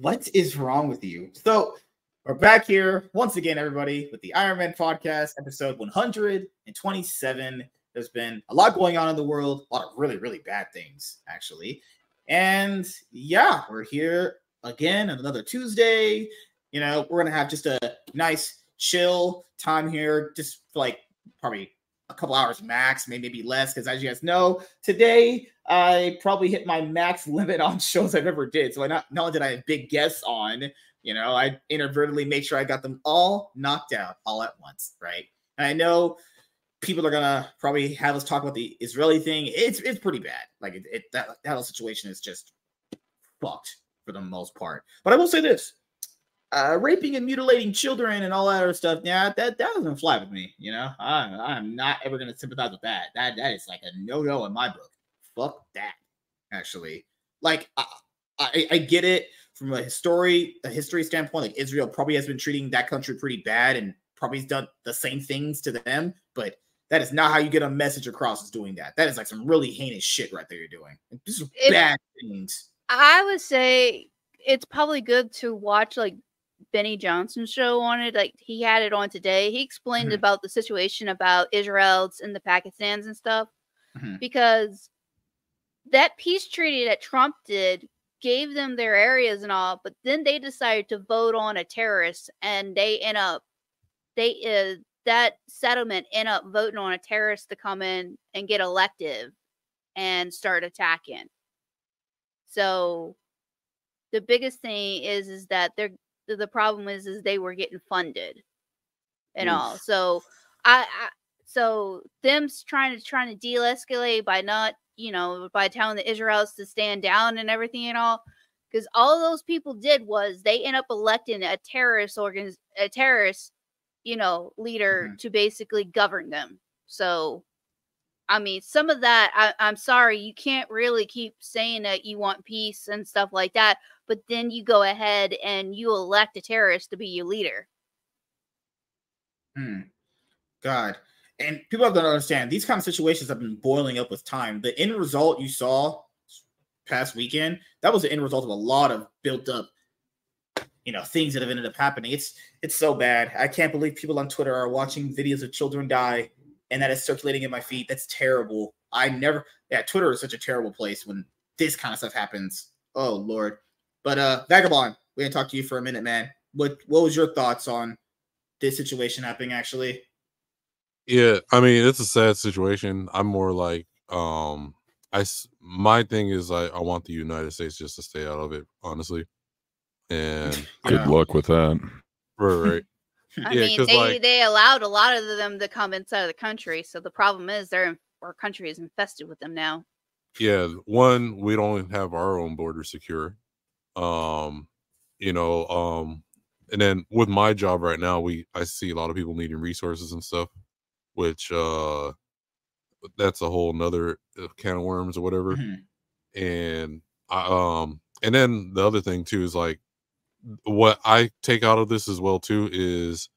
what is wrong with you? So we're back here once again, everybody, with the Iron Man podcast, episode 127. There's been a lot going on in the world, a lot of really, really bad things, actually. And yeah, we're here again on another Tuesday. You know, we're gonna have just a nice chill time here, just like probably a couple hours max, maybe less. Because as you guys know, today I probably hit my max limit on shows I've ever did. So I not, not only did I have big guests on, you know, I inadvertently made sure I got them all knocked out all at once, right? And I know people are gonna probably have us talk about the Israeli thing. It's it's pretty bad. Like it, it that, that whole situation is just fucked for the most part. But I will say this: uh, raping and mutilating children and all that other stuff. Yeah, that that doesn't fly with me. You know, I, I'm not ever gonna sympathize with that. That that is like a no no in my book. Fuck that. Actually, like I, I, I get it from a history a history standpoint. Like Israel probably has been treating that country pretty bad and probably has done the same things to them, but that is not how you get a message across is doing that. That is like some really heinous shit right there you're doing. This is bad things. I would say it's probably good to watch like Benny Johnson show on it. Like he had it on today. He explained mm-hmm. about the situation about Israel's and the Pakistans and stuff. Mm-hmm. Because that peace treaty that Trump did gave them their areas and all, but then they decided to vote on a terrorist and they end up they uh, that settlement end up voting on a terrorist to come in and get elective and start attacking. So the biggest thing is is that they're the problem is is they were getting funded and Oof. all. So I, I so them's trying to trying to de-escalate by not you know by telling the Israelis to stand down and everything and all because all those people did was they end up electing a terrorist organ a terrorist you know, leader mm-hmm. to basically govern them. So, I mean, some of that, I, I'm sorry, you can't really keep saying that you want peace and stuff like that, but then you go ahead and you elect a terrorist to be your leader. Hmm. God. And people have to understand these kind of situations have been boiling up with time. The end result you saw past weekend, that was the end result of a lot of built up you know things that have ended up happening. It's it's so bad. I can't believe people on Twitter are watching videos of children die and that is circulating in my feed. That's terrible. I never yeah, Twitter is such a terrible place when this kind of stuff happens. Oh lord. But uh Vagabond, we didn't talk to you for a minute, man. What what was your thoughts on this situation happening actually? Yeah, I mean it's a sad situation. I'm more like um I my thing is I, I want the United States just to stay out of it, honestly. And good luck with that. Right, right. I yeah, mean, they, like, they allowed a lot of them to come inside of the country. So the problem is their our country is infested with them now. Yeah, one, we don't have our own border secure. Um, you know, um, and then with my job right now, we I see a lot of people needing resources and stuff, which uh that's a whole nother uh, can of worms or whatever. Mm-hmm. And I um and then the other thing too is like what I take out of this as well too is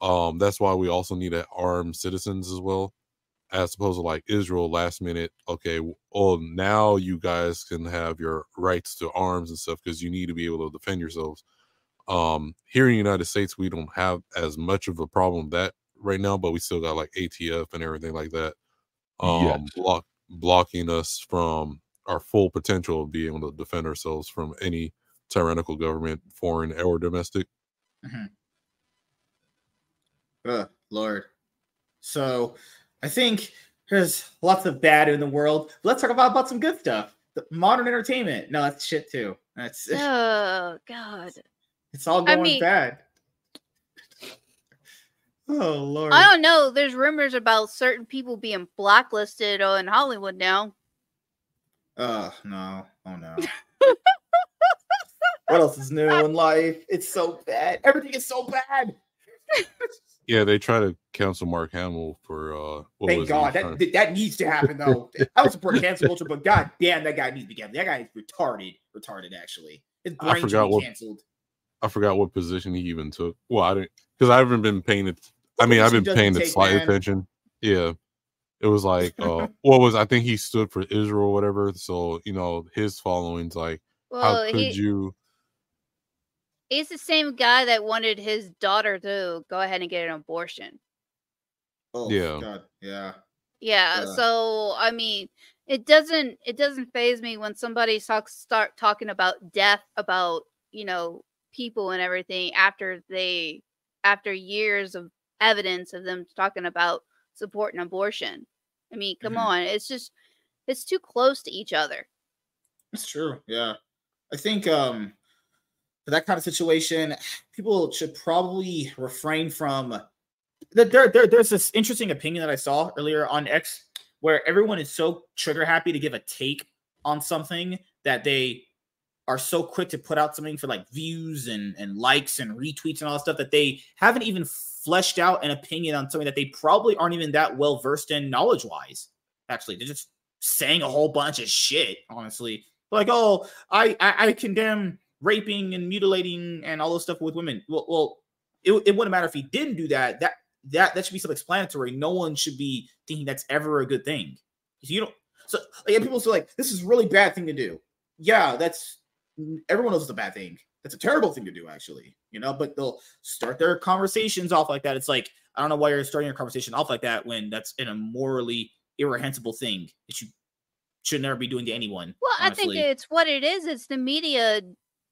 um that's why we also need to arm citizens as well as opposed to like Israel last minute okay oh now you guys can have your rights to arms and stuff because you need to be able to defend yourselves um here in the United States we don't have as much of a problem that right now but we still got like ATF and everything like that um yes. block blocking us from our full potential of being able to defend ourselves from any tyrannical government, foreign or domestic. Mm-hmm. Oh, Lord. So I think there's lots of bad in the world. Let's talk about, about some good stuff. The modern entertainment. No, that's shit too. That's oh god. It's all going I mean, bad. Oh Lord. I don't know. There's rumors about certain people being blacklisted in Hollywood now. Oh no. Oh no. What else is new in life? It's so bad. Everything is so bad. yeah, they try to cancel Mark Hamill for uh Thank God. That, that needs to happen though. I would support cancel culture, but god damn that guy needs to be canceled. That guy is retarded. Retarded actually. His brain I forgot what, canceled. I forgot what position he even took. Well, I didn't because I haven't been paying it. I mean, I've been paying it slight man. attention. Yeah. It was like uh what was I think he stood for Israel or whatever. So, you know, his following's like well, how could he, you He's the same guy that wanted his daughter to go ahead and get an abortion. Oh, Yeah. God. Yeah. Yeah, Yeah. so I mean, it doesn't it doesn't phase me when somebody talks start talking about death about, you know, people and everything after they after years of evidence of them talking about supporting abortion. I mean, come Mhm. on, it's just it's too close to each other. It's true. Yeah. I think um for that kind of situation, people should probably refrain from there, there, there there's this interesting opinion that I saw earlier on X where everyone is so trigger happy to give a take on something that they are so quick to put out something for like views and, and likes and retweets and all that stuff that they haven't even fleshed out an opinion on something that they probably aren't even that well versed in knowledge wise. Actually, they're just saying a whole bunch of shit, honestly. Like, oh, I, I, I condemn raping and mutilating and all this stuff with women. Well, well it, it wouldn't matter if he didn't do that. That that that should be self-explanatory. No one should be thinking that's ever a good thing. You don't. So like, people say like this is a really bad thing to do. Yeah, that's everyone knows it's a bad thing. That's a terrible thing to do, actually. You know, but they'll start their conversations off like that. It's like I don't know why you're starting your conversation off like that when that's an morally irreprehensible thing that you should never be doing to anyone. Well, I think it's what it is. It's the media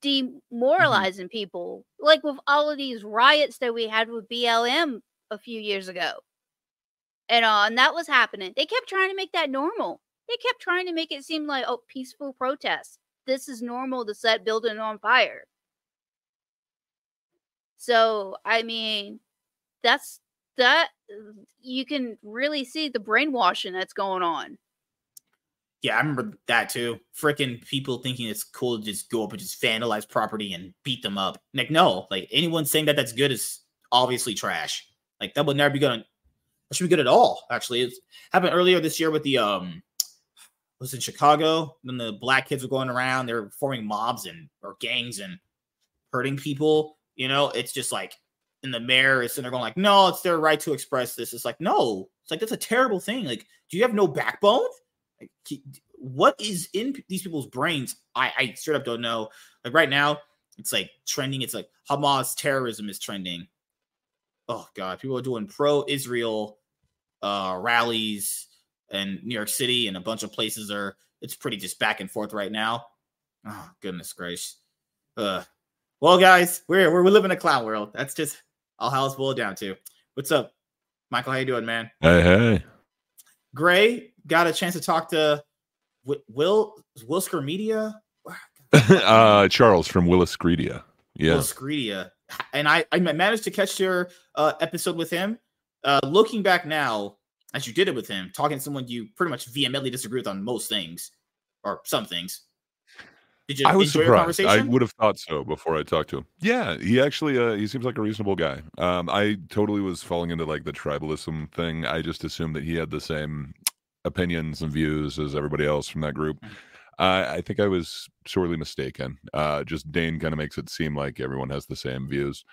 demoralizing people. Like with all of these riots that we had with BLM a few years ago. And uh, and that was happening. They kept trying to make that normal. They kept trying to make it seem like oh, peaceful protests. This is normal to set building on fire. So, I mean, that's that you can really see the brainwashing that's going on. Yeah, I remember that too. Freaking people thinking it's cool to just go up and just vandalize property and beat them up. Like, no, like anyone saying that that's good is obviously trash. Like that would never be good. That should be good at all. Actually, it happened earlier this year with the um, was in Chicago when the black kids were going around. They were forming mobs and or gangs and hurting people. You know, it's just like, and the mayor is sitting there going like, no, it's their right to express this. It's like, no, it's like that's a terrible thing. Like, do you have no backbone? What is in these people's brains? I, I straight up don't know. Like right now, it's like trending. It's like Hamas terrorism is trending. Oh god, people are doing pro-Israel uh rallies in New York City and a bunch of places are. It's pretty just back and forth right now. Oh goodness gracious. Uh, well, guys, we're we're we live in a clown world. That's just all how it's boiled down to. What's up, Michael? How you doing, man? Hey, hey. Gray got a chance to talk to Wi- Will Wilsker Media. uh, Charles from Willis Greedia. Yeah. Will Scredia. And I, I managed to catch your uh, episode with him. Uh, looking back now, as you did it with him, talking to someone you pretty much vehemently disagree with on most things or some things. Did you I was surprised. I would have thought so before I talked to him. Yeah, he actually uh, he seems like a reasonable guy. Um, I totally was falling into like the tribalism thing. I just assumed that he had the same opinions and views as everybody else from that group. Uh, I think I was sorely mistaken. Uh, just Dane kind of makes it seem like everyone has the same views.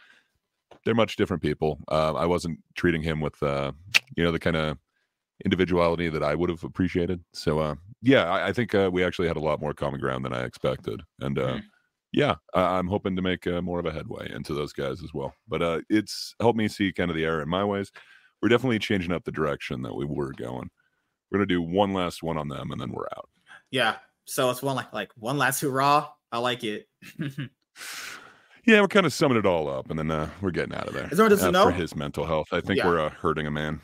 They're much different people. Uh, I wasn't treating him with uh, you know the kind of individuality that I would have appreciated. So uh, yeah, I, I think uh, we actually had a lot more common ground than I expected, and uh, Mhm. yeah, I, I'm hoping to make uh, more of a headway into those guys as well. But uh, it's helped me see kind of the error in my ways. We're definitely changing up the direction that we were going. We're gonna do one last one on them, and then we're out. yeah. So it's one like like one last hurrah. I like it. Yeah, we're kind of summing it all up, and then uh, we're getting out of there. Is there doesn't Uh, know? for his mental health. I think Yeah. we're uh, hurting a man.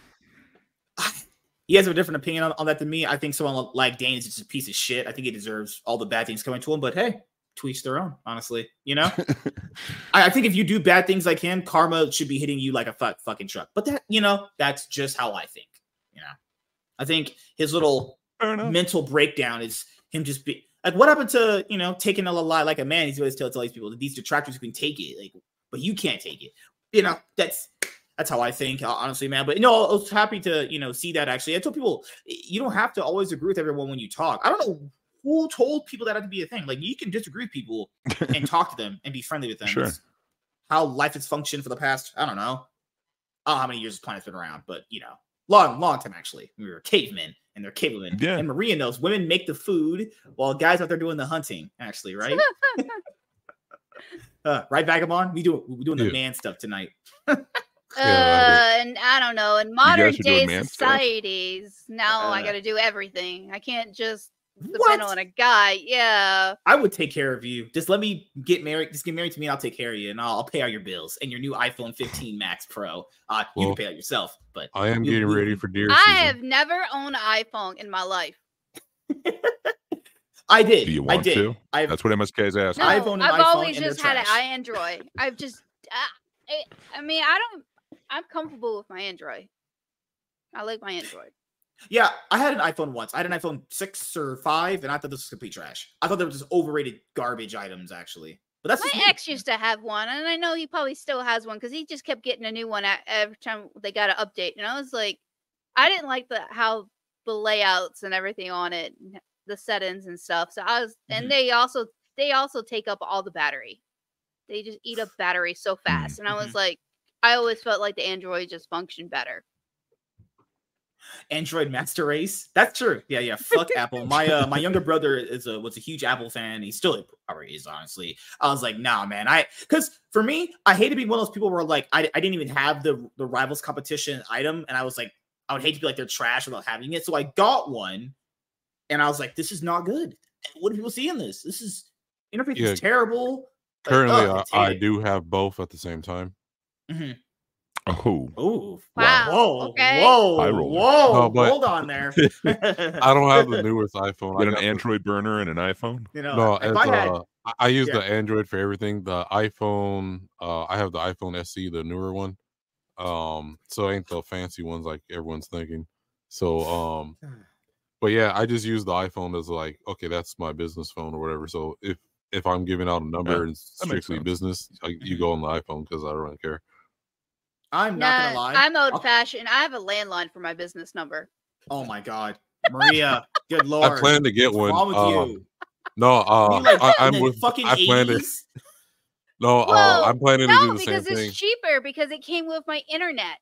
he has a different opinion on, on that than me. I think someone like Dane is just a piece of shit. I think he deserves all the bad things coming to him. But hey, each their own. Honestly, you know. I, I think if you do bad things like him, karma should be hitting you like a fuck, fucking truck. But that, you know, that's just how I think. You know, I think his little mental breakdown is him just be like, what happened to you know taking a lie like a man? He's always tell tell these people that these detractors can take it, like, but you can't take it. You know, that's that's how I think, honestly, man. But no, I was happy to you know see that. Actually, I told people you don't have to always agree with everyone when you talk. I don't know who told people that had to be a thing. Like you can disagree with people and talk to them and be friendly with them. Sure. It's how life has functioned for the past, I don't know. I don't know how many years this planet's been around, but you know, long, long time actually. We were cavemen and they're cavemen. Yeah. And Maria knows women make the food while guys out there doing the hunting, actually, right? Uh, right, Vagabond? We do we're doing the man stuff tonight. Uh, Yeah, and I don't know. In modern guys are doing day man stuff? societies, now I Uh, got to do everything. I can't just depend What? on a guy. Yeah. I would take care of you. Just let me get married. Just get married to me. and I'll take care of you, and I'll, I'll pay all your bills and your new iPhone 15 Max Pro. Uh, you can pay that yourself, but I am You- getting you- ready for deer I season. have never owned an iPhone in my life. I did. Do you I want did. to? I That's what MSK is asking. No, iPhone and I've iPhone always just had an. Android. I've just, uh, I, I mean, I don't, I'm comfortable with my Android. I like my Android. Yeah. I had an iPhone once. I had an iPhone six or five, and I thought this was complete trash. I thought they were just overrated garbage items, actually. But that's My ex used to have one, and I know he probably still has one because he just kept getting a new one at, every time they got an update. And I was like, I didn't like the how the layouts and everything on it, the settings and stuff. So I was, Mhm. and they also they also take up all the battery. They just eat up battery so fast, and I was Mhm. like, I always felt like the Android just functioned better. Android Master Race. That's true. Yeah, yeah. Fuck Apple. My uh my younger brother is a was a huge Apple fan. He still probably is, honestly. I was like, nah, man. I because for me, I hated being one of those people where like I, I didn't even have the the rivals competition item, and I was like, I would hate to be like they're trash without having it. So I got one, and I was like, this is not good. What do people see in this? This is interface Yeah. is terrible. Like, Currently, ugh, I, I do have both at the same time. Mhm. Oh, Ooh. Wow, Whoa. okay. Whoa. Whoa. No, but- Hold on there. I don't have the newest iPhone. you got an got the- Android burner and an iPhone? You know, No, if I had uh, I, I use yeah. the Android for everything. The iPhone, uh, I have the iPhone SE, the newer one. Um, so ain't the fancy ones like everyone's thinking. So, um, but yeah, I just use the iPhone as like, okay, that's my business phone or whatever. So if if I'm giving out a number and it's that makes strictly business, I, you go on the iPhone because I don't really care. I'm not gonna lie. I'm I'll- old fashioned. I have a landline for my business number. Oh my god, Maria, good lord. I plan to get What's one. wrong with um, you? No, uh, you like I, I'm with. fucking I plan to. 80s? No, uh, I'm planning to No, do the same because it's cheaper because it came with my internet.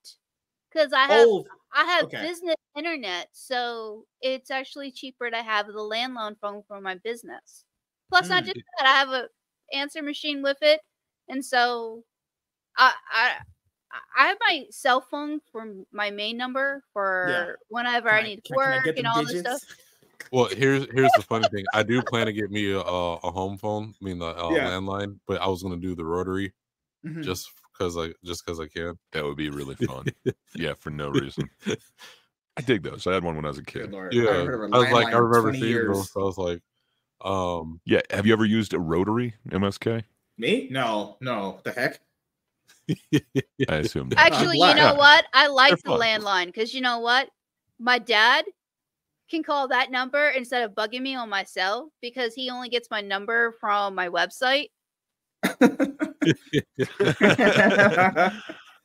Because I have Oh, I have okay. business internet, so it's actually cheaper to have the landline phone for my business. Plus, not Mm. just that, I have a answer machine with it, and so I I I have my cell phone for my main number for whenever Can I need to can- can I work get and them all this stuff. Well, here's here's the funny thing. I do plan to get me a a, a home phone, I mean the uh, Yeah. landline, but I was gonna do the rotary Mhm. just because I just because I can. That would be really fun. yeah, for no reason. I dig those. I had one when I was a kid. lord. Yeah, I, haven't heard of a I was like, I remember seeing those. So I was like, um, Yeah. Have you ever used a rotary MSK? Me? No, no. The heck? I assume. not. Actually, you know what? I like the fun. landline because you know what? My dad can call that number instead of bugging me on my cell because he only gets my number from my website.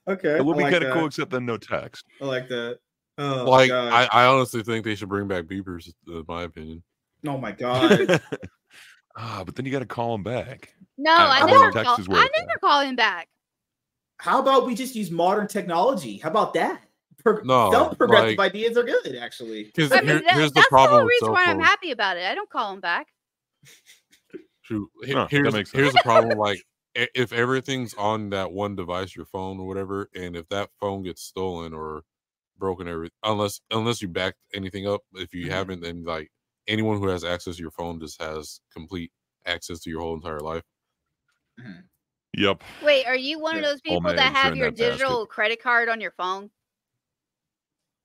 okay. It would be like kind of cool, except then no text. I like that. Oh like. I, I honestly think they should bring back beepers, in my opinion. oh my god. ah, but then you got to call them back. No, I- I, I never think text call. is I never call him back. How about we just use modern technology? How about that? Pro- No, some progressive like- ideas are good, actually. Because I mean, that- here's the that's the problem whole reason why I'm happy about it. I don't call him back. Shoot, he- Huh, that here's makes sense. here's the problem. Like, if everything's on that one device, your phone or whatever, and if that phone gets stolen or broken, every unless unless you back anything up, if you Mhm. haven't, then like anyone who has access to your phone just has complete access to your whole entire life. Yep. Wait, are you one of those people my that have your that basket. digital credit card on your phone?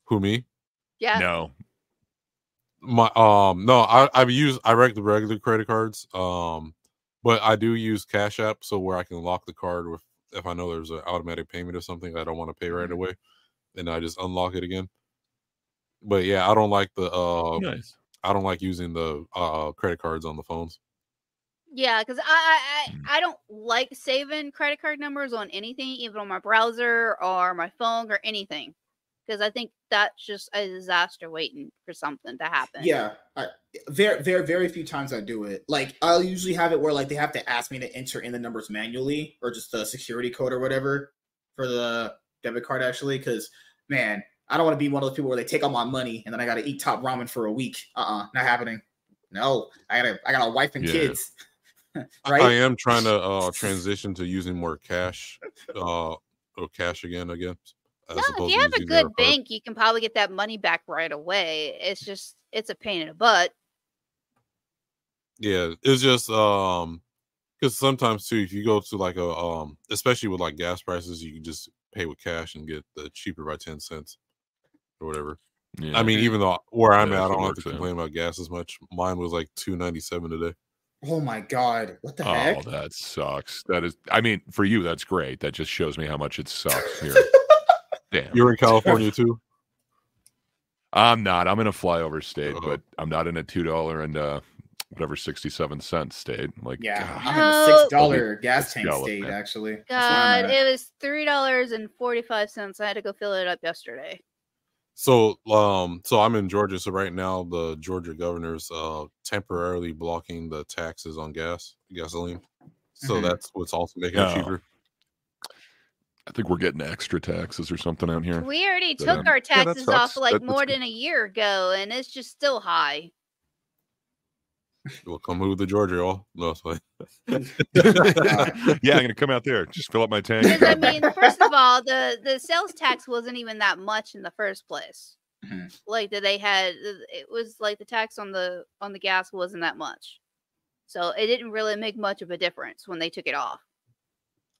Who me? Yeah. No. My um no, I I've used I write the regular credit cards. Um, but I do use Cash App so where I can lock the card with if I know there's an automatic payment or something I don't want to pay right Mhm. away, and I just unlock it again. But yeah, I don't like the uh Nice. I don't like using the uh credit cards on the phones. Yeah, because I, I Mm. I I don't like saving credit card numbers on anything, even on my browser or my phone or anything, because I think that's just a disaster waiting for something to happen. Yeah, I, very, very, very few times I do it. Like I'll usually have it where like they have to ask me to enter in the numbers manually or just the security code or whatever for the debit card. Actually, because man, I don't want to be one of those people where they take all my money and then I got to eat top ramen for a week. Uh, uh not happening. No, I got to I got a wife and Yeah. kids. I am trying to uh transition to using more cash, uh, or cash again, again. as No, if you have a good debit card. bank, you can probably get that money back right away. It's just it's a pain in the butt. Yeah, it's just um, because sometimes too, if you go to like a um, especially with like gas prices, you can just pay with cash and get the cheaper by ten cents or whatever. Yeah. I mean, even though where I'm Yeah, at, I don't have to works out. complain about gas as much. Mine was like two ninety seven today. Oh my god, what the heck? oh, heck? that sucks. That is, I mean, for you, that's great. That just shows me how much it sucks here. Damn. You're in California too. I'm not. I'm in a flyover state, Uh-oh. but I'm not in a two dollar and uh whatever sixty seven cent state. Like, Yeah, God. I'm in a six dollar gas tank state man. actually. That's where I'm God, it was three dollars and forty five cents. I had to go fill it up yesterday. So um, so I'm in Georgia. So right now, the Georgia governor's uh temporarily blocking the taxes on gas, gasoline. So Mhm. that's what's also making it cheaper. I think we're getting extra taxes or something out here. We already took um, our yeah, taxes off like That- more than a year ago, and it's just still high. We'll come move to Georgia, all. No, it's fine. yeah, I'm gonna come out there. Just fill up my tank. Because I mean, first of all, the the sales tax wasn't even that much in the first place. Mhm. Like that they had, it was like the tax on the on the gas wasn't that much, so it didn't really make much of a difference when they took it off.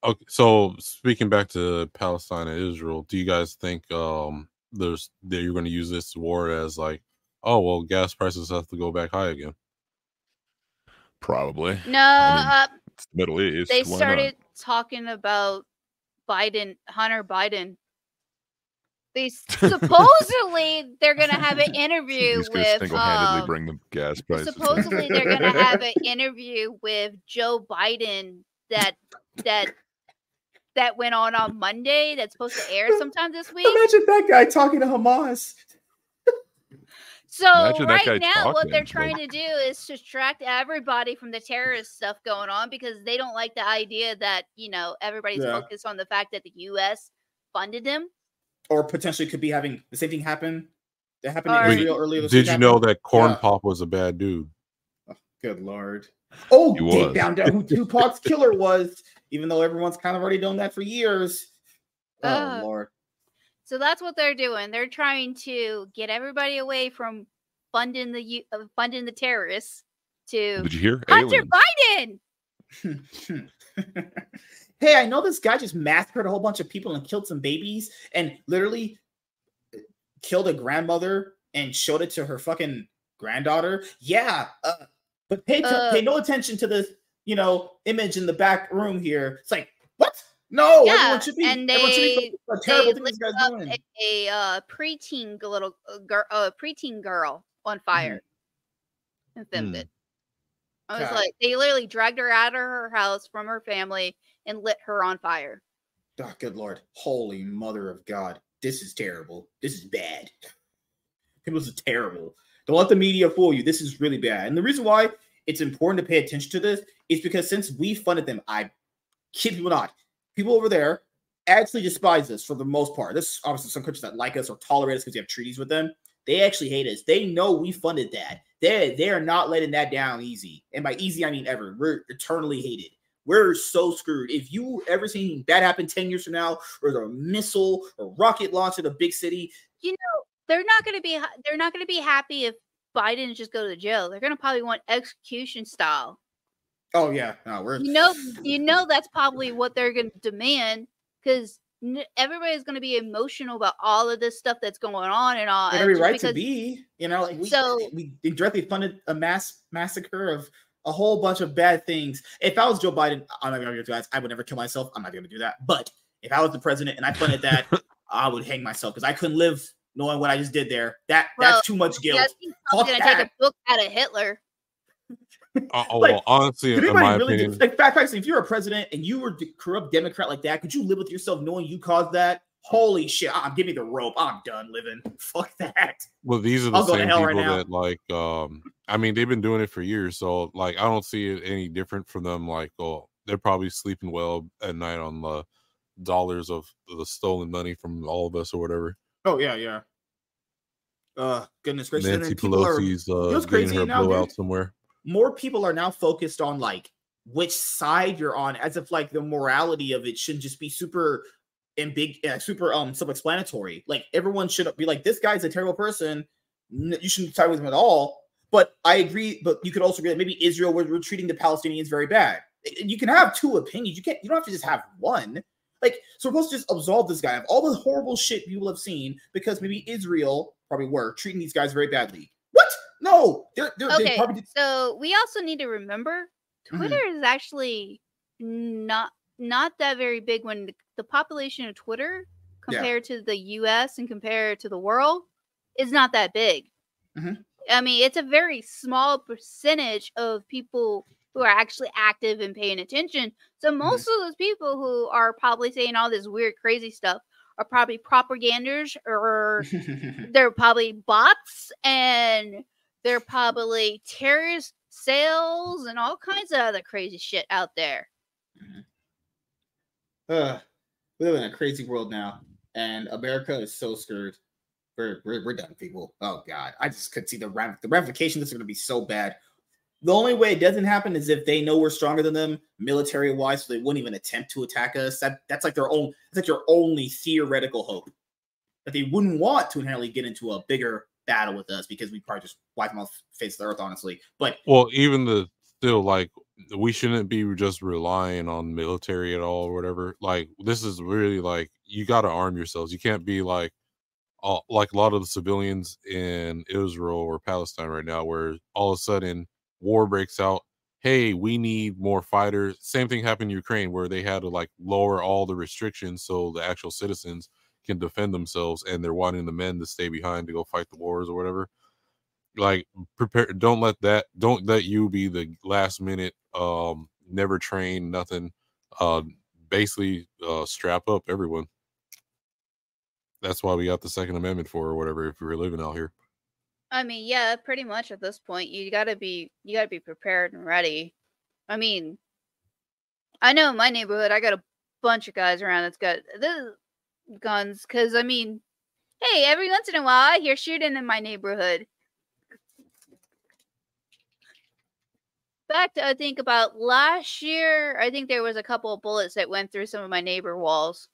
Okay, so speaking back to Palestine and Israel, do you guys think um there's that you're going to use this war as like, oh well, gas prices have to go back high again? Probably. No, I uh, It's the Middle East. they why not? started talking about Biden, Hunter Biden. They supposedly they're gonna have an interview He's with. single-handedly um, bring the gas prices. supposedly they're gonna have an interview with Joe Biden that that that went on on Monday. That's supposed to air sometime this week. Imagine that guy talking to Hamas. So Imagine right now, what they're trying to do is distract everybody from the terrorist stuff going on because they don't like the idea that you know everybody's Yeah. focused on the fact that the U.S. funded them, Or potentially could be having the same thing happen that happened Or- in Israel earlier this Did week you know that Corn Yeah. Pop was a bad dude? Good lord. Oh, He they was. found out who Tupac's killer was, even though everyone's kind of already known that for years. Oh Uh, lord. So that's what they're doing. They're trying to get everybody away from funding the uh, funding the terrorists to Did you hear? Hunter Aliens. Biden. hey, I know this guy just massacred a whole bunch of people and killed some babies and literally uh, killed a grandmother and showed it to her fucking granddaughter. Yeah, uh, but pay, t- Uh, pay no attention to the you know image in the back room here. It's like what? No, Yeah, everyone should be. and everyone should be they- a terrible they lit up doing. a, a uh, preteen little uh, girl, uh, preteen girl on fire and filmed Hmm. it. I was God. like, they literally dragged her out of her house from her family and lit her on fire. Oh, good lord. Holy mother of God. This is terrible. This is bad. It was terrible. Don't let the media fool you. This is really bad. And the reason why it's important to pay attention to this is because since we funded them, I kid you not, people over there actually despise us for the most part. This obviously some countries that like us or tolerate us because we have treaties with them. They actually hate us. They know we funded that. They they are not letting that down easy. And by easy, I mean ever. We're eternally hated. We're so screwed. If you ever seen that happen 10 years from now, or the missile or rocket launch at a big city, You know, they're not to be they're not to be happy if Biden just go to jail. They're to probably want execution style. Oh yeah, no, we're You know, you know that's probably what they're going to demand because n- everybody's going to be emotional about all of this stuff that's going on and all. They and have every right because- to be. You know, like we So- we directly funded a mass massacre of a whole bunch of bad things. If I was Joe Biden, I'm not gonna do that. I would never kill myself. I'm not gonna do that. But if I was the president and I funded that, I would hang myself because I couldn't live knowing what I just did there. That Well, that's too much guilt. Yes, he's probably going to take a book out of Hitler. Uh, oh, Like, well, honestly, in my really opinion, do, like fact actually, if you're a president and you were a corrupt Democrat like that, could you live with yourself knowing you caused that? Holy shit! I'm give me the rope. I'm done living. Fuck that. well, these are the I'll same people right that like. um I mean, they've been doing it for years, so like, I don't see it any different from them. Like, oh, they're probably sleeping well at night on the dollars of the stolen money from all of us or whatever. Oh yeah, yeah. Uh, goodness gracious! Nancy people are- Pelosi's uh, getting crazy her now, blowout dude? somewhere. More people are now focused on like which side you're on, as if like the morality of it should just be super and big, uh, super um self-explanatory. Like everyone should be like, this guy's a terrible person. You shouldn't side with him at all. But I agree. But you could also agree that maybe Israel were treating the Palestinians very bad. You can have two opinions. You can't. You don't have to just have one. Like, so we're supposed to just absolve this guy of all the horrible shit people have seen because maybe Israel probably were treating these guys very badly. No, they're, they're Okay, they probably so we also need to remember Mhm. Twitter is actually not not that very big when the, the population of Twitter Yeah. compared to the US and compared to the world is not that big. Mhm. I mean, it's a very small percentage of people who are actually active and paying attention. So Mm-hmm. most of those people who are probably saying all this weird crazy stuff are probably propaganders or they're probably bots and they're probably terrorist sales and all kinds of other crazy shit out there. Mm-hmm. Ugh, we live in a crazy world now, and America is so screwed. We're, we're, we're done, people. Oh God, I just could see the the ramifications. This are going to be so bad. The only way it doesn't happen is if they know we're stronger than them, military wise, so they wouldn't even attempt to attack us. That that's like their own. That's like their only theoretical hope that they wouldn't want to inherently get into a bigger battle with us because we probably just wipe them off face of the earth, honestly. But Well, even the still like we shouldn't be just relying on military at all or whatever. Like this is really like you got to arm yourselves. You can't be like like a lot of the civilians in Israel or Palestine right now, where all of a sudden war breaks out. Hey, we need more fighters. Same thing happened in Ukraine, where they had to like lower all the restrictions so the actual citizens can defend themselves, and they're wanting the men to stay behind to go fight the wars or whatever like prepare don't let that don't let you be the last minute um never train nothing uh basically uh strap up everyone that's why we got the second amendment for or whatever if we were living out here I mean, yeah, pretty much at this point, you gotta be you gotta be prepared and ready. I mean, I know in my neighborhood, I got a bunch of guys around that's got the guns. Because I mean, hey, every once in a while, I hear shooting in my neighborhood. Back to I think about last year, I think there was a couple of bullets that went through some of my neighbor walls.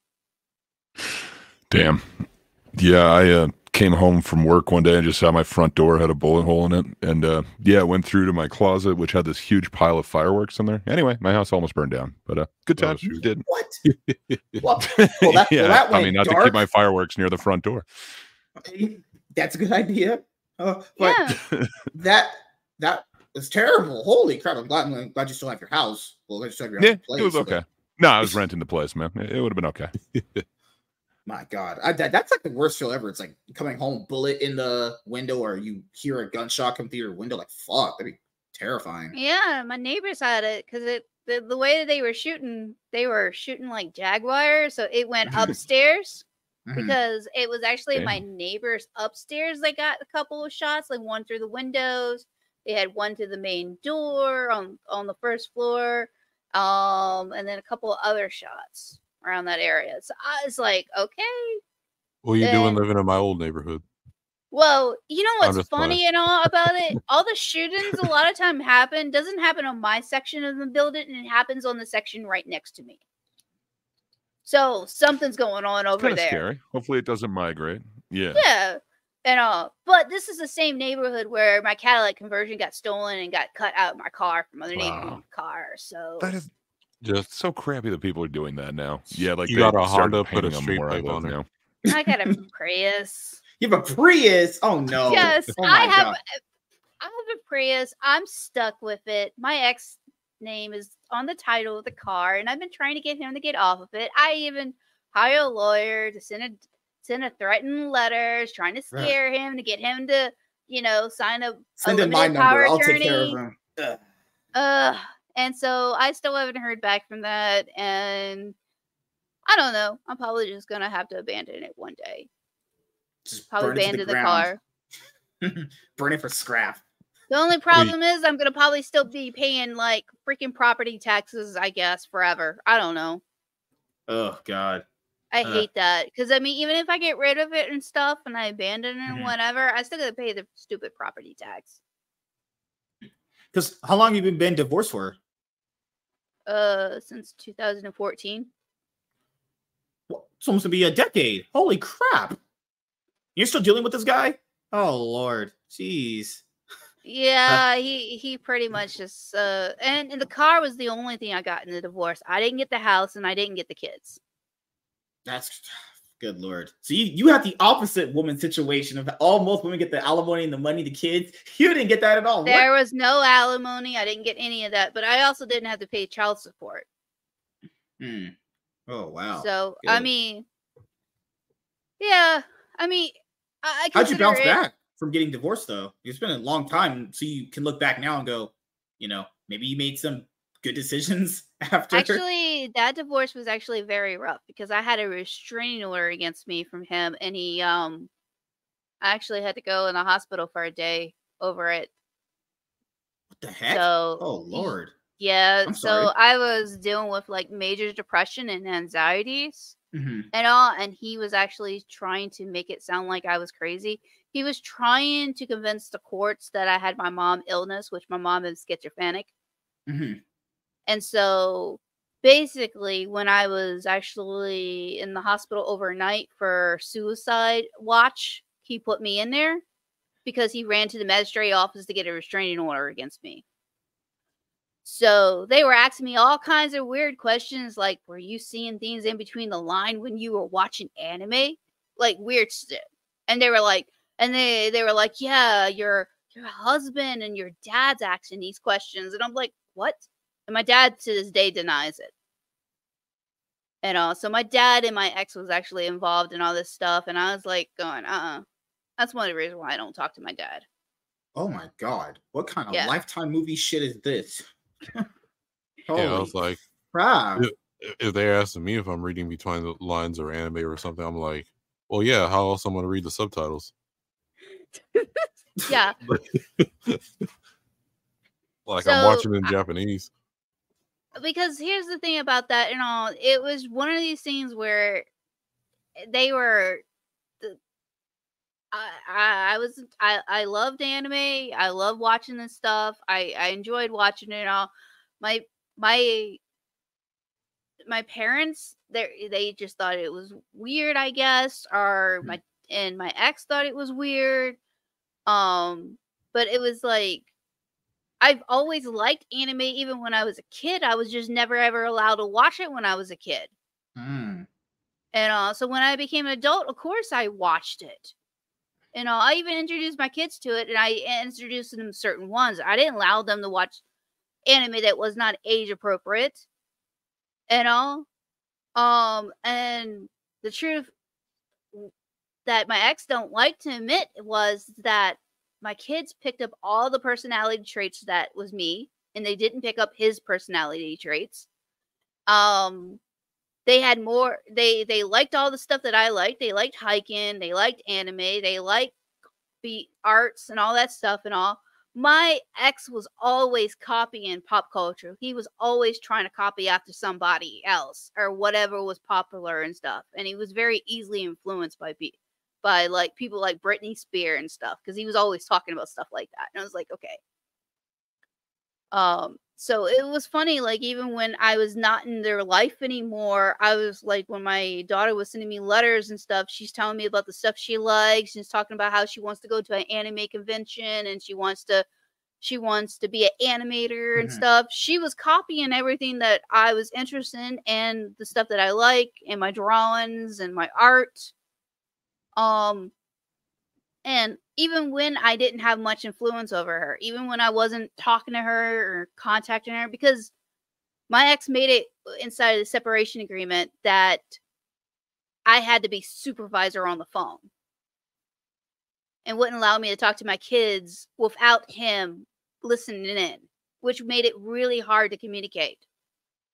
Damn. Yeah, I uh, came home from work one day and just saw my front door had a bullet hole in it, and uh, yeah, went through to my closet, which had this huge pile of fireworks in there. Anyway, my house almost burned down, but uh, good times. shoot. did. what? Well, well, that, yeah, well, that I went mean, not to keep my fireworks near the front door. That's a good idea. Uh, but Yeah. that that was terrible. Holy crap! I'm glad, I'm glad you still have your house. Well, glad you still have your Yeah, house in it was place, but okay. No, I was renting the place, man. It, would have been okay. My God, I, that, that's like the worst feel ever. It's like coming home, bullet in the window, or you hear a gunshot come through your window. Like fuck, that'd be terrifying. Yeah, my neighbors had it because it the, the way that they were shooting, they were shooting like jaguar, so it went upstairs Mhm. because it was actually my neighbors upstairs they got a couple of shots, like one through the windows. They had one through the main door on on the first floor, um, and then a couple of other shots around that area. So I was like, okay, what are you doing living in my old neighborhood Well, you know what's just playing. funny and all about it? All the shootings a lot of time happen doesn't happen on my section of the building, and it happens on the section right next to me. So something's going on over Kind of there. scary. Hopefully, it doesn't migrate. Yeah. Yeah. And uh, but this is the same neighborhood where my catalytic conversion got stolen and got cut out of my car from underneath Wow. my car. So That is just so crappy that people are doing that now. Yeah, like You got a started Honda, put a painting 'em street where I pipe on live it. now. I got a Prius. You have a Prius? Oh no! yes, Oh, I have. God. I have a Prius. I'm stuck with it. My ex name is on the title of the car, and I've been trying to get him to get off of it. I even hire a lawyer to send a send a threatening letters, trying to Right. scare him to get him to, you know, sign a Send in my power number. I'll take care of him. Ugh. Uh, and so I still haven't heard back from that, and I don't know. I'm probably just gonna have to abandon it one day. Just Probably burn it to abandon the, ground. car. burn it for scrap. The only problem is I'm gonna probably still be paying like freaking property taxes, I guess, forever. I don't know. Oh God. I Uh. hate that because I mean, even if I get rid of it and stuff and I abandon it and Mhm. whatever, I still gotta pay the stupid property tax. Because how long have you been divorced for? Uh, since 2014. Well, It's almost to be a decade. Holy crap! You're still dealing with this guy? Oh lord, jeez. Yeah, he he pretty much just uh, and, and the car was the only thing I got in the divorce. I didn't get the house, and I didn't get the kids. That's good lord. So you you have the opposite woman situation of all most women get the alimony and the money, the kids. You didn't get that at all. What? There was no alimony. I didn't get any of that, but I also didn't have to pay child support. Hmm. Oh wow. So I mean, yeah, I mean, I, I How'd you bounce it- back from getting divorced though? It's been a long time, so you can look back now and go, you know, maybe you made some good decisions after. Actually, that divorce was actually very rough because I had a restraining order against me from him, and he um, I actually had to go in the hospital for a day over it. what the heck? So oh lord. yeah, I'm so sorry. I was dealing with like major depression and anxieties. hmm and all and he was actually trying to make it sound like i was crazy he was trying to convince the courts that i had my mom illness which my mom is schizophrenic hmm and so basically when i was actually in the hospital overnight for suicide watch he put me in there because he ran to the magistrate office to get a restraining order against me so they were asking me all kinds of weird questions like, were you seeing things in between the line when you were watching anime? Like weird shit. And they were like, and they they were like, yeah, your your husband and your dad's asking these questions. And I'm like, what? And my dad to this day denies it. And uh, so my dad and my ex was actually involved in all this stuff. And I was like, going, uh uh That's one of the reasons why I don't talk to my dad. Oh my god. What kind of Yeah. lifetime movie shit is this? Holy yeah, I was like, crap. If- if they're asking me if I'm reading between the lines or anime or something, I'm like, well, yeah. How else I'm gonna read the subtitles? Yeah. Like I'm watching in I- Japanese. Because here's the thing about that and all it was one of these things where they were the I, I I was I I loved anime. I love watching this stuff. I I enjoyed watching it all. My my my parents they they just thought it was weird, I guess, or Hmm. my and my ex thought it was weird. Um, but it was like I've always liked anime even when I was a kid. I was just never ever allowed to watch it when I was a kid. Hmm. And uh, so when I became an adult, of course I watched it. And uh, I even introduced my kids to it, and I introduced them certain ones. I didn't allow them to watch anime that was not age appropriate. And all. Um, and the truth that my ex don't like to admit was that my kids picked up all the personality traits that was me, and they didn't pick up his personality traits. Um, they had more they they liked all the stuff that i liked. They liked hiking they liked anime they liked the arts and all that stuff and all. My ex was always copying pop culture. He was always trying to copy after somebody else or whatever was popular and stuff and he was very easily influenced by pe- by like people like Britney Spears and stuff because he was always talking about stuff like that and i was like okay um so it was funny like even when i was not in their life anymore i was like when my daughter was sending me letters and stuff she's telling me about the stuff she likes she's talking about how she wants to go to an anime convention and she wants to she wants to be an animator and Mhm. stuff she was copying everything that i was interested in and the stuff that i like and my drawings and my art um and even when I didn't have much influence over her, even when I wasn't talking to her or contacting her, because my ex made it inside of the separation agreement that I had to be supervisor on the phone and wouldn't allow me to talk to my kids without him listening in, which made it really hard to communicate.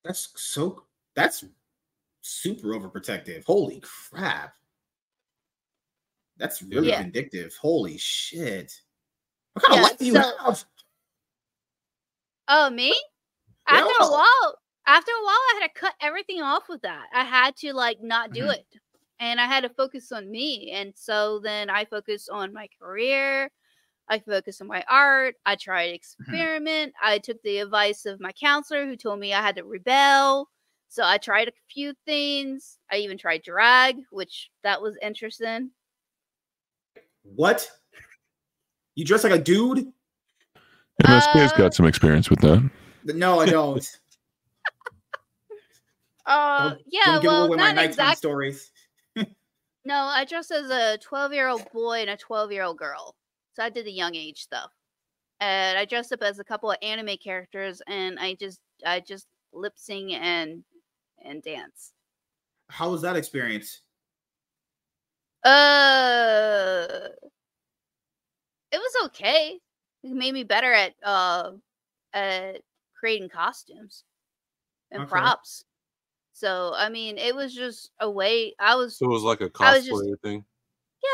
That's so that's super overprotective. Holy crap. That's really Yeah. vindictive. Holy shit. What kind Yeah, of life do you so- have? Oh, me? After a while, after a while, I had to cut everything off with that. I had to like not do Mhm. it, and I had to focus on me. And so then I focused on my career. I focused on my art. I tried Mm-hmm. experiment. I took the advice of my counselor who told me I had to rebel. So I tried a few things. I even tried drag, which that was interesting. What? You dress like a dude? MSK's Uh, got some experience with that. No, I don't. Uh, Don't- yeah, don't give well, away my not nighttime exactly. stories. No, I dressed as a 12 year old boy and a 12 year old girl. So I did the young age stuff. And I dressed up as a couple of anime characters and I just I just lip sing and and dance. How was that experience? Uh It was okay. It made me better at uh at creating costumes and Okay. props. So I mean, it was just a way I was So it was like a was just- thing.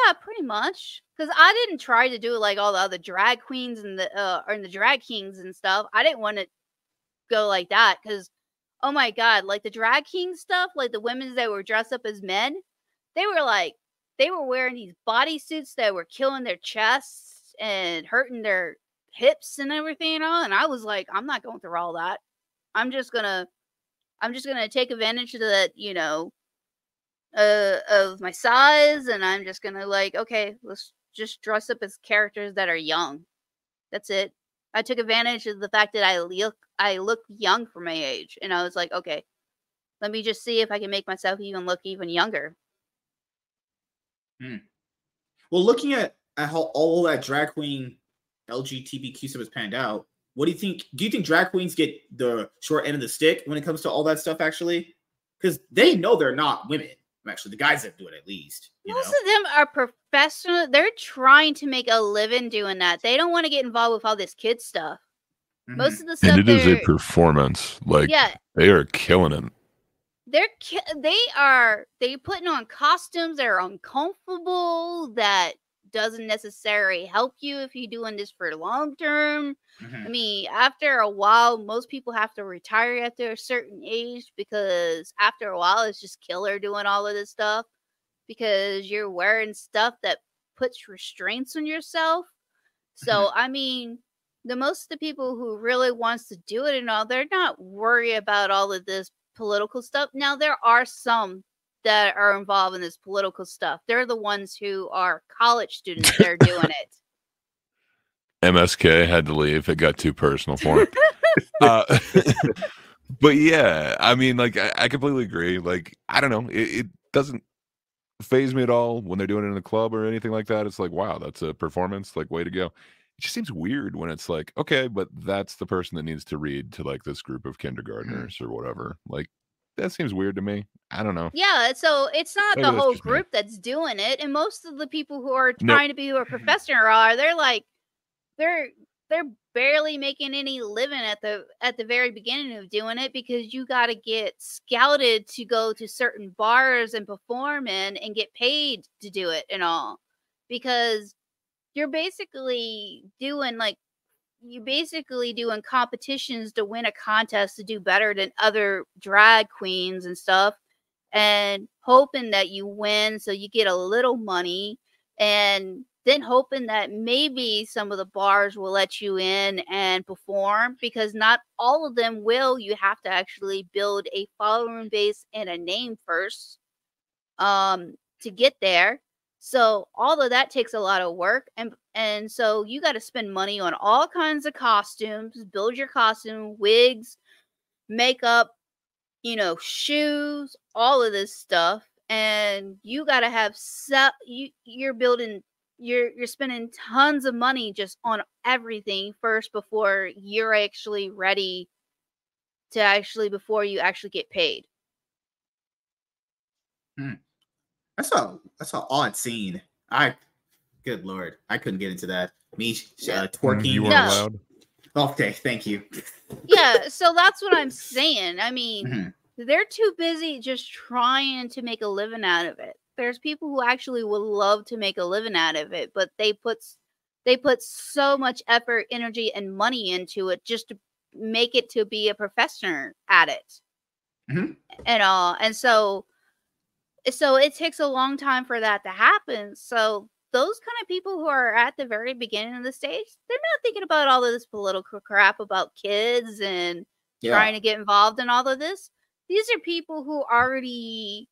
Yeah, pretty much. Because I didn't try to do it like all the other drag queens and the uh or the drag kings and stuff. I didn't want to go like that because oh my god, like the drag king stuff, like the women that were dressed up as men, they were like they were wearing these bodysuits that were killing their chests and hurting their hips and everything and all. And I was like, I'm not going through all that. I'm just gonna I'm just gonna take advantage of that, you know, uh, of my size, and I'm just gonna like, okay, let's just dress up as characters that are young. That's it. I took advantage of the fact that I look I look young for my age, and I was like, okay, let me just see if I can make myself even look even younger. Well, looking at, at how all that drag queen LGBTQ stuff has panned out, what do you think? Do you think drag queens get the short end of the stick when it comes to all that stuff? Actually, because they know they're not women. Actually, the guys that do it at least. You Most know? of them are professional. They're trying to make a living doing that. They don't want to get involved with all this kid stuff. Mhm. Most of the stuff And it is a performance. Like yeah, they are killing it. They're they are they putting on costumes that are uncomfortable that doesn't necessarily help you if you're doing this for long term. I Mhm. mean after a while most people have to retire after a certain age because after a while it's just killer doing all of this stuff because you're wearing stuff that puts restraints on yourself. So i mean the most of the people who really wants to do it and all they're not worried about all of this political stuff now there are some that are involved in this political stuff they're the ones who are college students that are doing it MSK had to leave. It got too personal for him. uh, but yeah, I mean, like, I, I completely agree. Like, I don't know. It, it doesn't phase me at all when they're doing it in a club or anything like that. It's like, wow, that's a performance. Like, way to go. It just seems weird when it's like, okay, but that's the person that needs to read to like this group of mm. kindergartners or whatever. Like, that seems weird to me. I don't know. Yeah, so it's not Maybe the whole just me. group that's doing it, and most of the people who are trying to be who are professor are they're like they're they're barely making any living at the at the very beginning of doing it because you got to get scouted to go to certain bars and perform in and get paid to do it and all because you're basically doing like you basically doing competitions to win a contest to do better than other drag queens and stuff and hoping that you win so you get a little money and then hoping that maybe some of the bars will let you in and perform because not all of them will. You have to actually build a following base and a name first um to get there so all of that takes a lot of work and and so you got to spend money on all kinds of costumes build your costume wigs makeup you know shoes all of this stuff and you got to have se- you you're building you're you're spending tons of money just on everything first before you're actually ready to actually before you actually get paid hmm. That's a that's an odd scene. I, good lord, I couldn't get into that. Me uh, twerking. You No. weren't allowed. Okay, thank you. yeah so that's what i'm saying i mean Mhm. they're too busy just trying to make a living out of it there's people who actually would love to make a living out of it but they put they put so much effort energy and money into it just to make it to be a professional at it Mhm. and all and so so it takes a long time for that to happen so those kind of people who are at the very beginning of the stage, they're not thinking about all of this political crap about kids and Yeah. trying to get involved in all of this. These are people who already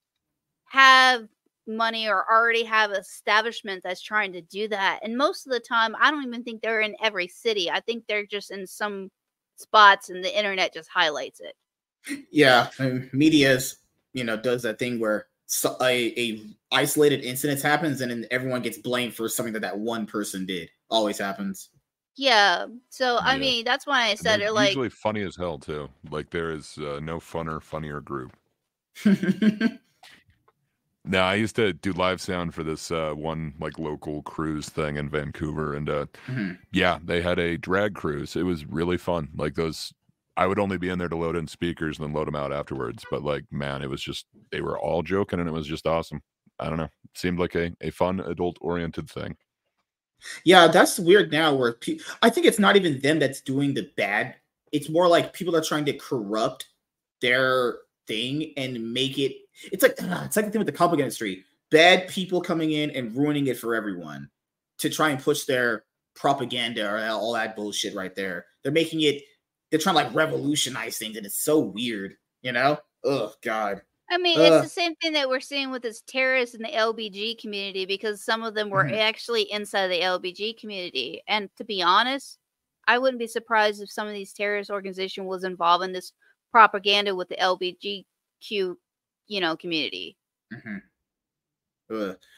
have money or already have establishment that's trying to do that. And most of the time, I don't even think they're in every city. I think they're just in some spots and the internet just highlights it. Yeah, and media's you know does that thing where so, a, a isolated incident happens and then everyone gets blamed for something that that one person did. Always happens. Yeah. So I Yeah. mean, that's why I said they're it like usually funny as hell too. Like there is uh, no funner, funnier group. now I used to do live sound for this uh, one like local cruise thing in Vancouver, and uh, Mhm. yeah, they had a drag cruise. It was really fun. Like those, I would only be in there to load in speakers and then load them out afterwards. But like, man, it was just they were all joking, and it was just awesome. I don't know, seemed like a a fun adult oriented thing. Yeah, that's weird now. Where pe- I think it's not even them that's doing the bad. It's more like people are trying to corrupt their thing and make it. It's like it's like the thing with the comic industry. Bad people coming in and ruining it for everyone to try and push their propaganda or all that bullshit right there. They're making it. They're trying to like revolutionize things, and it's so weird. You know? Oh God. I mean, Ugh. it's the same thing that we're seeing with this terrorists in the LBG community because some of them were Mhm. actually inside the LBG community. And to be honest, I wouldn't be surprised if some of these terrorist organization was involved in this propaganda with the LBGQ, you know, community. Mhm.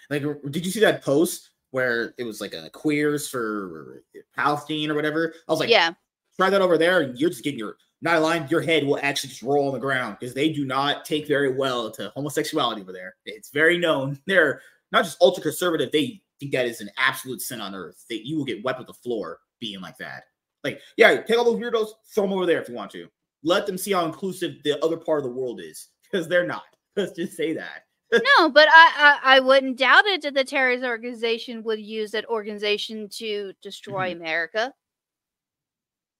Like, did you see that post where it was like a queers for Palestine or whatever? I was like, yeah. Try that over there, and you're just getting your not line. Your head will actually just roll on the ground because they do not take very well to homosexuality over there. It's very known. They're not just ultra conservative. They think that is an absolute sin on earth. That you will get wiped with the floor being like that. Like, yeah, take all those weirdos, throw them over there if you want to. Let them see how inclusive the other part of the world is because they're not. Let's just say that. No, but I, I I wouldn't doubt it that the terrorist organization would use that organization to destroy mm-hmm. America.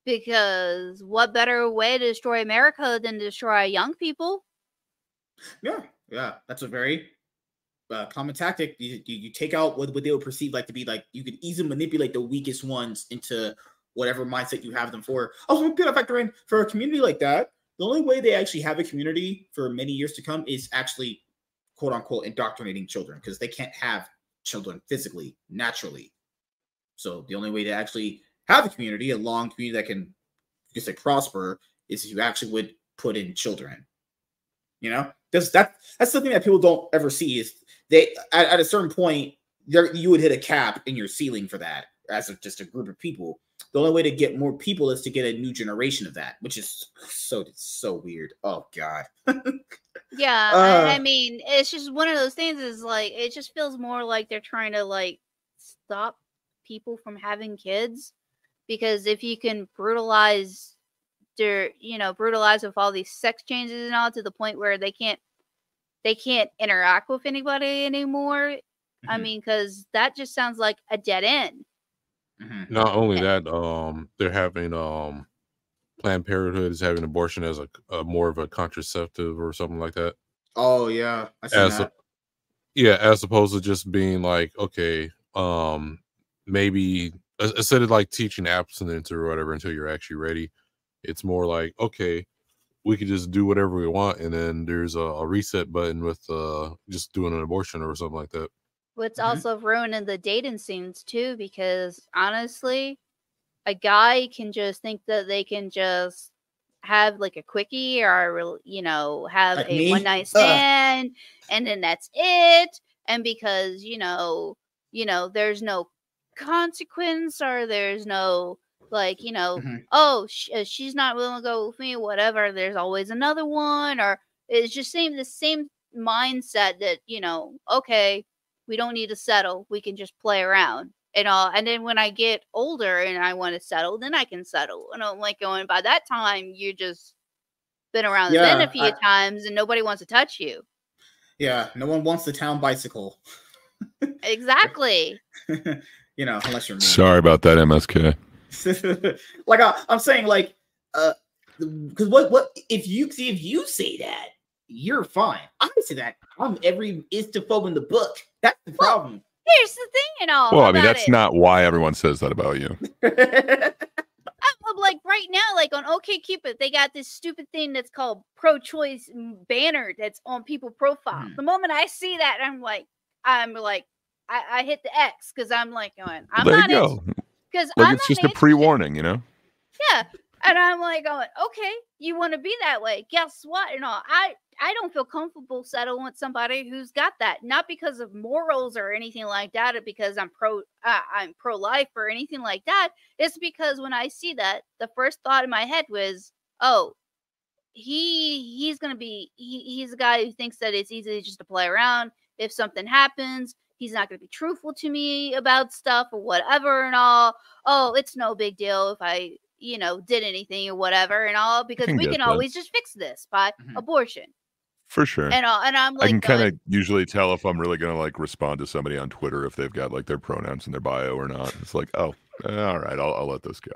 Because what better way to destroy America than destroy young people? Yeah, yeah, that's a very uh, common tactic. You, you you take out what, what they would perceive like to be like you could easily manipulate the weakest ones into whatever mindset you have them for. Also, good factor in for a community like that. The only way they actually have a community for many years to come is actually quote unquote indoctrinating children because they can't have children physically naturally. So the only way to actually have a community, a long community that can just like prosper, is if you actually would put in children. You know, because that that's something that people don't ever see is they at, at a certain point there you would hit a cap in your ceiling for that as a, just a group of people. The only way to get more people is to get a new generation of that, which is so so weird. Oh God. Yeah, I, I Uh. mean, it's just one of those things. Is like it just feels more like they're trying to like stop people from having kids because if you can brutalize their, you know, brutalize with all these sex changes and all to the point where they can't they can't interact with anybody anymore. I Mhm, mean, because that just sounds like a dead end. mhm. Not only that, um, they're having um, Planned Parenthood is having abortion as a, a more of a contraceptive or something like that. Oh yeah, I see As that. a, yeah, as opposed to just being like, okay, um, maybe ins- instead of like teaching abstinence or whatever until you're actually ready, it's more like, okay, we could just do whatever we want, and then there's a, a reset button with uh just doing an abortion or something like that. What's Mhm. also ruining the dating scenes too, because honestly, a guy can just think that they can just have like a quickie or you know have Like a one night Ugh. stand, and then that's it. And because you know, you know, there's no consequence or there's no like you know, Mhm. oh, sh- uh, she's not willing to go with me, whatever. There's always another one, or it's just same the same mindset that you know, okay, we don't need to settle. We can just play around and all. And then when I get older and I want to settle, then I can settle. And I'm like going by that time, you just been around the bend a few I- times and nobody wants to touch you. Yeah, no one wants the town bicycle. Exactly. you know, unless you're me. Sorry about that, MSK. like I, I'm saying, like, uh, because what what if you see if you say that you're fine. I say that I'm every istophobe in the book. That's the problem. here's the thing and all. Well, I mean, that's it. not why everyone says that about you. I'm, I'm like right now, like on OK Cupid, they got this stupid thing that's called pro-choice banner that's on people profile. Mhm. The moment I see that, I'm like, I'm like, I, I hit the X because I'm like going, I'm there not you go. because Like I'm it's just a pre-warning, you know. Yeah. And I'm like going, okay, you want to be that way. Guess what? And all I I don't feel comfortable settling with somebody who's got that. Not because of morals or anything like that, or because I'm pro uh, I'm pro life or anything like that. It's because when I see that, the first thought in my head was, oh, he he's gonna be he, he's a guy who thinks that it's easy just to play around. If something happens, he's not gonna be truthful to me about stuff or whatever and all. Oh, it's no big deal if I you know did anything or whatever and all because can we can that. always just fix this by Mhm. abortion For sure. and all. And I'm like, I can kind of usually tell if I'm really gonna like respond to somebody on Twitter if they've got like their pronouns in their bio or not. It's like, oh, eh, all right, I'll, I'll let this go.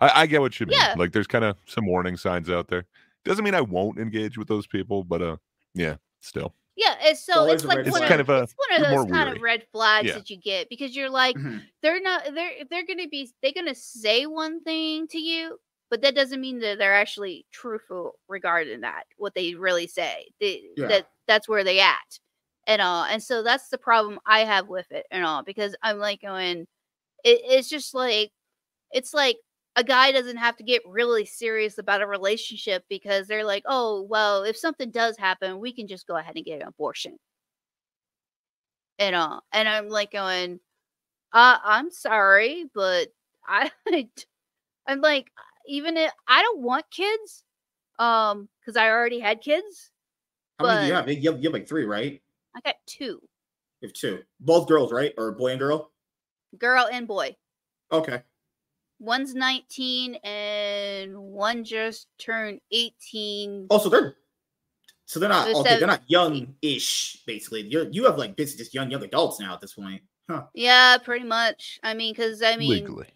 I, I get what you mean. Yeah. Like, there's kind of some warning signs out there. Doesn't mean I won't engage with those people, but uh, yeah, still. Yeah, it's so always it's like red one flag. of, It's kind of a- it's one of those kind of red flags Yeah. that you get because you're like Mhm. they're not they're they're gonna be they're gonna say one thing to you, but that doesn't mean that they're actually truthful regarding that what they really say. They, Yeah. That that's where they at and all, and so that's the problem I have with it and all because I'm like going, it, it's just like it's like a guy doesn't have to get really serious about a relationship because they're like, oh, well, if something does happen, we can just go ahead and get an abortion. And uh, and I'm like going, uh, I'm sorry, but I, I'm like, even if I don't want kids, um, because I already had kids. How many do you have? You have, you have like three, right? I got two, You have two. Both girls, right? Or boy and girl? girl and boy. Okay. One's 19 and one just turned 18. Oh, so they're so they're not They're okay. They're not young-ish, basically. You you have like basically just young young adults now at this point. Huh. Yeah, pretty much. I mean, because I mean, legally.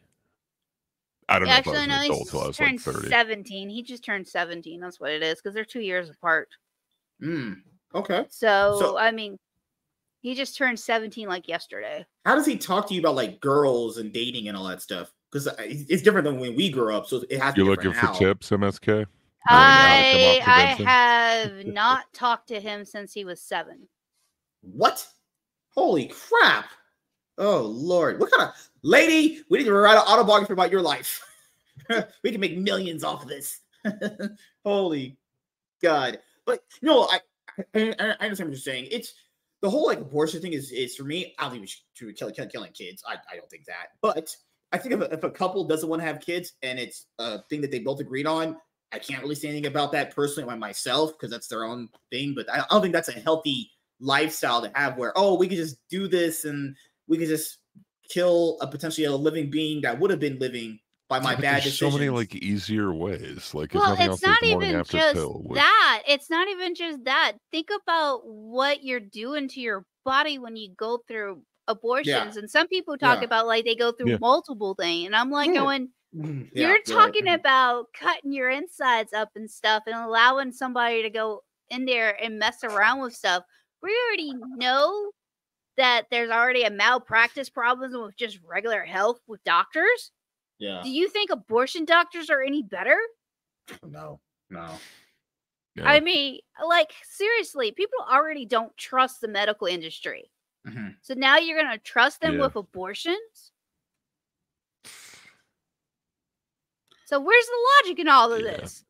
I don't know if I actually, was no, an he adult till I was like turned 30. 17. He just turned 17. That's what it is because they're two years apart. Mm. Okay. So, So- I mean, he just turned 17 like yesterday. How does he talk to you about like girls and dating and all that stuff? Because it's different than when we grew up. So it has to You're be looking for now. tips, MSK? I Knowing how to come off I have not talked to him since he was seven. What? Holy crap! Oh lord, what kind of lady? We need to write an autobiography about your life. we can make millions off of this. Holy God! But no, I, I I understand what you're saying. It's the whole like abortion thing is is for me. I don't think we should, should kill, kill, killing kids. I, I don't think that. But I think if a, if a couple doesn't want to have kids and it's a thing that they both agreed on, I can't really say anything about that personally by myself because that's their own thing. But I I don't think that's a healthy lifestyle to have where oh we could just do this and we could just kill a potentially a living being that would have been living by my Yeah, but bad there's decisions. so many like easier ways. Like there's Well, nothing else it's not there's morning even after just pill. which- that. It's not even just that. Think about what you're doing to your body when you go through abortions. And some people talk Yeah. about like they go through Yeah. multiple things. And I'm like Yeah. going, Mm, you're right. talking Mhm. about cutting your insides up and stuff and allowing somebody to go in there and mess around with stuff. We already know that there's already a malpractice problem with just regular health with doctors. yeah Do you think abortion doctors are any better? no no yeah. I mean, like seriously, people already don't trust the medical industry. Mhm. So now you're going to trust them Yeah. with abortions? So where's the logic in all of Yeah. this?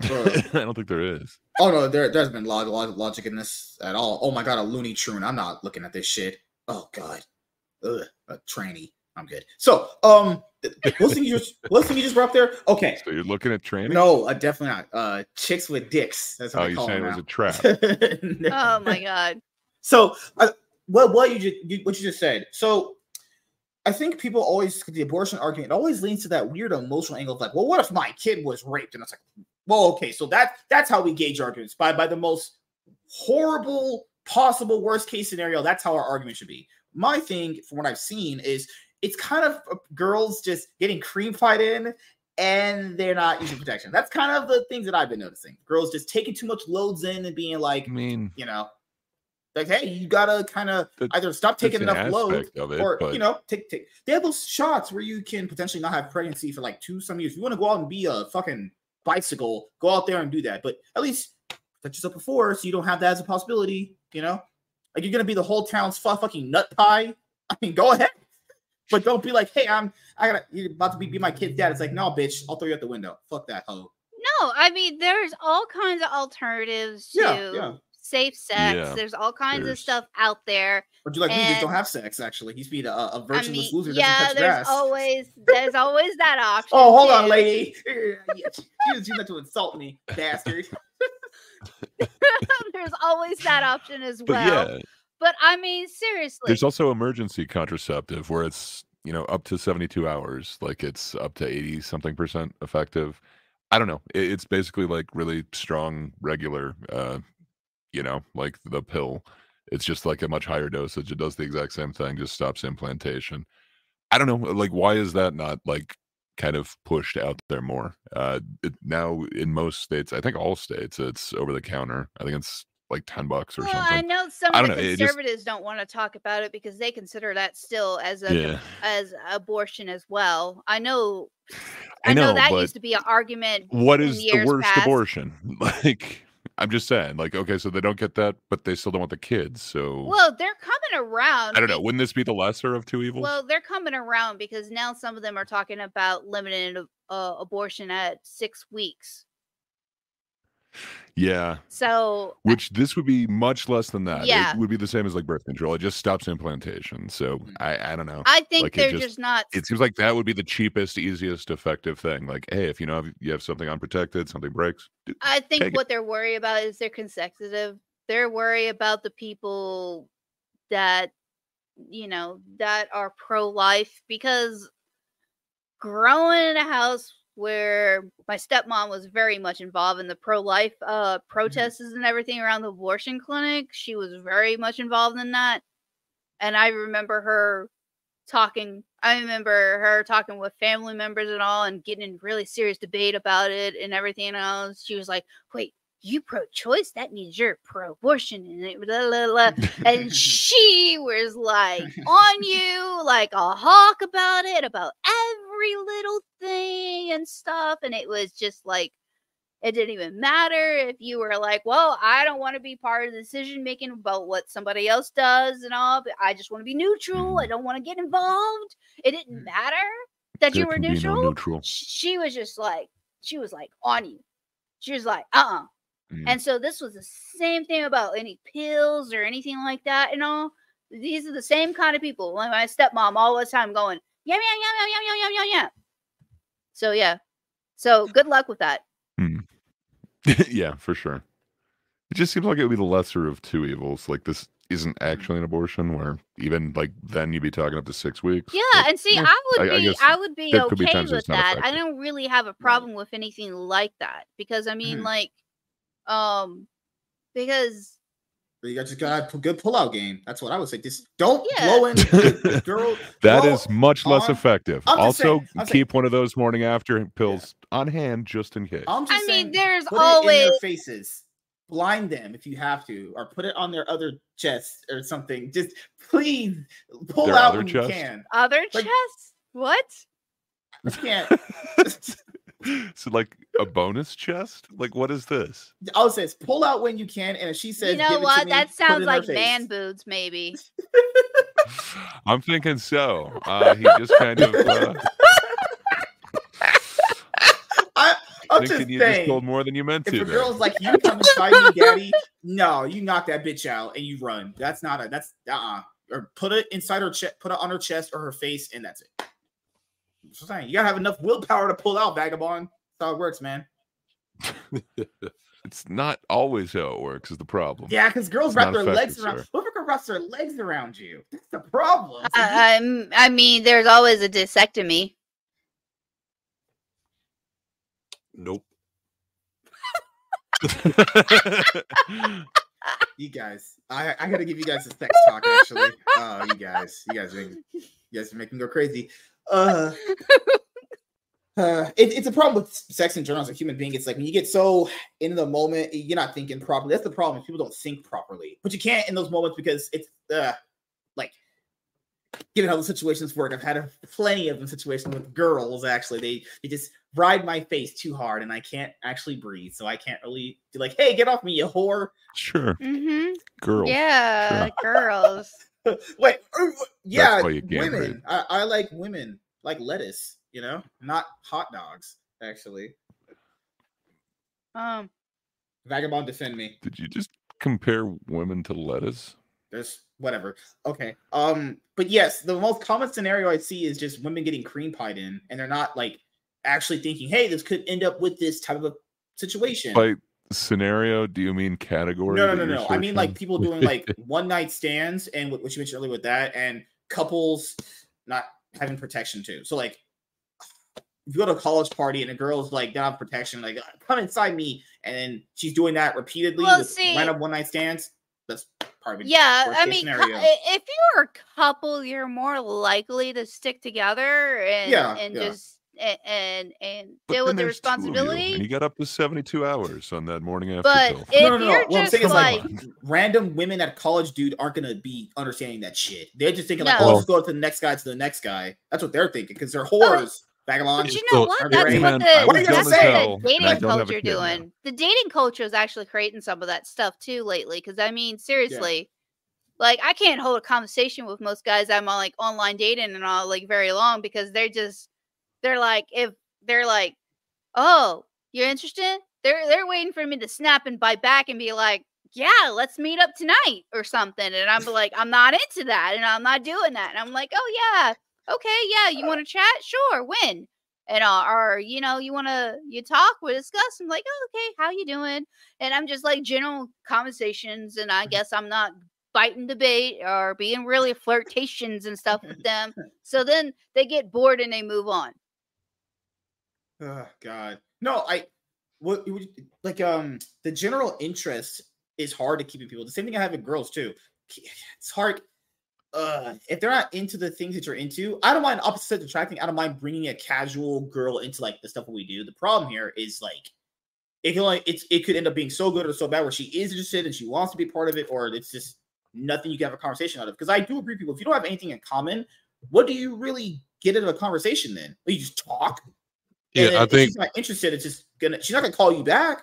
I don't think there is. oh no there, there's been a lot, a of logic in this at all oh my god a loony tune i'm not looking at this shit oh god Ugh, a tranny i'm good so um what's thing you just what's thing you just brought up there okay So you're looking at training? no uh, definitely not uh chicks with dicks that's how Oh, they you call saying it was a now. trap? Oh my god. So, uh, what what you just you, what you just said. So, I think people always the abortion argument always leans to that weird emotional angle of like, well, what if my kid was raped? And it's like, well, okay, so that that's how we gauge arguments by by the most horrible possible worst case scenario. That's how our argument should be. My thing, from what I've seen, is it's kind of uh, girls just getting cream fied in. And they're not using protection. That's kind of the things that I've been noticing. Girls just taking too much loads in and being like, I mean, you know, Like, hey, you gotta kind of either stop taking That's an enough load, it, or but you know, take take. They have those shots where you can potentially not have pregnancy for like two some years. If you want to go out and be a fucking bicycle, go out there and do that. But at least protect yourself before, so you don't have that as a possibility. You know, like you're gonna be the whole town's fu- fucking nut pie. I mean, go ahead, but don't be like, hey, I'm I gotta you're about to be, be my kid's dad. It's like, no, bitch, I'll throw you out the window. Fuck that hoe. No, I mean there's all kinds of alternatives to Yeah, yeah. Safe sex. Yeah, there's all kinds of stuff out there. Or do you like me? Just And- don't have sex. Actually, he's being a, a I virginless mean, loser. yeah, doesn't touch there's grass. always there's always that option. Oh, hold on, lady. Yeah, she was to insult me, bastard. there's always that option as but well. yeah, But I mean, seriously, there's also emergency contraceptive where it's you know up to 72 hours, like it's up to 80 something percent effective. I don't know. It's basically like really strong regular, uh, you know, like the pill. It's just like a much higher dosage. It does the exact same thing, just stops implantation. I don't know. Like, why is that not like kind of pushed out there more? Uh, it, now in most states, I think all states, it's over the counter. I think it's like 10 bucks or well, something. I know some I of the know, it just- conservatives don't want to talk about it because they consider that still as a yeah. as abortion as well. I know. I know, that used to be an argument. What is the worst past. abortion? Like, I'm just saying, like, okay, so they don't get that, but they still don't want the kids. So Well, they're coming around. I don't know. Wouldn't this be the lesser of two evils? Well, they're coming around because now some of them are talking about limiting uh, abortion at six weeks. Yeah. So Which this would be much less than that. Yeah. It would be the same as like birth control. It just stops implantation. So Mhm. I, I don't know. I think Like, it they're just- just, not. It seems like that would be the cheapest, easiest, effective thing. Like, hey, if you know you have something unprotected, something breaks. do- I think take it. what they're worried about is they're consecutive. They're worried about the people that you know that are pro-life because growing in a house where my stepmom was very much involved in the pro-life uh protests and everything around the abortion clinic. She was very much involved in that. And i remember her talking i remember her talking with family members and all and getting in really serious debate about it and everything else. She was like wait you pro-choice that means you're pro-abortion and it blah, blah, blah. and she was like on you like a hawk about it about every little thing and stuff and it was just like it didn't even matter if you were like well i don't want to be part of the decision making about what somebody else does and all but i just want to be neutral i don't want to get involved it didn't Mm. matter that There you were be no neutral neutral. She was just like she was like on you she was like uh-uh Mm. and so this was the same thing about any pills or anything like that and all. These are the same kind of people. Like my stepmom all the time going, yeah, yeah, yeah, yeah, yeah, yeah, yeah, yeah. So yeah. So good luck with that. yeah, for sure. It just seems like it would be the lesser of two evils. Like this isn't actually an abortion, where even like then you'd be talking up to six weeks. Yeah, but, and see, yeah, I would I- I be, guess I, would be could be okay with that. I don't really have a problem with anything like that because I mean, Mhm. like, um, because But you got just got a good pullout game. That's what I would say. Just don't Yeah. blow in the, the girl. That blow- is much less effective. Also, saying- I'm keep one of those morning after pills on hand just in case. I'm just I saying, mean, there's put it in always their faces. Blind them if you have to, or put it on their other chest or something. Just please pull Their out when chest? you can. other like- chests. What? You can't. so, like a bonus chest? Like, what is this? I'll say pull out when you can, and if she says, You know "Give it to what? me," That sounds like man boobs, maybe. I'm thinking so. Uh, he just kind of uh, I, I'm just thinking you just saying. told more than you meant if to. a there. girl's like, "You come inside me, daddy," no, you knock that bitch out and you run. That's not a. That's uh. uh Or put it inside her chest, put it on her chest or her face, and that's it. That's what I'm saying. You gotta have enough willpower to pull out, vagabond. That's how it works, man. It's not always how it works. Is the problem? Yeah, because girls It's wrap their legs around. sir. What if a girl wraps their legs around you? That's the problem. So you- I, I'm, I mean, there's always a disectomy. Nope. you guys, I I gotta give you guys a sex talk. Actually, oh, you guys, you guys, are, you guys are making me go crazy. Uh, uh, it, it's a problem with sex in general as a human being. It's like when you get so in the moment, you're not thinking properly. That's the problem. People don't think properly, but you can't in those moments because it's uh, like given how the situations work. I've had a, plenty of them situations with girls. Actually, they they just ride my face too hard, and I can't actually breathe. So I can't really be like, "Hey, get off me, you whore." Sure, Mm-hmm. girls. Yeah, girls. Wait, uh, yeah, why you can't breathe. women. I, I like women, like lettuce. You know, not hot dogs. Actually, Um, vagabond, defend me. Did you just compare women to lettuce? There's whatever. Okay. Um, but yes, the most common scenario I see is just women getting cream pied in, and they're not like actually thinking, "Hey, this could end up with this type of a situation." By scenario, do you mean category? no, no, no, no. I mean like people doing like one night stands, and what what you mentioned earlier with that, and couples not having protection too. So like. If you go to a college party and a girl's like don't have protection, like come inside me, and then she's doing that repeatedly Well, with see- random one night stands. That's part of it. yeah, worst I mean, scenario. if you're a couple, you're more likely to stick together and Yeah, and yeah. just and and, and But deal with the there's two of you, responsibility. and you got up to 72 hours on that morning after But if no, no, no. you're What I'm just like, like random women at college, dude, aren't gonna be understanding that shit. They're just thinking like, oh, let's go to the next guy to the next guy. That's what they're thinking because they're whores. Vagabond. but you So- know what? That's they what the, Man, that's what the dating don't have a culture kid now. doing. The dating culture is actually creating some of that stuff too lately. Because I mean, seriously, like I can't hold a conversation with most guys I'm on like online dating and all like very long because they're just they're like if they're like, oh, you're interested? They're they're waiting for me to snap and bite back and be like, yeah, let's meet up tonight or something. And I'm like, I'm not into that, and I'm not doing that. And I'm like, oh yeah, okay, yeah, you want to chat? Sure, when? And uh, or you know, you want to you talk, we discuss. I'm like, oh, okay, how you doing? And I'm just like general conversations, and I guess I'm not biting debate or being really flirtations and stuff with them. So then they get bored and they move on. Oh God, no, I what like um the general interest is hard to keeping people. The same thing I have with girls too. It's hard. Uh, if they're not into the things that you're into, I don't mind opposite attracting. I don't mind bringing a casual girl into like the stuff we do. The problem here is like it can like it's it could end up being so good or so bad where she is interested and she wants to be part of it, or it's just nothing you can have a conversation out of. Because I do agree, people, if you don't have anything in common, what do you really get out of a conversation then? You just talk. And Yeah, then I think she's not interested. It's just gonna. She's not gonna call you back.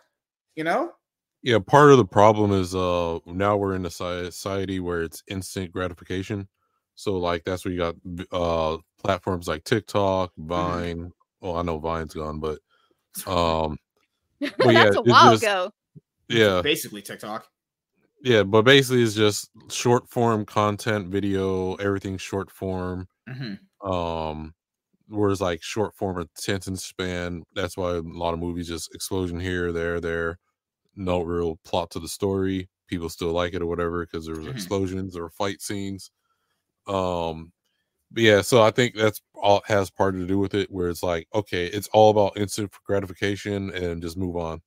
You know. yeah, part of the problem is uh now we're in a society where it's instant gratification. So like that's where you got uh platforms like TikTok, Mm-hmm. Vine. Well, I know Vine's gone, but um That's yeah, a it's while just- ago. yeah, Basically, TikTok. yeah, but basically it's just short form content, video, everything short form. Mm-hmm. um whereas like short form attention span that's why a lot of movies just explosion here there there no real plot to the story people still like it or whatever because there was Mhm. explosions or fight scenes um but yeah so i think that's all has part to do with it where it's like okay it's all about instant gratification and just move on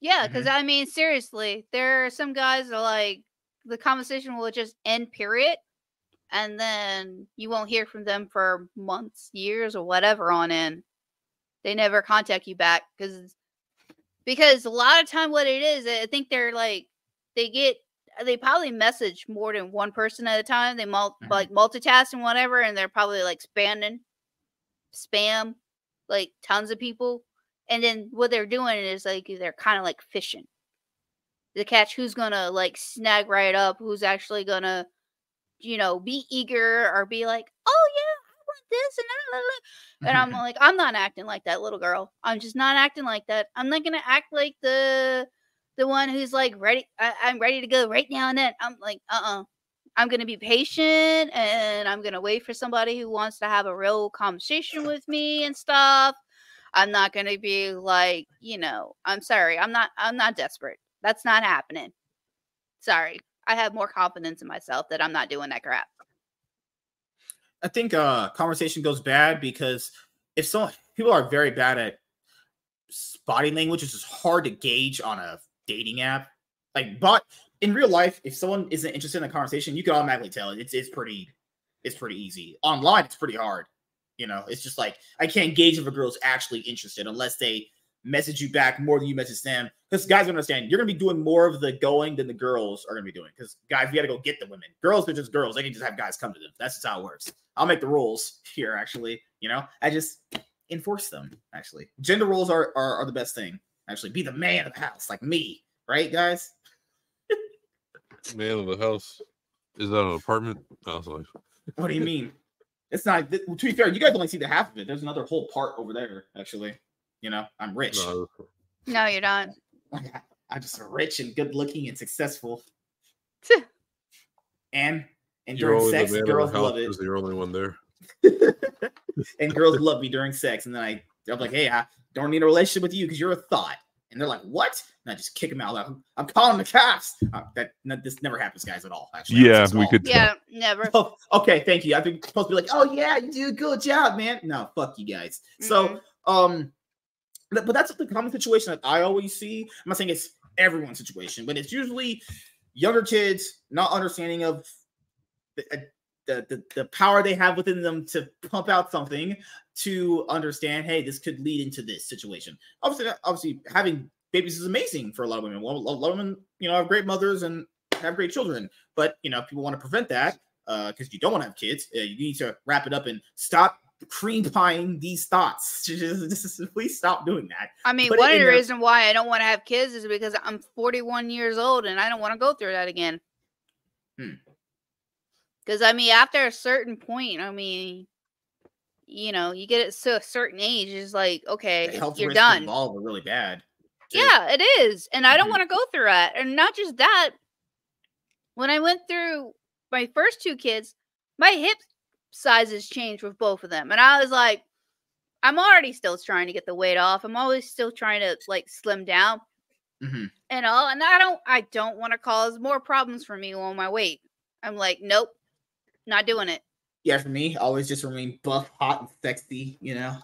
Yeah, because I mean, seriously, there are some guys that like the conversation will just end, period, and then you won't hear from them for months, years, or whatever on end. They never contact you back because because a lot of time what it is, I think they're like they get they probably message more than one person at a time. They mul- Mhm. like multitask and whatever, and they're probably like spamming, spam, like tons of people. And then what they're doing is like they're kind of like fishing to catch who's gonna like snag right up, who's actually gonna, you know, be eager or be like, oh yeah, I want this and blah, blah." And I'm like, I'm not acting like that little girl. I'm just not acting like that. I'm not gonna act like the the one who's like ready. I, I'm ready to go right now and then. I'm like, uh uh-uh. uh. i am gonna be patient and I'm gonna wait for somebody who wants to have a real conversation with me and stuff. I'm not gonna be like, you know, I'm sorry, I'm not I'm not desperate. That's not happening. Sorry. I have more confidence in myself that I'm not doing that crap. I think uh conversation goes bad because if some people are very bad at body language, it's just hard to gauge on a dating app. Like, but in real life, if someone isn't interested in a conversation, you can automatically tell. It's it's pretty it's pretty easy. Online, it's pretty hard. You know, it's just like I can't gauge if a girl's actually interested unless they message you back more than you message them. Because guys understand you're gonna be doing more of the going than the girls are gonna be doing. Because guys, you gotta go get the women. Girls are just girls. They can just have guys come to them. That's just how it works. I'll make the rules here. Actually, you know, I just enforce them. Actually, gender roles are are, are the best thing. Actually, be the man of the house, like me, right, guys? Man of the house. Is that an apartment? Oh, I was like, What do you mean? It's not. th- To be fair, you guys only see the half of it. There's another whole part over there. Actually, you know, I'm rich. no, No, you're not. I'm just rich and good looking and successful. And and you're during sex, the man girls of the house love it. you're the only one there. and girls love me during sex. And then I, I'm like, hey, I don't need a relationship with you because you're a thought. And they're like, what? And I just kick them out. Like, I'm calling the cops. Uh, that no, this never happens, guys, at all. Actually, Yeah, we all. could. Yeah, never. Oh, okay, thank you. I've been supposed to be like, oh yeah, you do a good job, man. No, fuck you guys. So, Mhm. um, but but that's the common situation that I always see. I'm not saying it's everyone's situation, but it's usually younger kids not understanding of the, uh, the, the, the power they have within them to pump out something to understand, hey, this could lead into this situation. Obviously, obviously, having babies is amazing for a lot of women. Well, a lot of women, you know, have great mothers and have great children. But you know, people want to prevent that because you don't want to have kids. Uh, you need to wrap it up and stop cream pieing these thoughts. Just, please stop doing that. I mean, put one of the there. reasons why I don't want to have kids is because I'm 41 years old and I don't want to go through that again. Hmm. Because I mean, after a certain point, I mean, you know, you get it to a certain age, it's like, okay, you're done. involved are really bad. too. Yeah, it is. And I don't Mhm. want to go through that. And not just that, when I went through my first two kids, my hip sizes change with both of them. And I was like, I'm already still trying to get the weight off. I'm always still trying to like slim down Mhm. and all. And I don't I don't want to cause more problems for me on my weight. I'm like, nope, not doing it. Yeah, for me, always just remain buff, hot, and sexy. You know,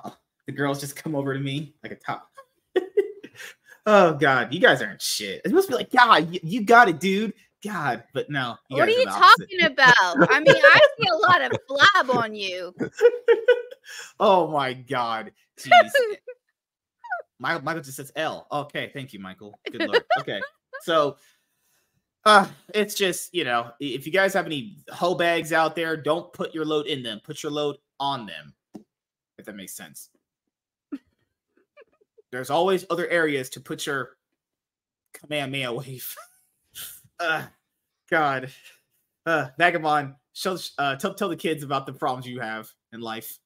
the girls just come over to me like a top. oh God, you guys aren't shit. It must be like God, you, you got it, dude. God, but no. what are you talking about? I mean, I see a lot of flab on you. oh my God, jeez. Michael, Michael just says L. Okay, thank you, Michael. Good luck. Okay, so uh it's just you know, if you guys have any hoe bags out there, don't put your load in them. Put your load on them. If that makes sense. There's always other areas to put your Kamehameha wave. uh, God, uh, Vagabond, show uh, tell tell the kids about the problems you have in life.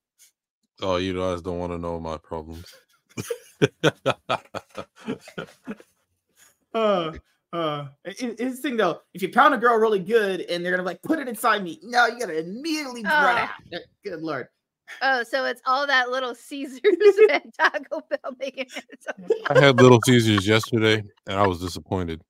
Oh, you guys don't want to know my problems. Uh, uh, it- it- it's thing though. If you pound a girl really good and they're gonna like put it inside me, no, you gotta immediately run out. Good lord. Oh, so it's all that little Caesars and Taco Bell making it. I had Little Caesars yesterday, and I was disappointed.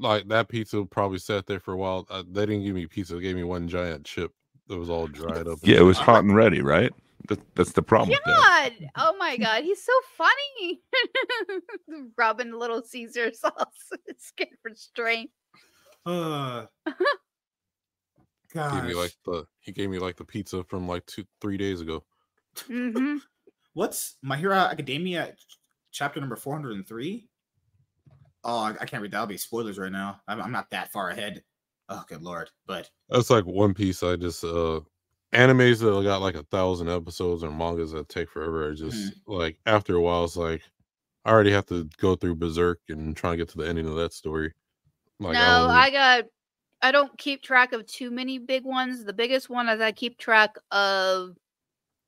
Like that pizza probably sat there for a while. Uh, they didn't give me pizza; they gave me one giant chip that was all dried up. Yeah, it was hot and ready, right? That, that's the problem. God! Oh my God, he's so funny. Rubbing little Caesar sauce. It's good for strength. Uh, He gave me like the he gave me like the pizza from like two three days ago. hmm What's My Hero Academia chapter number 403? Oh, I, I can't read that. That'll be spoilers right now. I'm, I'm not that far ahead. Oh, good lord. But That's like One Piece. I just uh animes that I got like a thousand episodes or mangas that take forever. Are just like after a while, it's like I already have to go through Berserk and try and get to the ending of that story. Like no, don't I got. I don't keep track of too many big ones. The biggest one that I keep track of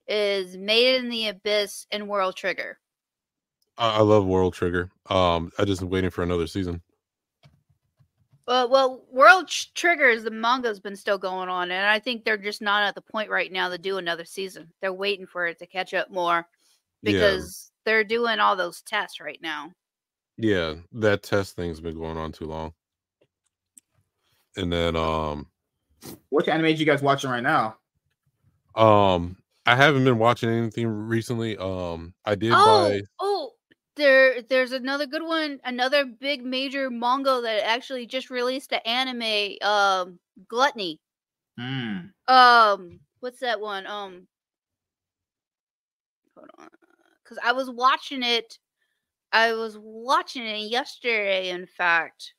is Made in the Abyss and World Trigger. I, I love World Trigger. Um, I just waiting for another season. Well, well, World Tr- Triggers, the manga's been still going on, and I think they're just not at the point right now to do another season. They're waiting for it to catch up more because they're doing all those tests right now. Yeah, yeah, that test thing's been going on too long. And then um which anime are you guys watching right now? um I haven't been watching anything recently. Um I did Oh, buy oh, there, there's another good one, another big major manga that actually just released an anime. Um, Gluttony. Hmm. Um, what's that one? Um, hold on, because I was watching it. I was watching it yesterday. In fact,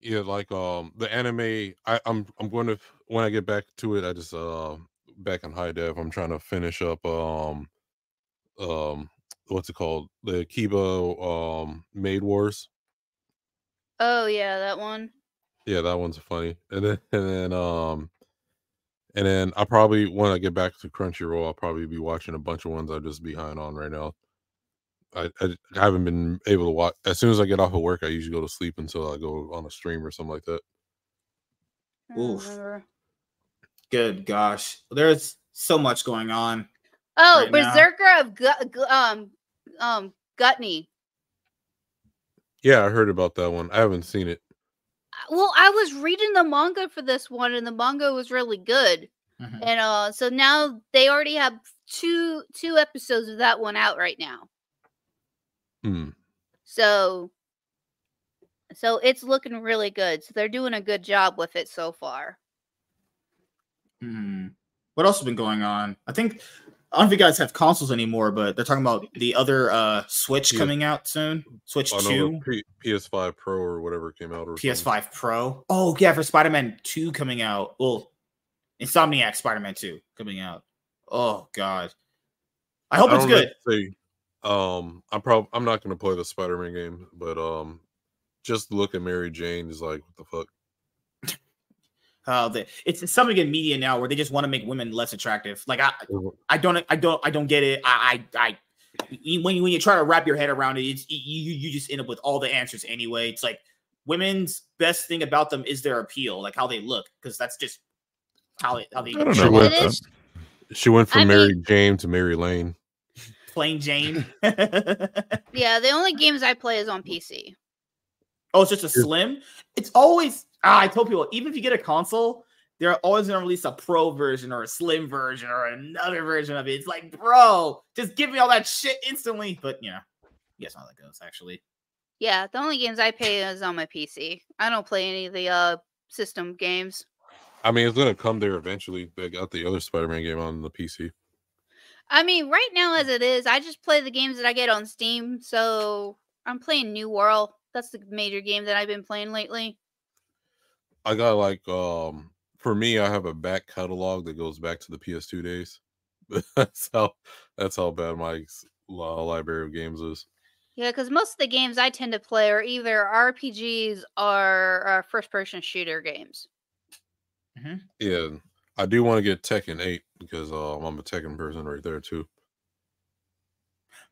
Yeah, like um the anime. I, I'm I'm going to when I get back to it. I just uh back in high def. I'm trying to finish up um um what's it called the Kiba um Maid Wars. oh yeah, that one. Yeah, that one's funny. And then and then um and then I probably when I get back to Crunchyroll, I'll probably be watching a bunch of ones I'm just behind on right now. I, I I haven't been able to watch. As soon as I get off of work, I usually go to sleep until I go on a stream or something like that. I don't Oof. remember. Good gosh, there's so much going on. Oh, right now. Berserker of Gut, Gu- um, um, Gutney. Yeah, I heard about that one. I haven't seen it. Well, I was reading the manga for this one, and the manga was really good. Mhm. And uh, so now they already have two two episodes of that one out right now. Hmm. So, so it's looking really good. So they're doing a good job with it so far. Hmm. What else has been going on? I think I don't know if you guys have consoles anymore, but they're talking about the other uh Switch Yeah. coming out soon. Switch know Two, P- PS5 Pro or whatever came out. Or. PS5 Pro. Oh yeah, for Spider Man Two coming out. Well, Insomniac Spider Man Two coming out. Oh god, I hope I it's good. say. Um, I'm probably I'm not gonna play the Spider-Man game, but um, just look at Mary Jane is like, what the fuck? Uh, the, it's it's something in media now where they just want to make women less attractive. Like I, I don't, I don't, I don't get it. I, I, I when you when you try to wrap your head around it, it's you you you just end up with all the answers anyway. It's like women's best thing about them is their appeal, like how they look, because that's just how they how they I don't know went, about It is- she went from I Mary mean- Jane to Mary Lane. plain Jane. Yeah, the only games I play is on PC. oh, it's just a slim. It's always ah, I told people even if you get a console, they're always gonna release a pro version or a slim version or another version of it. It's like, bro, just give me all that shit instantly. But you know, you guys how that goes actually. Yeah, the only games I play is on my PC. I don't play any of the uh system games. I mean, it's gonna come there eventually. They got the other Spider-Man game on the PC. I mean, right now as it is, I just play the games that I get on Steam. So I'm playing New World. That's the major game that I've been playing lately. I got like um for me, I have a back catalog that goes back to the PS2 days. that's how that's how bad my library of games is. Yeah, because most of the games I tend to play are either RPGs or uh, first-person shooter games. Yeah, I do want to get Tekken 8 because um, I'm a Tekken person right there too.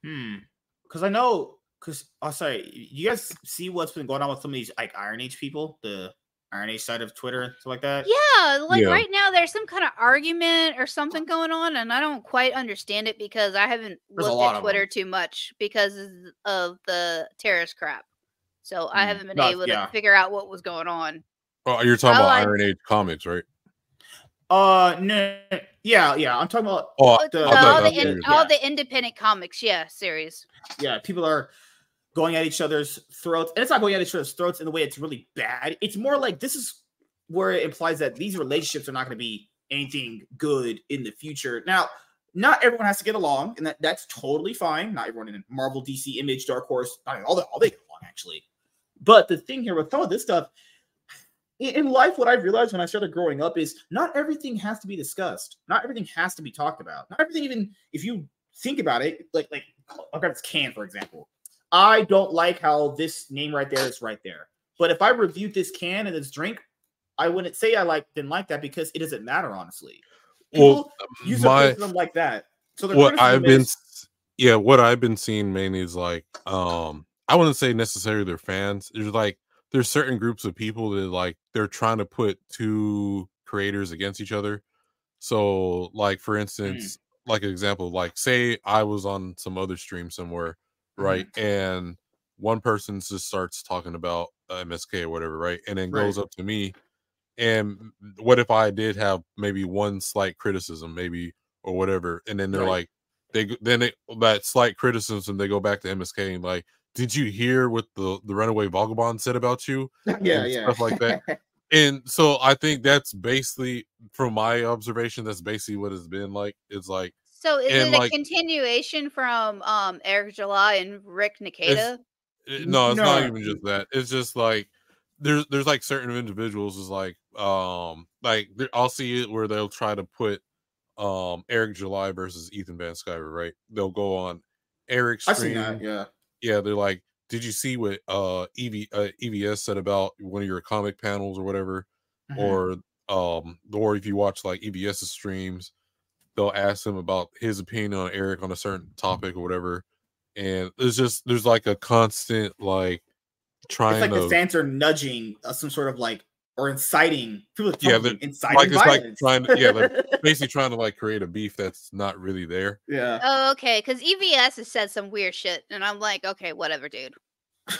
Hmm. Because I know. Because oh, sorry. You guys see what's been going on with some of these like Iron Age people, the Iron Age side of Twitter and stuff like that. Yeah, like Yeah. right now there's some kind of argument or something going on, and I don't quite understand it because I haven't There's looked at Twitter too much because of the terrorist crap. So I Mm, haven't been no, able yeah. to figure out what was going on. Oh, you're talking Oh, about I- Iron Age comics, right? Uh, no, yeah, yeah. I'm talking about Oh, the- So I all, that's the in, all saying. the independent comics, yeah, series. yeah. People are going at each other's throats, and it's not going at each other's throats in the way it's really bad. It's more like this is where it implies that these relationships are not going to be anything good in the future. Now, not everyone has to get along, and that, that's totally fine. Not everyone in Marvel, DC, Image, Dark Horse, mean, all the all they get along actually. But the thing here with of this stuff in, in life, what I realized when I started growing up is not everything has to be discussed. Not everything has to be talked about. Not everything, even if you think about it, like like I'll grab this can for example. I don't like how this name right there is right there. But if I reviewed this can and this drink, I wouldn't say I like didn't like that because it doesn't matter honestly. Well, People use my- a like that. So what I've been, is- yeah, what I've been seeing mainly is like, um, I wouldn't say necessarily they're fans. There's like, there's certain groups of people that like they're trying to put two creators against each other. So, like for instance, like an example, like say I was on some other stream somewhere, right, and one person just starts talking about uh, MSK or whatever, right, and then goes up to me, and what if I did have maybe one slight criticism, maybe or whatever, and then they're Right. like, they then it, that slight criticism, they go back to MSK and like, did you hear what the the runaway vagabond said about you? yeah, and yeah. stuff like that. and so I think that's basically from my observation, that's basically what it's been like. It's like So is And, it a continuation from um Eric July and Rick Nikita? it- no, it's not even just that. It's just like there's there's like certain individuals is like um like I'll see it where they'll try to put um Eric July versus Ethan Van Sciver, right? They'll go on Eric's I've seen stream. that. Yeah. yeah, they're like, did you see what uh EV uh, EVS said about one of your comic panels or whatever? Mhm. Or um, or if you watch like EVS's streams, they'll ask him about his opinion on Eric on a certain topic or whatever. And it's just there's like a constant like trying it's like to the fans are nudging uh, some sort of like or inciting people to Yeah, yeah, they're- inciting like it's like violence. trying to yeah, they're basically trying to like create a beef that's not really there. yeah. Oh, okay. Because EVS has said some weird shit, and I'm like, okay, whatever, dude.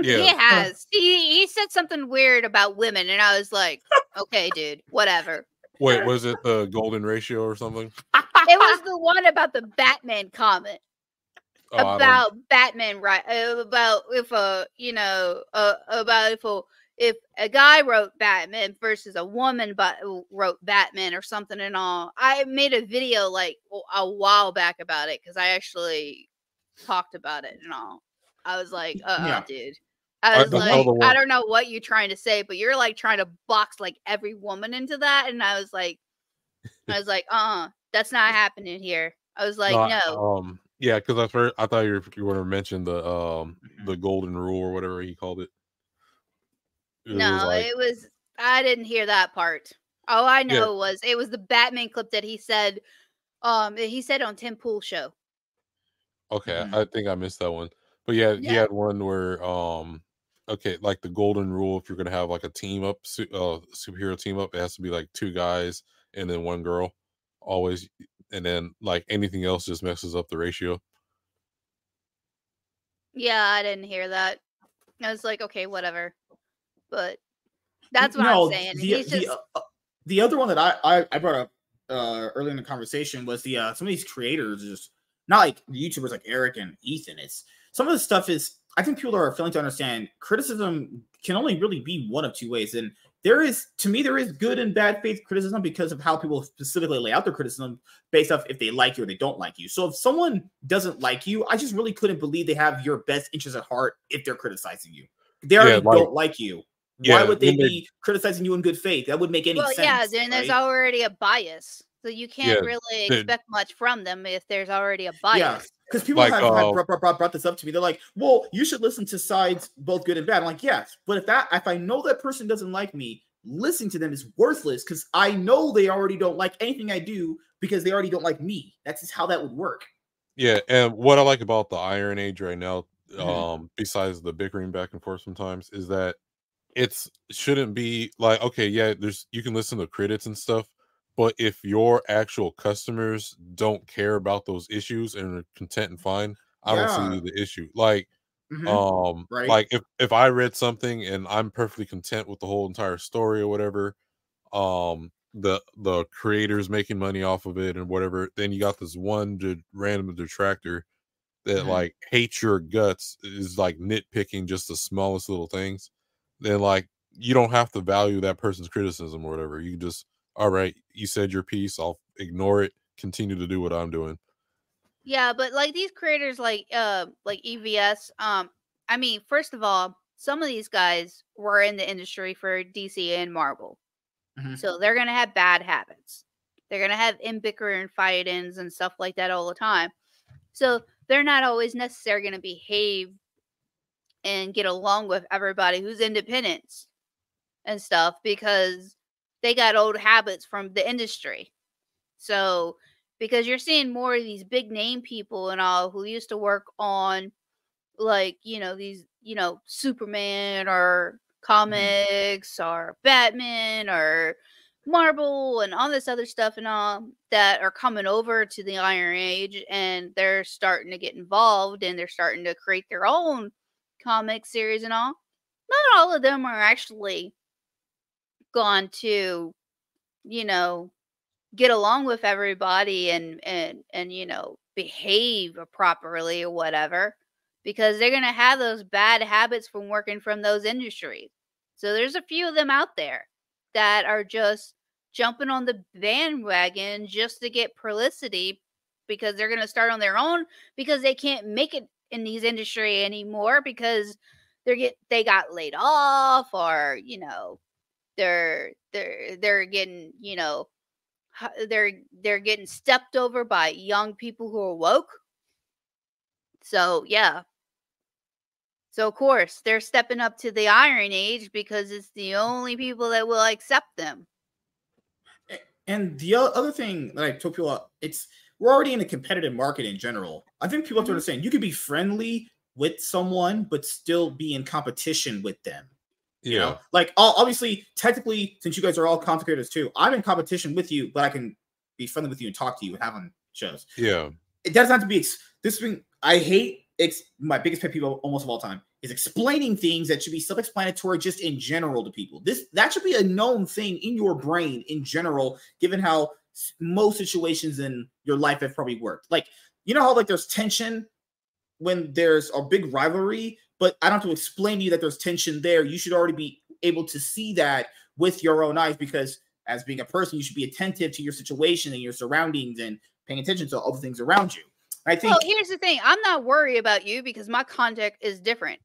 Yeah. He has. He he said something weird about women, and I was like, okay, dude, whatever. Wait, was it the golden ratio or something? It was the one about the Batman comment Oh, about Batman, right? uh, About if a you know uh, about if a if a guy wrote Batman versus a woman but wrote Batman or something and all. I made a video like a while back about it because I actually talked about it and all. I was like, uh, uh Yeah. dude. I I was don't like, the I don't know what you're trying to say, but you're like trying to box like every woman into that, and I was like, I was like, uh, uh that's not happening here. I was like, No, no, Um, yeah, because I first I thought you were, you were to mention the um the golden rule or whatever he called it. It was no, like- it was. I didn't hear that part. All I Yeah. know was it was the Batman clip that he said. Um, he said on Tim Pool show. okay, Mhm. I think I missed that one. But yeah, he had one where um okay, like the golden rule if you're gonna have like a team up su- uh superhero team up, it has to be like two guys and then one girl always and then like anything else just messes up the ratio. Yeah, I didn't hear that. I was like, okay, whatever. But that's what No, I'm saying. The, He's the, just uh, uh, the other one that I, I, I brought up uh, earlier in the conversation was the uh, some of these creators just not like YouTubers like Eric and Ethan. It's some of the stuff is I think people are failing to understand criticism can only really be one of two ways. And there is to me there is good and bad faith criticism because of how people specifically lay out their criticism based off if they like you or they don't like you. So if someone doesn't like you, I just really couldn't believe they have your best interest at heart if they're criticizing you. They already like- don't like you. Yeah, Why would they they- be criticizing you in good faith? That would make any well, sense. yeah. Then there's right? already a bias, so you can't Yeah, really the- expect much from them if there's already a bias. Yeah, because people Like, have, have uh, brought, brought- brought- brought this up to me. They're like, "Well, you should listen to sides both good and bad." I'm like, "Yes, but if that if I know that person doesn't like me, listening to them is worthless because I know they already don't like anything I do because they already don't like me. That's just how that would work." Yeah, and what I like about the Iron Age right now, Mhm. um, besides the bickering back and forth sometimes, is that it's shouldn't be like okay, yeah, there's you can listen to credits and stuff, but if your actual customers don't care about those issues and are content and fine, I don't see the issue. Like, Mhm. um, Right. like if if I read something and I'm perfectly content with the whole entire story or whatever, um, the the creators making money off of it and whatever, then you got this one de- random detractor that Mhm. like hates your guts is like nitpicking just the smallest little things, then like you don't have to value that person's criticism or whatever. You just all right, you said your piece, I'll ignore it, continue to do what I'm doing. Yeah, but like these creators like uh like EVS, um I mean, first of all, some of these guys were in the industry for DC and Marvel. Mhm. So they're going to have bad habits. They're going to have in bicker and fight-ins and stuff like that all the time. So they're not always necessarily going to behave and get along with everybody who's independent and stuff because they got old habits from the industry. So because you're seeing more of these big name people and all who used to work on like you know these you know superman or mm-hmm. comics or batman or marvel and all this other stuff and all that are coming over to the iron age and they're starting to get involved and they're starting to create their own comic series and all not all of them are actually gone to you know get along with everybody and and and you know behave properly or whatever because they're going to have those bad habits from working from those industries. So there's a few of them out there that are just jumping on the bandwagon just to get publicity because they're going to start on their own because they can't make it in these industry anymore because they're get they got laid off or you know they're they're they're getting you know they're they're getting stepped over by young people who are woke. So yeah. So of course they're stepping up to the iron age because it's the only people that will accept them. And the other thing that i told people uh, it's we're already in a competitive market in general. I think people have to understand you could be friendly with someone but still be in competition with them you know Yeah. like obviously technically since you guys are all content creators too i'm in competition with you but i can be friendly with you and talk to you and have on shows Yeah. it doesn't have to be ex- this thing i hate it's my biggest pet peeve almost of all time is explaining things that should be self-explanatory just in general to people this that should be a known thing in your brain in general given how most situations in your life have probably worked like you know how like there's tension when there's a big rivalry but i don't have to explain to you that there's tension there you should already be able to see that with your own eyes because as being a person you should be attentive to your situation and your surroundings and paying attention to all the things around you i think well here's the thing i'm not worried about you because my contact is different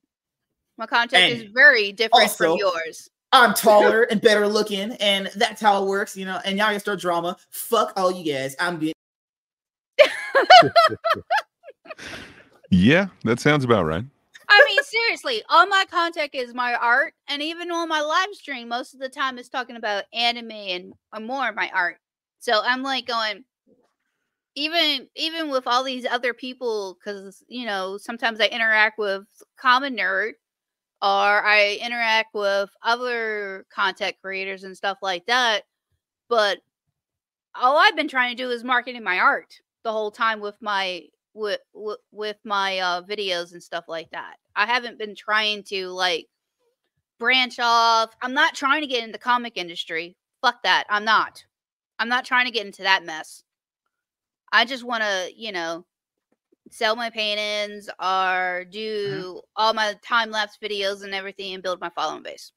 my contact is very different from yours I'm taller and better looking, and that's how it works, you know. And now you start drama. Fuck all you guys. I'm being Yeah, that sounds about right. I mean, seriously, all my content is my art, and even on my live stream, most of the time it's talking about anime and, and more of my art. So I'm like going, even even with all these other people, because you know sometimes I interact with common nerd, or I interact with other content creators and stuff like that. But all I've been trying to do is marketing my art the whole time with my with with, with my uh, videos and stuff like that. I haven't been trying to like branch off. I'm not trying to get into the comic industry. Fuck that. I'm not. I'm not trying to get into that mess. I just want to, you know, sell my paintings or do all my time lapse videos and everything and build my following base.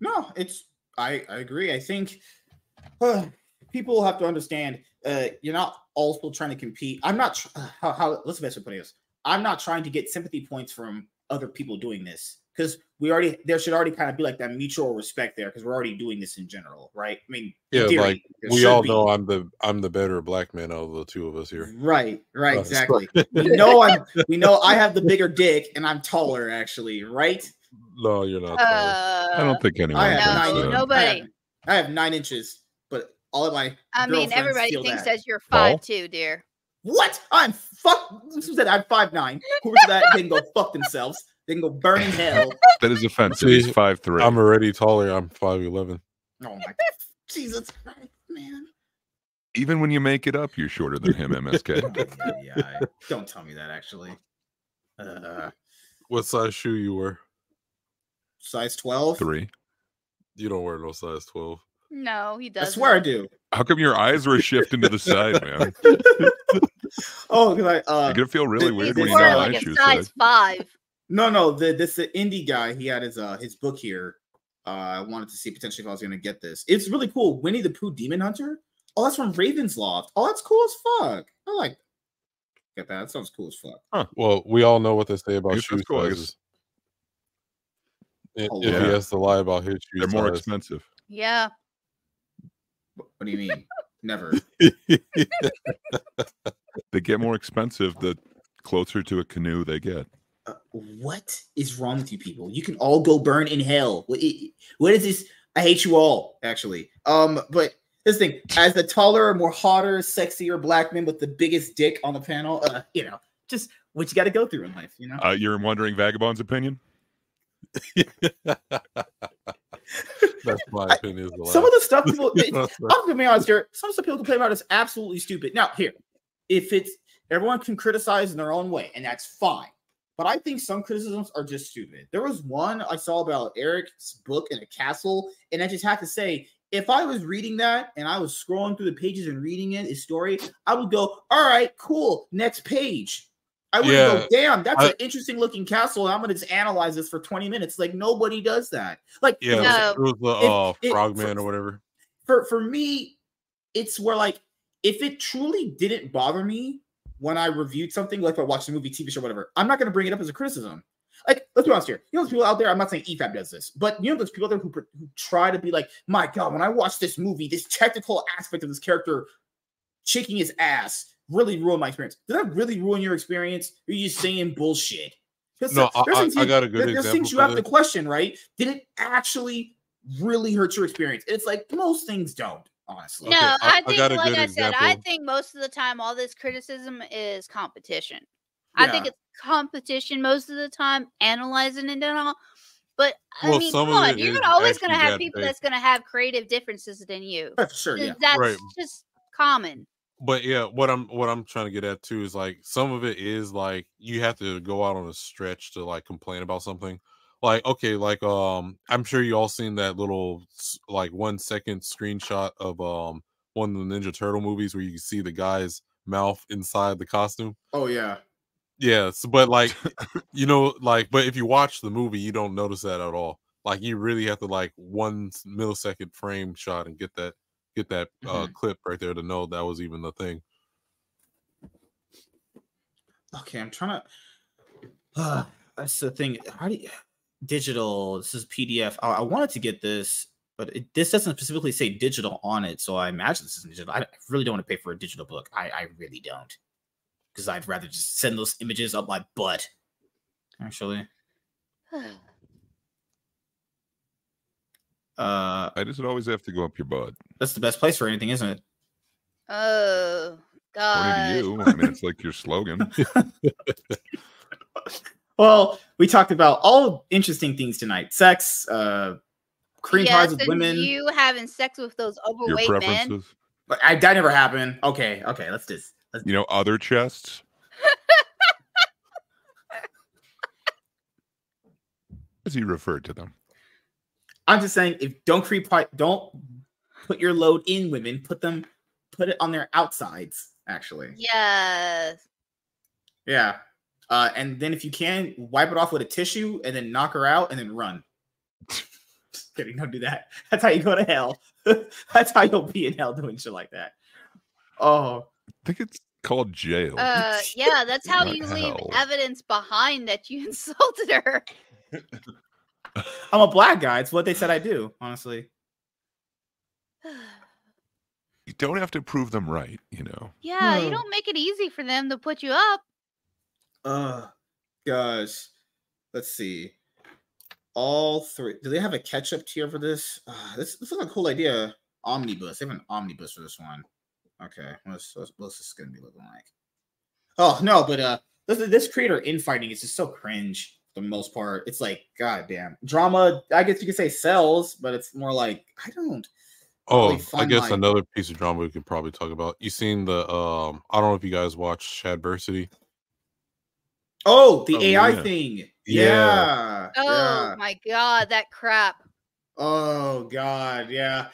no. It's I I agree. I think uh, people have to understand. Uh, you're not also trying to compete. I'm not. Tr- uh, how how what's the best way put this? I'm not trying to get sympathy points from other people doing this because we already there should already kind of be like that mutual respect there because we're already doing this in general, right? I mean, Yeah, theory, like we all be. know I'm the I'm the better black man out of the two of us here. Right, right, Uh, exactly. we know I'm we know I have the bigger dick and I'm taller actually, right? No, you're not. Uh, I don't think anyone. I have nine inches. so. nobody. I have, I have nine inches, but all of my I mean, everybody feel thinks that. that you're Tall? five two, dear. What? I'm fuck. Who said I'm five nine? Who said that? They can go fuck themselves. They can go burn in hell. That is offensive. He's five three. I'm already taller. I'm five eleven. Oh my god. Jesus Christ, man. Even when you make it up, you're shorter than him, MSK. Oh, yeah, yeah, I- don't tell me that actually. Uh, What size shoe you wear? size twelve. Three. You don't wear no size twelve. No, he doesn't. I swear I do. How come your eyes were shifting to the side, man? Oh, because I uh You're gonna feel really He's weird when you wearing know like my shoes size five. No, no, the this the indie guy. He had his uh his book here. Uh, I wanted to see potentially if I was gonna get this. It's really cool. Winnie the Pooh Demon Hunter. Oh, that's from Ravensloft. Oh, that's cool as fuck. I like. Get that? That sounds cool as fuck. Huh. Well, we all know what they say about guess shoe cool, sizes. I- Oh, If yeah. he has to lie about his shoe They're more size. expensive. Yeah. What, what do you mean? Never. They get more expensive the closer to a canoe they get. Uh, what is wrong with you people? You can all go burn in hell. What, what is this? I hate you all, actually. Um, but this thing, as the taller, more hotter, sexier black man with the biggest dick on the panel, uh, you know, just what you got to go through in life, you know. Uh, you're wondering Vagabond's opinion? That's my opinion. Some of the stuff people. I'm gonna be honest here. Some stuff people complain about is absolutely stupid. Now, here, if it's everyone can criticize in their own way, and that's fine. But I think some criticisms are just stupid. There was one I saw about Eric's book in a castle, and I just have to say, if I was reading that and I was scrolling through the pages and reading it, his story, I would go, "All right, cool, next page." I would Yeah, go, damn, that's I- an interesting looking castle. I'm gonna just analyze this for 20 minutes. Like nobody does that. Like Yeah, No. it was the uh, it- frogman for- or whatever. for for me, it's where like if it truly didn't bother me when I reviewed something, like if I watched a movie, TV show, whatever, I'm not gonna bring it up as a criticism. Like, let's be honest here. You know, those people out there. I'm not saying EFAP does this, but you know, those people out there who, who try to be like, my God, when I watch this movie, this technical aspect of this character shaking his ass really ruined my experience. Did that really ruin your experience? Or are you just saying bullshit? No, I- I- things I got a good there- There's example things you for have to question, right? Did it actually really hurt your experience? It's like most things don't, honestly. No, Okay, I- I I think, got a like good I said, I think most of the time, all this criticism is competition. I think it's competition most of the time, analyzing it and all. But I Well, mean, come on, you're always going to have people faith. that's going to have creative differences than you. Sure, yeah. That's Right. just common. But yeah what i'm what i'm trying to get at too is like some of it is like you have to go out on a stretch to like complain about something. Like okay like um i'm sure you all seen that little like one second screenshot of um one of the ninja turtle movies where you can see the guy's mouth inside the costume? Oh yeah. yes but like you know like but if you watch the movie you don't notice that at all. Like you really have to like one millisecond frame shot and get that get that uh clip right there to know that was even the thing Okay, I'm trying to. Uh, that's the thing. How do you digital? This is PDF. I, I wanted to get this, but it, this doesn't specifically say digital on it, so I imagine this is digital. I really don't want to pay for a digital book. I, I really don't, because I'd rather just send those images up my butt. Actually, uh, I just always have to go up your butt. that's the best place for anything, isn't it? oh, According God. to you, I mean, it's like your slogan. Well, we talked about all interesting things tonight: sex, uh, cream Yes, pies with women. You having sex with those Your overweight men. But I, that never happened. Okay, okay, let's just. Let's, You know, other chests. As he referred to them. I'm just saying, if don't creep, don't put your load in women. Put them, put it on their outsides. Actually, Yes. yeah. Uh, and then if you can, wipe it off with a tissue, and then knock her out, and then run. just kidding. Don't do that. That's how you go to hell. That's how you'll be in hell doing shit like that. Oh, I think it's called jail. Uh, yeah, that's how What you leave hell? evidence behind that you insulted her. I'm a black guy. It's what they said I do. Honestly. you don't have to prove them right, you know. yeah, you Hmm. don't make it easy for them to put you up. Oh gosh. Let's see. All three. Do they have a catch-up tier for this? Uh, this this is a cool idea. Omnibus. They have an omnibus for this one. Okay. What's what's, what's this gonna be looking like? Oh no, but uh this this creator infighting is just so cringe for the most part. It's like, god damn. Drama, I guess you could say sells, but it's more like I don't Oh, really I guess like- another piece of drama we could probably talk about. You seen the um I don't know if you guys watch Shadversity. Oh, the Oh, AI yeah. thing. Yeah. Yeah. Oh yeah. my god, that crap. Oh god, yeah.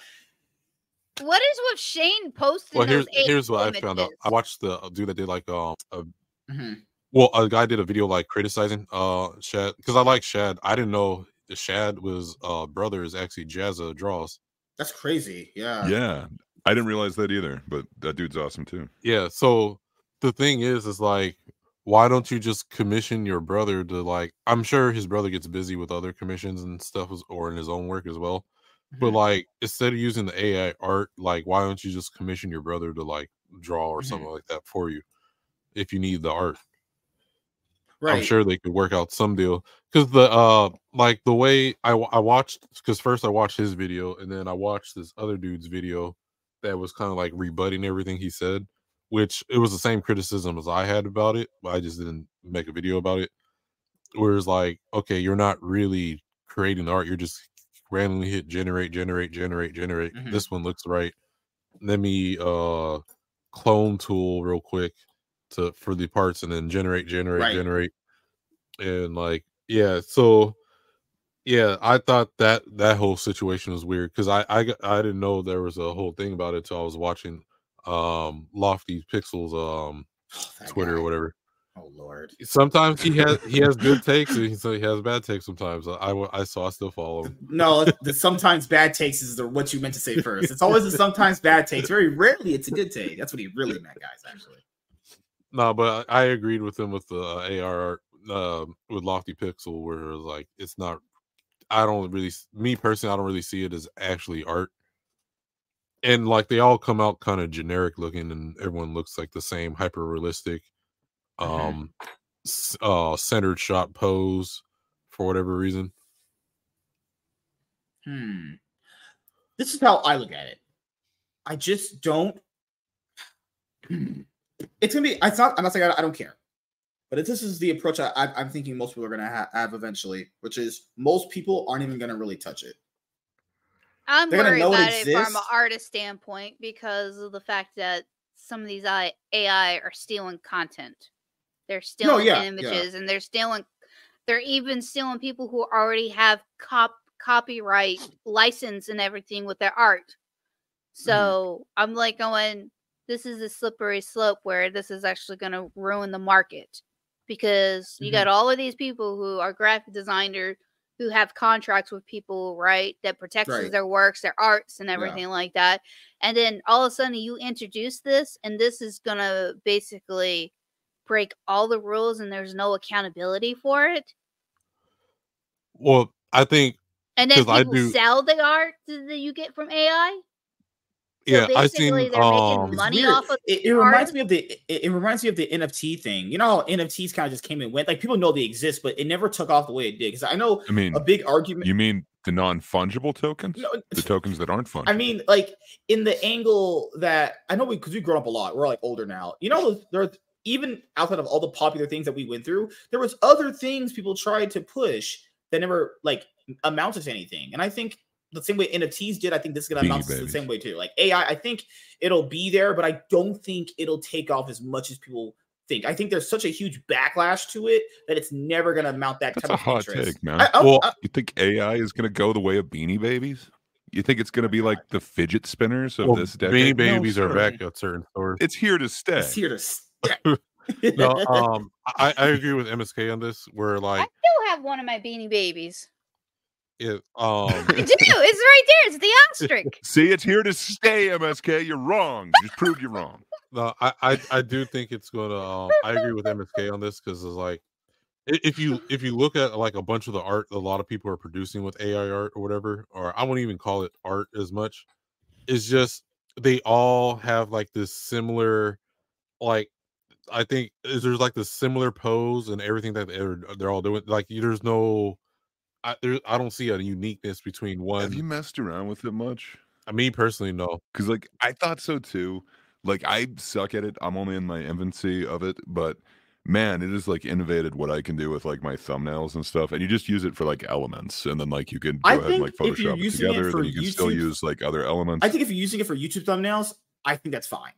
What is what Shane posted? Well, here's those here's what I found out. I watched the uh, dude that did like um a Mhm. Well a guy did a video like criticizing uh Shad because I like Shad. I didn't know the Shad was uh brother is actually Jazza Draws. That's crazy. Yeah. Yeah. I didn't realize that either, but that dude's awesome too. Yeah. So the thing is, is like, why don't you just commission your brother to like? I'm sure his brother gets busy with other commissions and stuff, or in his own work as well. But Mhm. like, instead of using the AI art, like, why don't you just commission your brother to like draw or Mhm. something like that for you, if you need the art? Right. I'm sure they could work out some deal because the uh like the way I I watched because first I watched his video and then I watched this other dude's video that was kind of like rebutting everything he said, which it was the same criticism as I had about it, but I just didn't make a video about it. Whereas like, okay, you're not really creating art, you're just randomly hit generate, generate, generate, generate. Mhm. This one looks right. Let me uh clone tool real quick to for the parts and then generate, generate, Right. generate. And like, yeah, so yeah, I thought that that whole situation was weird because I, I I didn't know there was a whole thing about it till I was watching um Lofty Pixels um Oh, Twitter guy. or whatever. Oh Lord. Sometimes he has he has good takes and he so he has bad takes sometimes. I I, I saw I still follow him. No, the sometimes bad takes is the, what you meant to say first. It's always the sometimes bad takes. Very rarely it's a good take. That's what he really meant, guys. Actually. No, but I agreed with him with the uh, AR uh, with Lofty Pixel, where it was like it's not. I don't really, me personally, I don't really see it as actually art. And like they all come out kind of generic looking, and everyone looks like the same, hyper realistic, Mhm. um, s- uh, centered shot pose for whatever reason. Hmm. This is how I look at it. I just don't. It's gonna be. It's not. I'm not saying I, I don't care, but this is the approach I, I'm thinking most people are gonna ha- have eventually, which is most people aren't even gonna really touch it. I'm They're worried know it about it from an artist standpoint because of the fact that some of these AI are stealing content. They're stealing yeah, yeah. images and they're stealing. They're even stealing people who already have cop copyright license and everything with their art. Mm-hmm. So I'm like going, this is a slippery slope where this is actually going to ruin the market because you Mm-hmm. got all of these people who are graphic designers who have contracts with people, right, that protects Right. their works, their arts, and everything like that. And then all of a sudden you introduce this, and this is going to basically break all the rules, and there's no accountability for it. Well, I think And then 'Cause I people do- sell the art that you get from AI. So yeah, I basically seen they're making um It's money off of It, it reminds me of the. It, it reminds me of the NFT thing. You know how NFTs kind of just came and went. Like people know they exist, but it never took off the way it did. Because I know I mean, a big argument. you mean the non-fungible tokens? No, The tokens that aren't fungible. I mean, like in the angle that I know we because we've grown up a lot. We're like older now. You know, there even outside of all the popular things that we went through, there was other things people tried to push that never like amounted to anything. And I think the same way NFTs did, I think this is gonna Beanie amount the same way too. Like AI, I think it'll be there, but I don't think it'll take off as much as people think. I think there's such a huge backlash to it that it's never gonna mount that That's type a of hot interest. take, man. I, I, Well, I- you think AI is going to go the way of Beanie Babies? You think it's going to be like the fidget spinners of well, this decade? Beanie No, Babies are back at certain stores. It's here to stay. it's here to stay. No, um, I, I agree with MSK on this. Where I like i still have one of my beanie babies. It, um, I do. It's right there. It's the asterisk. See, it's here to stay, MSK. You're wrong. You just proved you're wrong. No, I, I I do think it's gonna. Um, I agree with MSK on this because it's like if you if you look at like a bunch of the art a lot of people are producing with AI art or whatever, or I won't even call it art as much. It's just they all have like this similar, like I think is there's like this similar pose and everything that they're they're all doing. Like there's no, I there I don't see a uniqueness between one. Have you messed around with it much? I mean, personally, no. Because like I thought so too. Like I suck at it. I'm only in my infancy of it, but man, it has like innovated what I can do with like my thumbnails and stuff. And you just use it for like elements, and then like you can go I ahead and like think if you're Photoshop it it together. for Then you can still use like other elements. I think if you're using it for YouTube thumbnails, I think that's fine.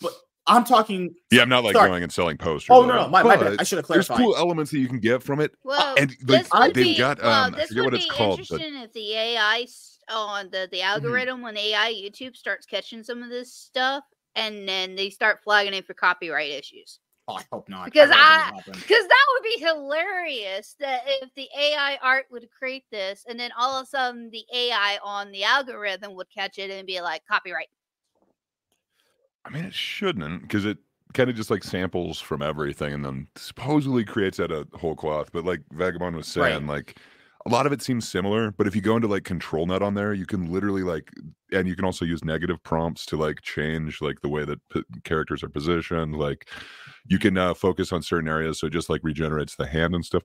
But I'm talking. yeah, I'm not like Sorry. going and selling posters. Oh no, no, my, my bad. I should have clarified. There's cool elements that you can get from it. Well, and, like, this would they've be, got, well, um, I forget would what it's be called, but- if the AI on the the algorithm when AI YouTube starts catching some of this stuff, and then they start flagging it for copyright issues. Oh, I hope not. Because I- Because that would be hilarious that if the AI art would create this, and then all of a sudden the AI on the algorithm would catch it and be like copyright. I mean, it shouldn't because it kind of just like samples from everything and then supposedly creates out a whole cloth. But like Vagabond was Right. saying, like a lot of it seems similar. But if you go into like control net on there, you can literally like, and you can also use negative prompts to like change like the way that p- characters are positioned. Like you can uh, focus on certain areas, so it just like regenerates the hand and stuff.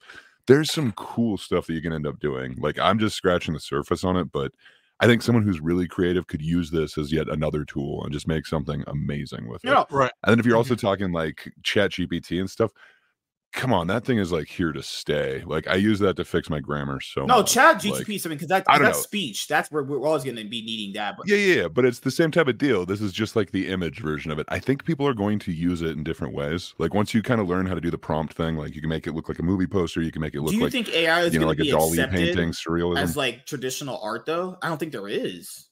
There's some cool stuff that you can end up doing. Like I'm just scratching the surface on it, but I think someone who's really creative could use this as yet another tool and just make something amazing with it. No, no, Right. And then if you're Mm-hmm. also talking like Chat GPT and stuff, come on, that thing is like here to stay. Like I use that to fix my grammar so no. much. Chat like- GTP, something because that, that's know. speech. That's where we're always going to be needing that. But yeah, yeah, yeah, but it's the same type of deal. This is just like the image version of it. I think people are going to use it in different ways. Like once you kind of learn how to do the prompt thing, like you can make it look like a movie poster, you can make it look do you like think AI is you know, going like to a accepted painting, surrealism. as like traditional art? Though I don't think there is.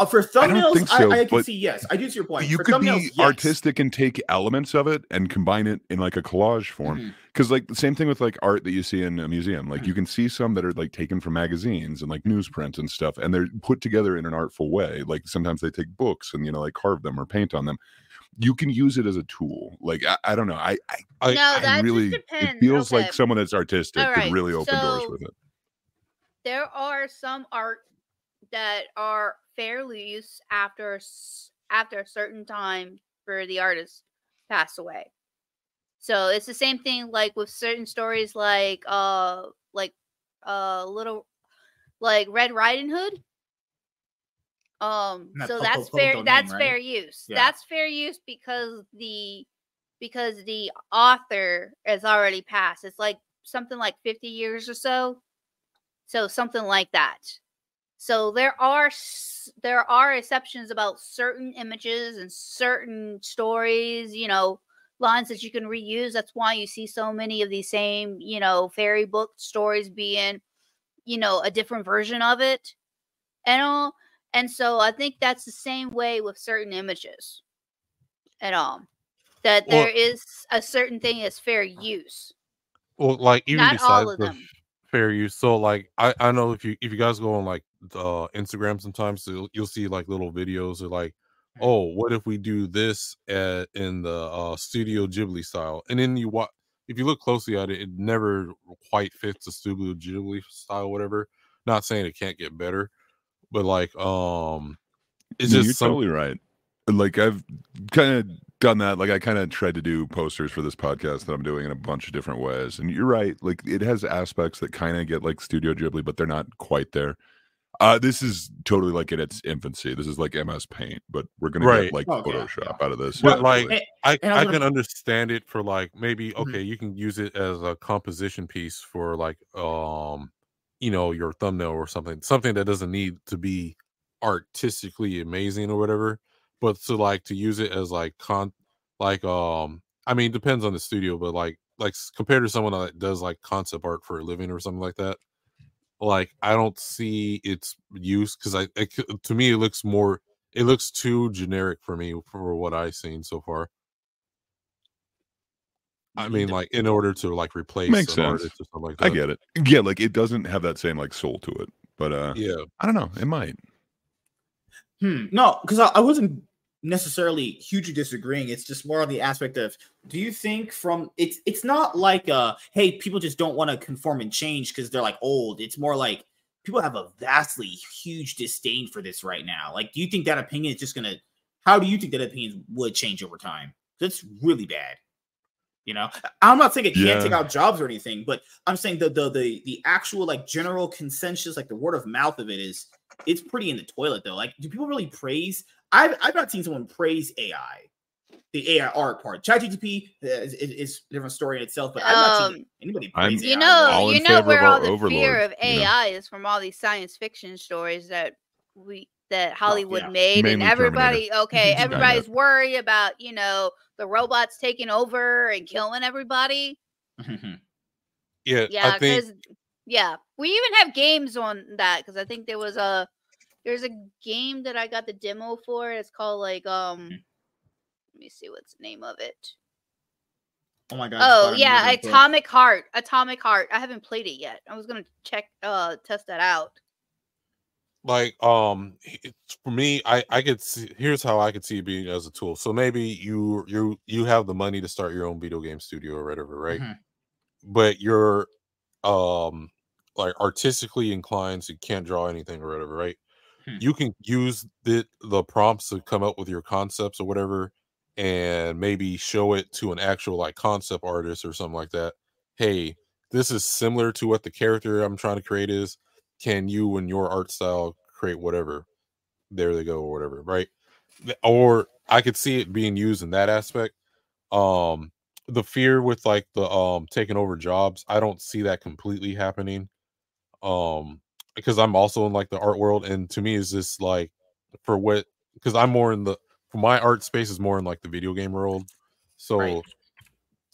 Uh, for I don't thumbnails, think I, so, I, can but see yes. I do see your point. you for could be yes. artistic and take elements of it and combine it in like a collage form because like the same thing with like art that you see in a museum like Mhm. you can see some that are like taken from magazines and like newsprint and stuff and they're put together in an artful way like sometimes they take books and you know like carve them or paint on them you can use it as a tool like i, I don't know i i, I- no, I that really it feels okay. like someone that's artistic All could really open doors with it there are some art that are fair use after after a certain time for the artist passed away. So it's the same thing like with certain stories like uh like uh little like Red Riding Hood. Um Not so that's fair domain, that's right? fair use. Yeah. That's fair use because the because the author has already passed. It's like something like 50 years or so. So something like that. So there are there are exceptions about certain images and certain stories, you know, lines that you can reuse. That's why you see so many of these same, you know, fairy book stories being, you know, a different version of it. And all. And so I think that's the same way with certain images. At all. That Well- there is a certain thing as fair use. well, like even Not all besides of the them. Fair use, so like I I know if you if you guys go on like uh Instagram sometimes so you'll, you'll see like little videos of like oh what if we do this at, in the uh Studio Ghibli style, and then you watch if you look closely at it, it never quite fits the Studio Ghibli style, whatever. Not saying it can't get better, but like um, it's No, just you're some, totally right. Like I've kind of done that. Like I kind of tried to do posters for this podcast that I'm doing in a bunch of different ways. And you're right. Like it has aspects that kind of get like Studio Ghibli, but they're not quite there. Uh, this is totally like in its infancy. This is like MS Paint, but we're gonna Right. get like Oh, Photoshop yeah. out of this. But, eventually. like, I, I I can understand it for like maybe Mhm. okay you can use it as a composition piece for like um you know your thumbnail or something something that doesn't need to be artistically amazing or whatever but to like to use it as like con like um I mean depends on the studio but like like compared to someone that does like concept art for a living or something like that like I don't see its use because I it, to me it looks more it looks too generic for me for what I've seen so far. I mean, like in order to like replace Makes an sense. artist or something like that. I get it. Yeah, like it doesn't have that same like soul to it. But uh Yeah, I don't know. It might. Hmm. No, because I, I wasn't necessarily hugely disagreeing. It's just more on the aspect of do you think from it's it's not like uh hey people just don't want to conform and change because they're like old. It's more like people have a vastly huge disdain for this right now. Like, do you think that opinion is just gonna? How do you think that opinion would change over time? That's really bad. You know, I'm not saying it can't Yeah. take out jobs or anything, but I'm saying the the the the actual like general consensus, like the word of mouth of it is it's pretty in the toilet though. Like, do people really praise? I've I've not seen someone praise AI, the AI art part. ChatGPT is, is, is a different story in itself, but I've not seen Um, anybody I'm- praise You know, all you know where all our the fear overlord, of you know? AI is from all these science fiction stories that we that Hollywood yeah. made, and Mainly everybody okay, everybody's worried about you know the robots taking over and killing everybody. yeah. Yeah, I think because yeah, we even have games on that because I think there was a there's a game that I got the demo for. It's called like um. Let me see what's the name of it. oh my god! Oh Spider-Man yeah, looking for- Atomic Heart. Atomic Heart. I haven't played it yet. I was gonna check uh test that out. like um it's, for me i i could see here's how i could see it being as a tool so maybe you you you have the money to start your own video game studio or whatever right Mhm. but you're um like artistically inclined so you can't draw anything or whatever right Hmm. you can use the the prompts to come up with your concepts or whatever and maybe show it to an actual like concept artist or something like that. Hey this is similar to what the character i'm trying to create is. Can you and your art style create whatever? There they go or whatever right? Or i could see it being used in that aspect. Um the fear with like the um taking over jobs i don't see that completely happening. Um because i'm also in like the art world and to me is just like for what because i'm more in the for my art space is more in like the video game world so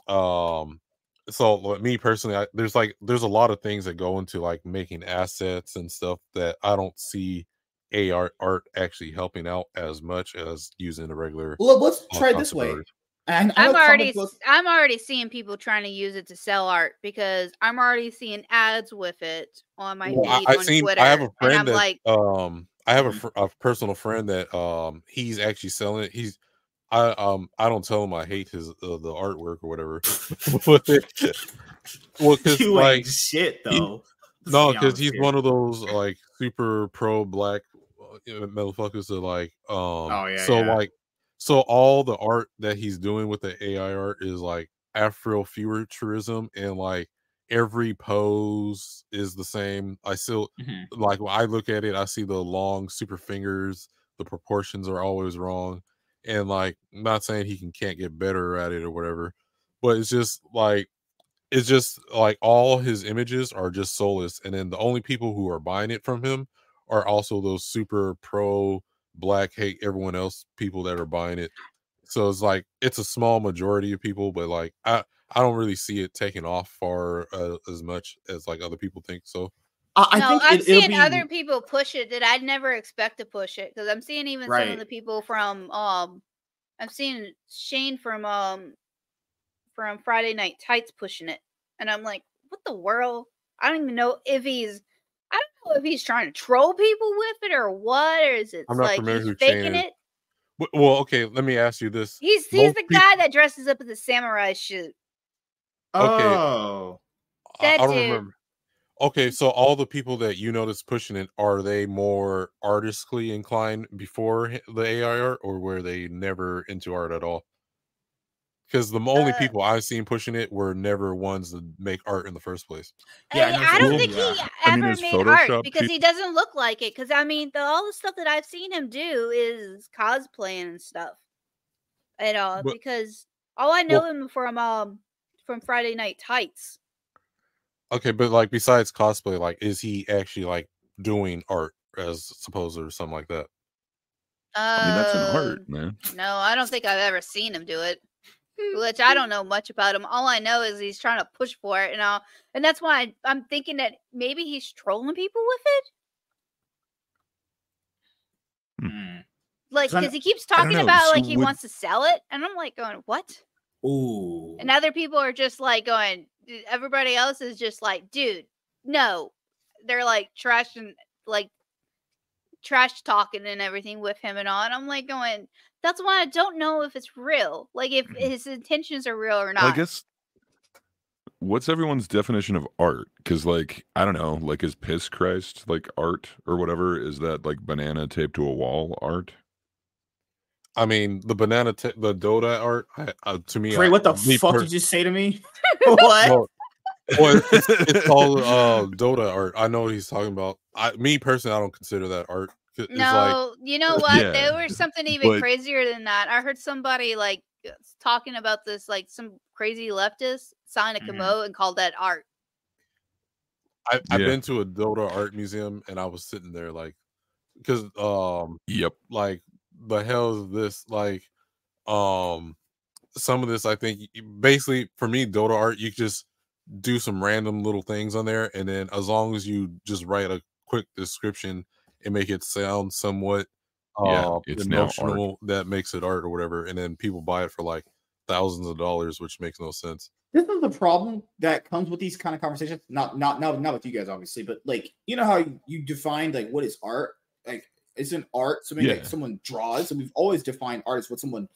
Right. um so like, me personally I, there's like there's a lot of things that go into like making assets and stuff that i don't see AR art actually helping out as much as using the regular. Well, let's uh, try it this way. concept And I know I'm already comic books- I'm already seeing people trying to use it to sell art because I'm already seeing ads with it on my Well, I, feed I on seen. Twitter. I have a friend that like, um. I have a, Mhm. fr- a personal friend that um he's actually selling it. He's I um I don't tell him I hate his uh, the artwork or whatever. Well, because like shit though. Let's no, because he's one of those like super pro black uh, motherfuckers that like um. Oh, yeah, So yeah. like, so all the art that he's doing with the AI art is like Afrofuturism and like every pose is the same. I still Mhm. like when I look at it, I see the long super fingers. The proportions are always wrong, and like, I'm not saying he can can't get better at it or whatever, but it's just like, it's just like all his images are just soulless, and then the only people who are buying it from him are also those super pro black hate everyone else people that are buying it. So it's like it's a small majority of people, but like I I don't really see it taking off far uh, as much as like other people think. So I, I no, think I'm it, seeing be, other people push it that I'd never expect to push it because I'm seeing even some of the people from um, I'm seeing Shane from um, from Friday Night Tights pushing it, and I'm like, what the world? I don't even know if he's. I don't know if he's trying to troll people with it or what, or is it I'm not like familiar he's faking Shane it? Well, okay, let me ask you this. He's he's Most the peop- guy that dresses up as a samurai suit. Okay. Oh, I, I don't dude. remember. Okay, so all the people that you notice pushing it are they more artistically inclined before the AI art, or were they never into art at all? Because the only Uh, people I've seen pushing it were never ones that make art in the first place. Yeah, I I, know I don't people, think he yeah. I mean, ever made Photoshop art because peop- he doesn't look like it. Because I mean, the, all the stuff that I've seen him do is cosplaying and stuff. At all, But- because all I know well- him from um from Friday Night Tights. Okay, but like besides cosplay, like is he actually like doing art as supposed or something like that? I mean, that's an art, man. No, I don't think I've ever seen him do it. Which I don't know much about him. All I know is he's trying to push for it, and all, and that's why I, I'm thinking that maybe he's trolling people with it. Mm. like because he keeps talking about so like he would- wants to sell it and i'm like going what ooh. and other people are just like going everybody else is just like dude no they're like trash and like trash talking and everything with him and all and i'm like going that's why i don't know if it's real like if Mhm. his intentions are real or not I guess what's everyone's definition of art? Because like I don't know, like is piss Christ like art or whatever? Is that like banana taped to a wall art? I mean, the banana, t- the Dota art, I, uh, to me, Ray, what the me fuck per- did you say to me? what? Well, well, it's, it's called uh, Dota art. I know what he's talking about. I, me personally, I don't consider that art. 'Cause It's like, no you know what Yeah, there was something even but- crazier than that i heard somebody like uh, talking about this like some crazy leftist signed a Mhm. and called that art I, I've Yeah. been to a Dota art museum and I was sitting there like, because um, Yep. like the hell is this? Like, um, some of this I think basically for me, Dota art, you just do some random little things on there, and then as long as you just write a quick description and make it sound somewhat Yeah, uh, it's emotional, that makes it art or whatever, and then people buy it for like thousands of dollars, which makes no sense. this is the problem that comes with these kind of conversations. Not not not not with you guys, obviously, but like you know how you, you define like what is art? Like isn't art something Yeah. like someone draws? And we've always defined art as what someone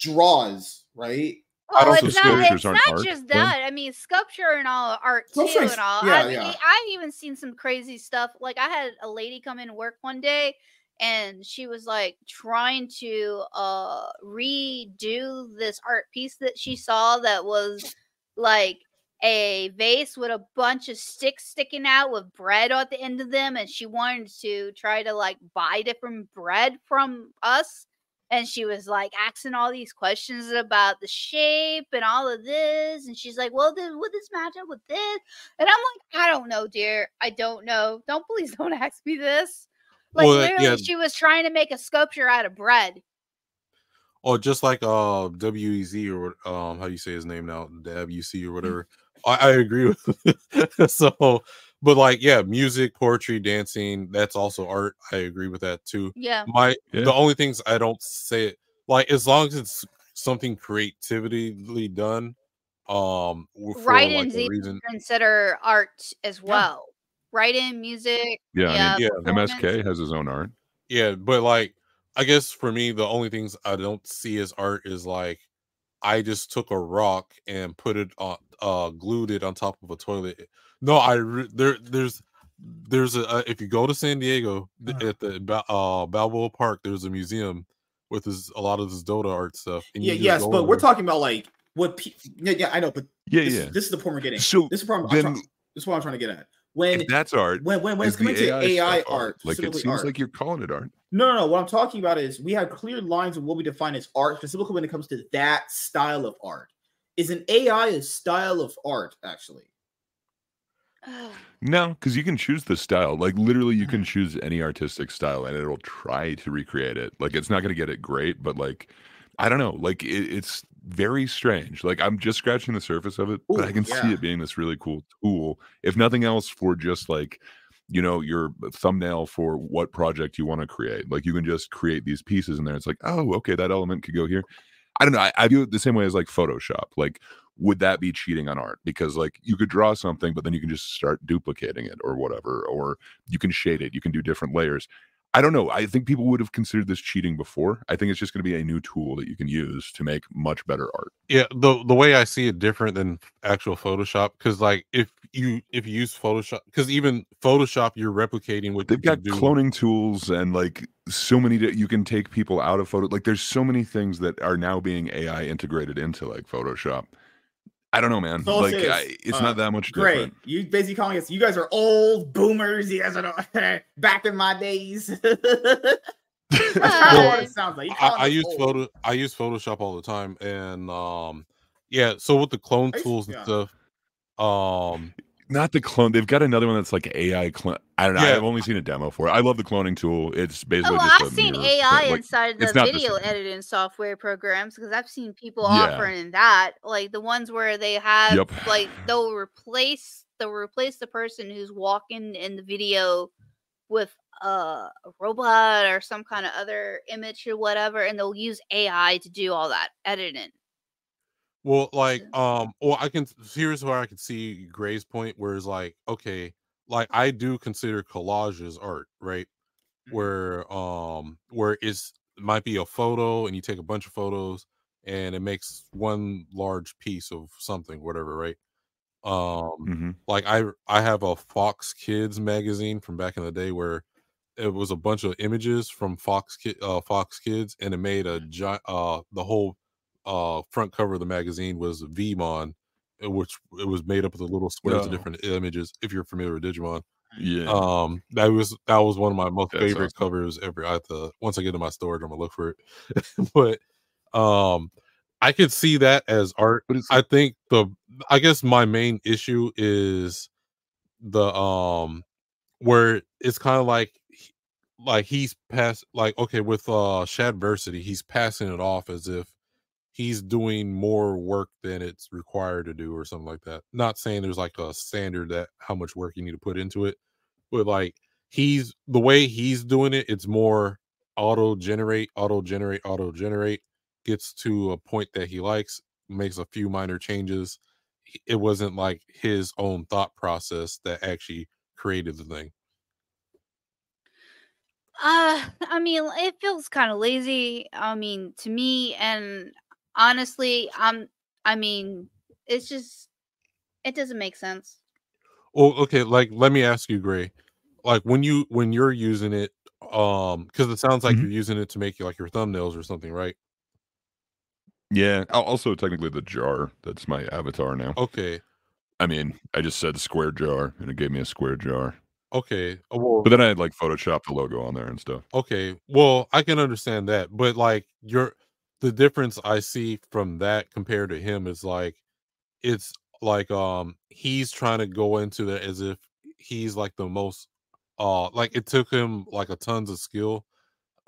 draws, right? I Well, don't it's not, it's aren't not art, just though. that. I mean, sculpture and all art too, Sculpture and all. yeah, I've, yeah. I've even seen some crazy stuff. Like I had a lady come in work one day, and she was like trying to uh redo this art piece that she saw that was like a vase with a bunch of sticks sticking out with bread at the end of them and she wanted to try to like buy different bread from us and she was like asking all these questions about the shape and all of this and she's like well then would this match up with this? And i'm like i don't know dear. I don't know. Don't please don't ask me this. Like Well, literally yeah. she was trying to make a sculpture out of bread. Or just like uh WEZ or um how you say his name now, WC or whatever. I, I agree with so but like yeah, music, poetry, dancing, that's also art. I agree with that too. Yeah. My Yeah. the only things I don't say it like as long as it's something creatively done, um, w- for like Write-ins a even reason. consider art as well. Write-in music. Yeah, Yeah. Yeah, mean, performance. MSK has his own art. Yeah, but like I guess for me, the only things I don't see as art is like I just took a rock and put it on, uh, glued it on top of a toilet. No, I re- there there's there's a uh, if you go to San Diego Uh-huh. at the uh, Balboa Park, there's a museum with his a lot of this Dota art stuff. and Yeah, yes, but in we're there. talking about like what. Pe- yeah, yeah, I know, but Yeah, this, yeah. this is the point we're getting. So this is the problem. I'm then, trying, this is what I'm trying to get at. When if that's art, when when when is it's coming the to AI, stuff art, like it seems art. like you're calling it art. No, no, no. What I'm talking about is we have clear lines of what we define as art, specifically when it comes to that style of art. Is an AI a style of art, actually? No, because you can choose the style. Like literally, you can mm-hmm. choose any artistic style, and it'll try to recreate it. Like it's not going to get it great, but like I don't know. Like it, it's very strange. Like I'm just scratching the surface of it, but I Ooh, can see it being this really cool tool. If nothing else, for just like you know your thumbnail for what project you want to create. Like you can just create these pieces in there. It's like, oh, okay, that element could go here. I don't know. I, I view it the same way as like Photoshop. Like would that be cheating on art? Because like you could draw something but then you can just start duplicating it or whatever or you can shade it you can do different layers. I don't know i think people would have considered this cheating before. I think it's just going to be a new tool that you can use to make much better art. Yeah the the way i see it different than actual photoshop because like if you if you use photoshop because even photoshop you're replicating what they've got cloning tools and like so many you can take people out of photo like there's so many things that are now being ai integrated into like photoshop i don't know man So like it is, I, it's uh, not that much Great. different You basically calling us. You guys are old boomers. You guys are back in my days. That's kind of what it sounds like. I, calling I use old. photo I use Photoshop all the time and um yeah so with the clone I used- tools and yeah. stuff um not the clone. They've got another one that's like AI clone. I don't know. Yeah. I've only seen a demo for it. I love the cloning tool. It's oh, basically Oh, just I've a seen mirror, AI like, inside the it's not the video editing software programs because I've seen people Yeah. offering that, like the ones where they have Yep. like they'll replace they'll replace the person who's walking in the video with a, a robot or some kind of other image or whatever, and they'll use AI to do all that editing. Well like um well I can here's where I can see Gray's point where it's like okay like I do consider collages art right Mhm. where um where it's might be a photo and you take a bunch of photos and it makes one large piece of something whatever right um Mhm. like I I have a Fox Kids magazine from back in the day where it was a bunch of images from Fox Kid uh Fox Kids and it made a giant uh the whole uh front cover of the magazine was Veemon uh, which it was made up of the little squares of Oh. different images if you're familiar with Digimon Yeah. um that was that was one of my most That's favorite awesome. covers ever I have to once I get to my storage I'm gonna look for it but um I could see that as art I think the I guess my main issue is the um where it's kind of like like he's pass like okay with uh Shadiversity he's passing it off as if he's doing more work than it's required to do or something like that. Not saying there's like a standard that how much work you need to put into it, but like he's the way he's doing it, it's more auto generate, auto generate, auto generate, gets to a point that he likes, makes a few minor changes. It wasn't like his own thought process that actually created the thing. Uh, I mean, it feels kind of lazy. I mean, to me, and honestly, I'm. I mean, it's just it doesn't make sense. Well, okay, like let me ask you, Gray. Like when you when you're using it, um, because it sounds like Mhm. you're using it to make like your thumbnails or something, right? yeah. Also, technically, the jar. That's my avatar now. Okay, I mean, I just said square jar, and it gave me a square jar. okay. uh, Well, But then I had like Photoshop the logo on there and stuff. Okay, well, I can understand that, but like your the difference I see from that compared to him is like it's like um he's trying to go into that as if he's like the most uh like it took him like a tons of skill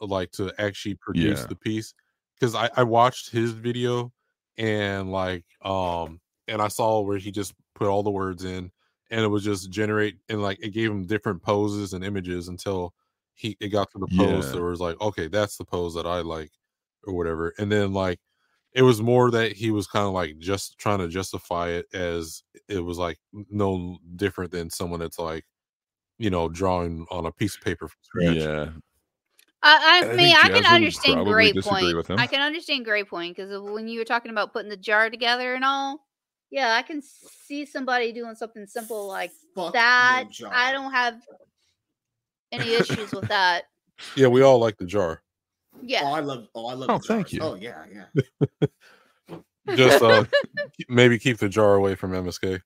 like to actually produce Yeah. the piece because I, I watched his video and like um and I saw where he just put all the words in and it was just generate and like it gave him different poses and images until he it got to the pose Yeah. that was like, okay, that's the pose that I like, or whatever. And then like it was more that he was kind of like just trying to justify it as it was like no different than someone that's like, you know, drawing on a piece of paper from scratch. Yeah. I, I I mean, think I can understand Great Point. with him. I can understand Great Point because when you were talking about putting the jar together and all, yeah, I can see somebody doing something simple like Fuck that. I don't have any issues with that. Yeah, we all like the jar. Yeah. Oh, I love. Oh, I love. Oh, the thank you. Oh yeah, yeah. Just uh maybe keep the jar away from MSK.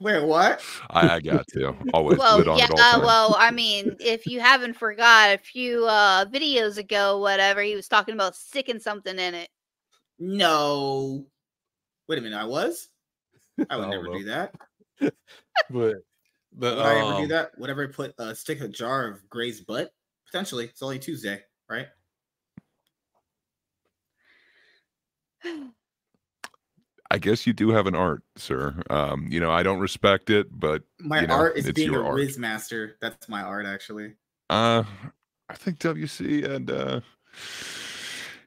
Wait, what? I, I got to always well, lid on yeah. at all Uh, well, I mean, if you haven't forgot, a few uh videos ago, whatever, he was talking about sticking something in it. No. Wait a minute. I was. I would I never know. do that. But the Would I ever do um, that? Would I ever put uh, stick a jar of Gray's butt? Potentially. It's only Tuesday, right? I guess you do have an art, sir. Um, you know, I don't respect it, but My You know, art is it's being a your art. Riz master. That's my art, actually. uh I think WC and uh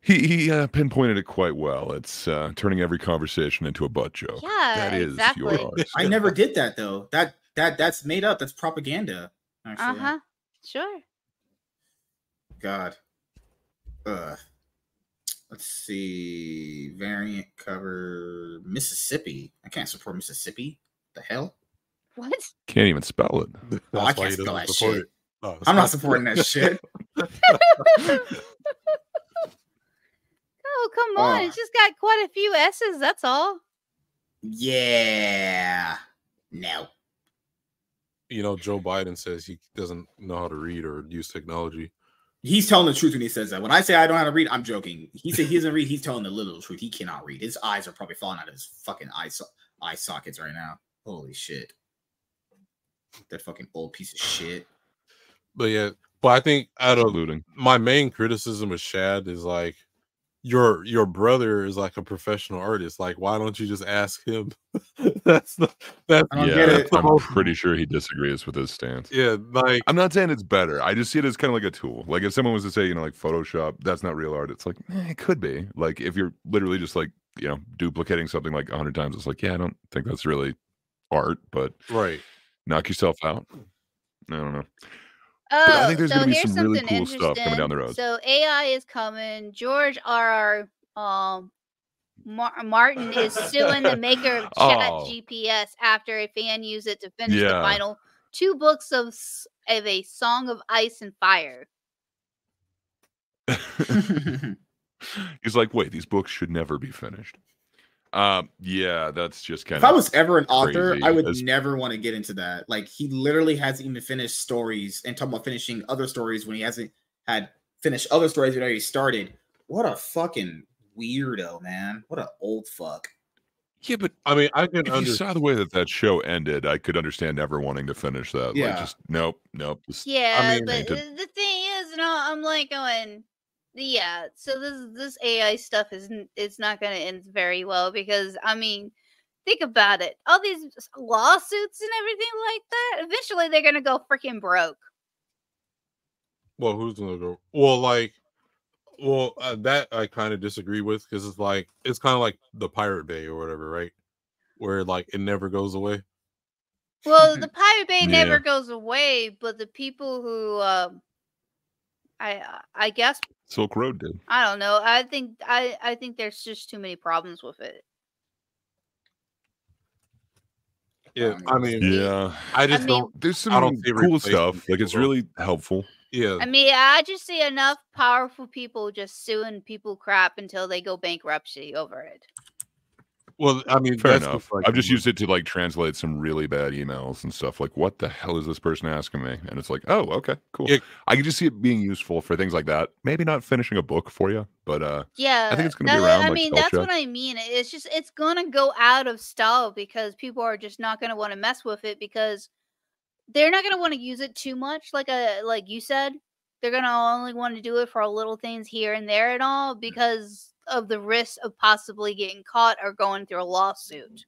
he he uh, pinpointed it quite well. It's uh turning every conversation into a butt joke. Yeah, that is exactly. your art. I never did that though. That that that's made up. That's propaganda. Uh huh. Sure. God. Uh. Let's see. Variant cover Mississippi. I can't support Mississippi. The hell? What? Can't even spell it. Oh, I can't spell that shit. No, oh, I'm not supporting that shit. Oh, come oh. on. Oh. It's just got quite a few S's. That's all. Yeah. No. You know, Joe Biden says he doesn't know how to read or use technology. He's telling the truth when he says that. When I say I don't know how to read, I'm joking. He said he doesn't read. He's telling the literal truth. He cannot read. His eyes are probably falling out of his fucking eye, so- eye sockets right now. Holy shit. That fucking old piece of shit. But yeah, but I think out of my main criticism of Shad is like your your brother is like a professional artist. Like, why don't you just ask him? that's the that's yeah, get that's it. I'm most- pretty sure he disagrees with his stance. yeah, like I'm not saying it's better. I just see it as kind of like a tool. Like if someone was to say, you know, like Photoshop, that's not real art. It's like, eh, it could be. Like if you're literally just like, you know, duplicating something like a hundred times, it's like, yeah, I don't think that's really art, but right. knock yourself out. I don't know. Oh, I think there's so gonna be here's some really something cool stuff coming down the road. So AI is coming. George R. R. Um, Mar- Martin is suing the maker of Chat Oh. GPT after a fan used it to finish the final two books of of a Song of Ice and Fire. He's like, wait, these books should never be finished. Um, yeah, that's just kind if I was ever an author, crazy I would as- never want to get into that. Like he literally hasn't even finished stories and talking about finishing other stories when he hasn't had finished other stories that already started. What a fucking weirdo, man. What a old fuck. yeah, but I mean, I can if you saw the way that that show ended, I could understand never wanting to finish that. Like, Yeah. just nope, nope. Just, Yeah, mean, but Painted. the the thing is, you know, I'm like going, yeah. So this this AI stuff is it's not going to end very well because I mean, think about it. All these lawsuits and everything like that. Eventually, they're going to go freaking broke. Well, who's gonna go? Well, like, well, uh, that I kind of disagree with because it's like it's kind of like the Pirate Bay or whatever, right? Where like it never goes away. Well, the Pirate Bay Yeah. never goes away, but the people who, um, I I guess Silk Road did. I don't know. I think I I think there's just too many problems with it. Yeah, I mean, Yeah, I just mean- don't. there's some I don't see cool stuff. Like it's really helpful. Yeah, I mean, I just see enough powerful people just suing people crap until they go bankruptcy over it. Well, I mean, Fair enough. like I've just used it to like translate some really bad emails and stuff. Like, what the hell is this person asking me? And it's like, oh, okay, cool. Yeah. I can just see it being useful for things like that. Maybe not finishing a book for you, but uh, Yeah, I think it's gonna be around, I like, mean, that's check. what I mean. It's just it's gonna go out of style because people are just not gonna want to mess with it because they're not gonna want to use it too much. Like a like you said, they're gonna only want to do it for little things here and there and all because of the risk of possibly getting caught or going through a lawsuit.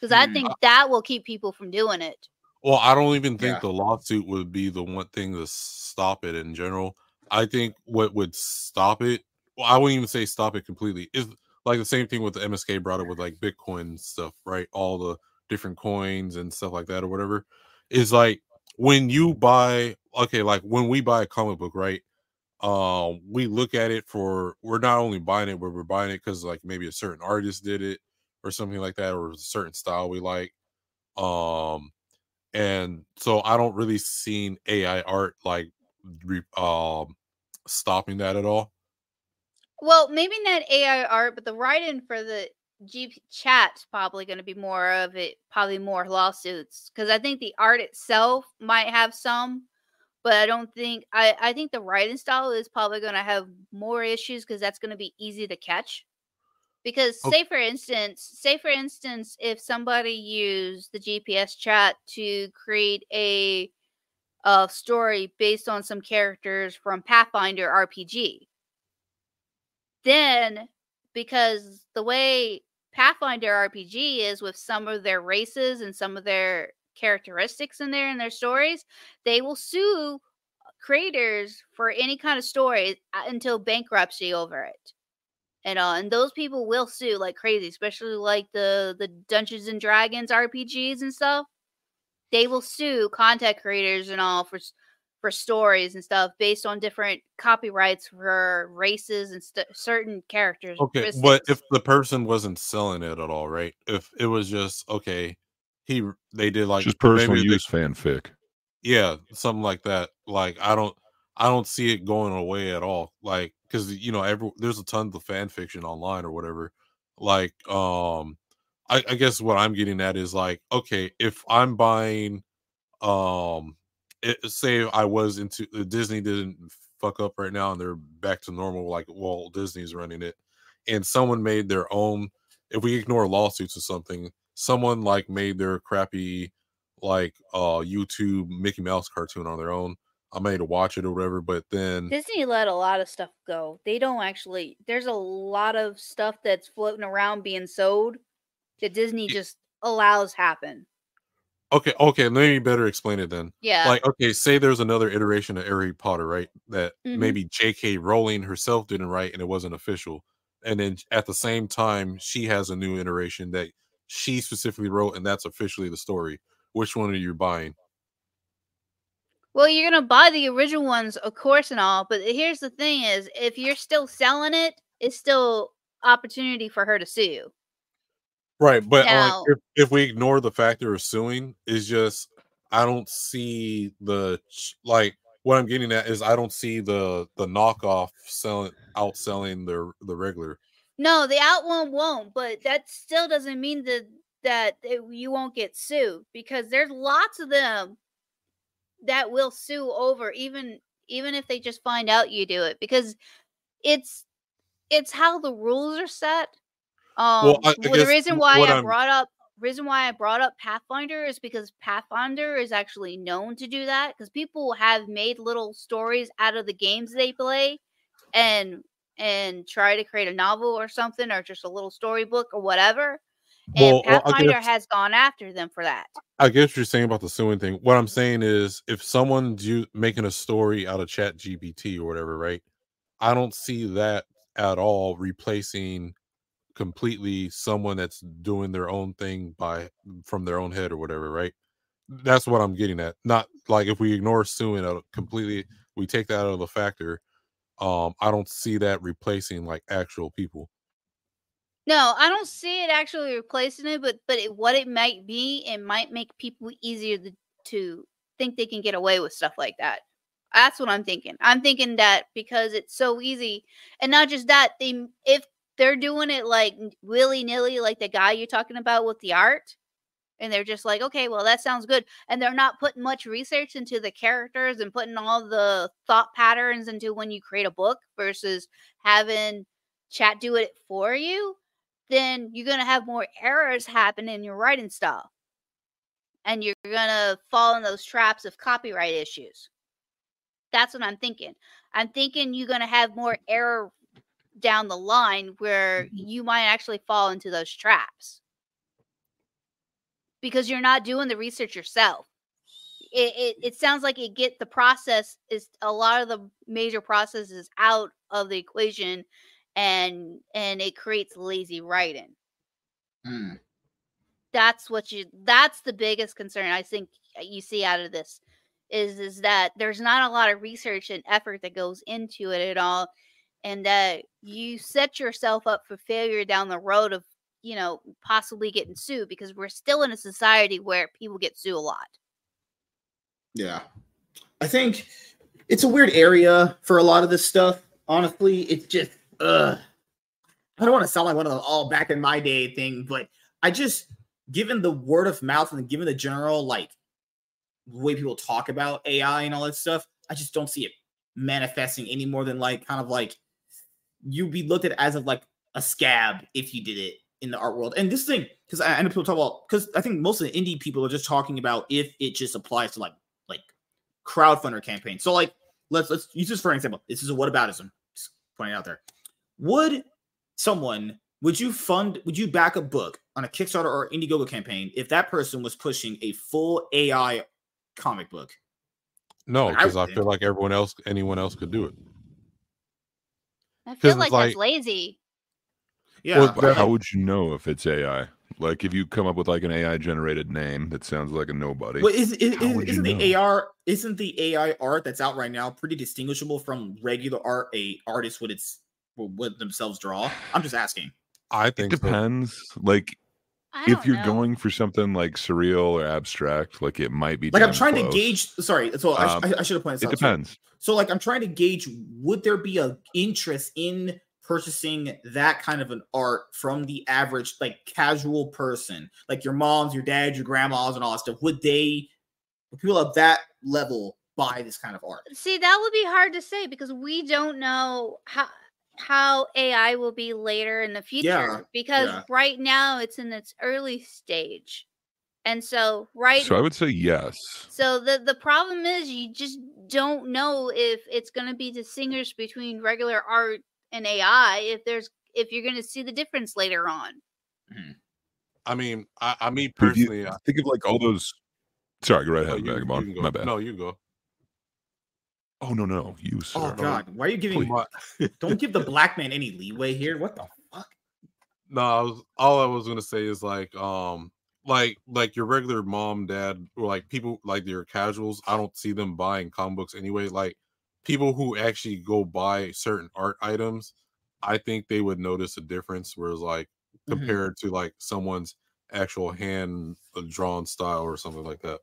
because I Hmm. think that will keep people from doing it. Well, I don't even think Yeah. the lawsuit would be the one thing to stop it in general. I think what would stop it, well, I wouldn't even say stop it completely, is like the same thing with the MSK brought up with like Bitcoin stuff, right? All the different coins and stuff like that or whatever. Is like when you buy, okay, like when we buy a comic book, right? Um, we look at it for we're not only buying it, but we're buying it because like maybe a certain artist did it or something like that, or a certain style we like. Um, and so I don't really seen AI art like re- um stopping that at all. Well, maybe not AI art, but the write-in for the GP chat's probably going to be more of it, probably more lawsuits because I think the art itself might have some, but I don't think I I think the writing style is probably going to have more issues because that's going to be easy to catch. Because Oh. say for instance, say for instance, if somebody used the GPT chat to create a a story based on some characters from Pathfinder RPG, then because the way Pathfinder RPG is with some of their races and some of their characteristics in there in their stories, they will sue creators for any kind of story uh, until bankruptcy over it. And uh, and those people will sue like crazy, especially like the the Dungeons and Dragons RPGs and stuff. They will sue content creators and all for for stories and stuff based on different copyrights for races and st- certain characters. Okay, but if the person wasn't selling it at all, right? If it was just okay, he they did like Just personal maybe they- use fanfic. yeah, something like that. Like I don't I don't see it going away at all. Like because you know every there's a ton of fan fiction online or whatever. Like um, I, I guess what I'm getting at is like okay, if I'm buying um, it, say I was into uh, Disney didn't fuck up right now and they're back to normal like Walt Disney's running it, and someone made their own. If we ignore lawsuits or something, someone like made their crappy like uh YouTube Mickey Mouse cartoon on their own. I made to watch it or whatever, but then Disney let a lot of stuff go. They don't actually. There's a lot of stuff that's floating around being sold that Disney Ye- just allows happen. okay, okay, let me better explain it then. Yeah. Like, okay, say there's another iteration of Harry Potter, right? That Mhm. maybe J.K. Rowling herself didn't write and it wasn't official. And then at the same time, she has a new iteration that she specifically wrote, and that's officially the story. Which one are you buying? Well, you're gonna buy the original ones, of course, and all. But here's the thing: is if you're still selling it, it's still opportunity for her to sue you. Right, but Now- like, if, if we ignore the factor of suing, is just I don't see the like what I'm getting at is I don't see the the knockoff selling outselling the the regular. No, the out one won't, but that still doesn't mean that that it, you won't get sued because there's lots of them that will sue over even even if they just find out you do it because it's it's how the rules are set. Um, Well, I- I the reason why I I'm- brought up reason why I brought up Pathfinder is because Pathfinder is actually known to do that because people have made little stories out of the games they play and and try to create a novel or something or just a little storybook or whatever. And Well, well, Pathfinder guess- has gone after them for that. I guess you're saying about the suing thing. What I'm saying is, if someone's you making a story out of Chat GPT or whatever, right? I don't see that at all replacing completely someone that's doing their own thing by from their own head or whatever, right? That's what I'm getting at. Not like if we ignore suing completely, we take that out of the factor. Um, I don't see that replacing like actual people. No, I don't see it actually replacing it, but but it, what it might be, it might make people easier to, to think they can get away with stuff like that. That's what I'm thinking. I'm thinking that because it's so easy, and not just that, they if they're doing it like willy nilly, like the guy you're talking about with the art, and they're just like, okay, well that sounds good, and they're not putting much research into the characters and putting all the thought patterns into when you create a book versus having chat do it for you then you're going to have more errors happen in your writing style. And you're going to fall in those traps of copyright issues. That's what I'm thinking. I'm thinking you're going to have more error down the line where mm-hmm. you might actually fall into those traps. Because you're not doing the research yourself. It, it, it sounds like it get the process is a lot of the major processes out of the equation and and it creates lazy writing Hmm. that's what you that's the biggest concern i think you see out of this is is that there's not a lot of research and effort that goes into it at all and that you set yourself up for failure down the road of you know possibly getting sued because we're still in a society where people get sued a lot Yeah. I think it's a weird area for a lot of this stuff. Honestly, it's just uh I don't want to sound like one of the all back in my day thing, but I just given the word of mouth and given the general like way people talk about AI and all that stuff, I just don't see it manifesting any more than like kind of like you'd be looked at as of like a scab if you did it in the art world. And this thing, because I, I know people talk about because I think most of the indie people are just talking about if it just applies to like like crowdfunder campaigns. So like let's let's use this for an example. This is a whataboutism. Just pointing out there. Would someone would you fund would you back a book on a Kickstarter or Indiegogo campaign if that person was pushing a full AI comic book? No, I because I, would feel like everyone else, anyone else could do it. I feel like, like- that's lazy Yeah. Well, but But how would you know if it's AI? Like if you come up with like an AI generated name that sounds like a nobody. Well, is, is, is not the know? AR isn't the AI art that's out right now pretty distinguishable from regular art a artist would its would themselves draw? I'm just asking. I it think so. depends. Like if you're know. going for something like surreal or abstract, like it might be Like I'm damn trying to gauge. Sorry, so I, Um, sh- I, I should have pointed this It out. Sorry. depends. So like I'm trying to gauge would there be a interest in purchasing that kind of an art from the average like casual person, like your moms, your dads, your grandmas, and all that stuff? Would they, would people of that level, buy this kind of art? See, that would be hard to say because we don't know how how AI will be later in the future. Yeah, because yeah. right now it's in its early stage. And so right So I would say yes. so the the problem is you just don't know if it's going to be distinguished between regular art and AI if there's if you're going to see the difference later on. I mean, I, I mean But if you personally, I, think of like all those. Sorry, go right oh, ahead, you, you Vagabond. can go. My bad. No, you go. Oh no, no, you sir. Oh God, why are you giving? My- Don't give the black man any leeway here. What the fuck? no, I was all I was gonna say is like, um, like like your regular mom, dad, or like people like your casuals. I don't see them buying comic books anyway. Like people who actually go buy certain art items, I think they would notice a difference. Whereas like Mhm. compared to like someone's actual hand uh, drawn style or something like that.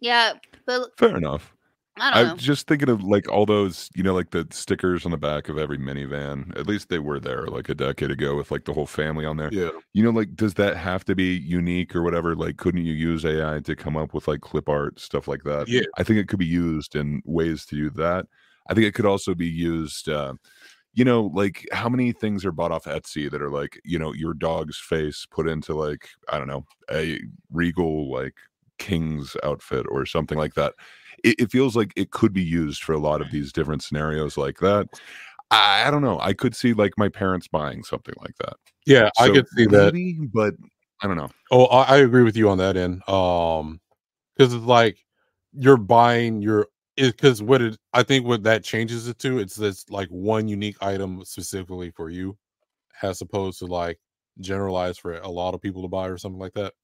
Yeah, but Fair enough. I don't I'm know. just thinking of like all those, you know, like the stickers on the back of every minivan. At least they were there like a decade ago with like the whole family on there. Yeah, You know, like does that have to be unique or whatever? Like, couldn't you use AI to come up with like clip art stuff like that? Yeah. I think it could be used in ways to do that. I think it could also be used. Uh, you know, like how many things are bought off Etsy that are like, you know, your dog's face put into like I don't know a regal like king's outfit or something like that. It, it feels like it could be used for a lot of these different scenarios like that. I, I don't know. I could see like my parents buying something like that. yeah, I could see that. but I don't know. Oh, I, I agree with you on that end. Um, because it's like you're buying your because what it I think what that changes it to it's this like one unique item specifically for you, as opposed to like generalized for a lot of people to buy or something like that.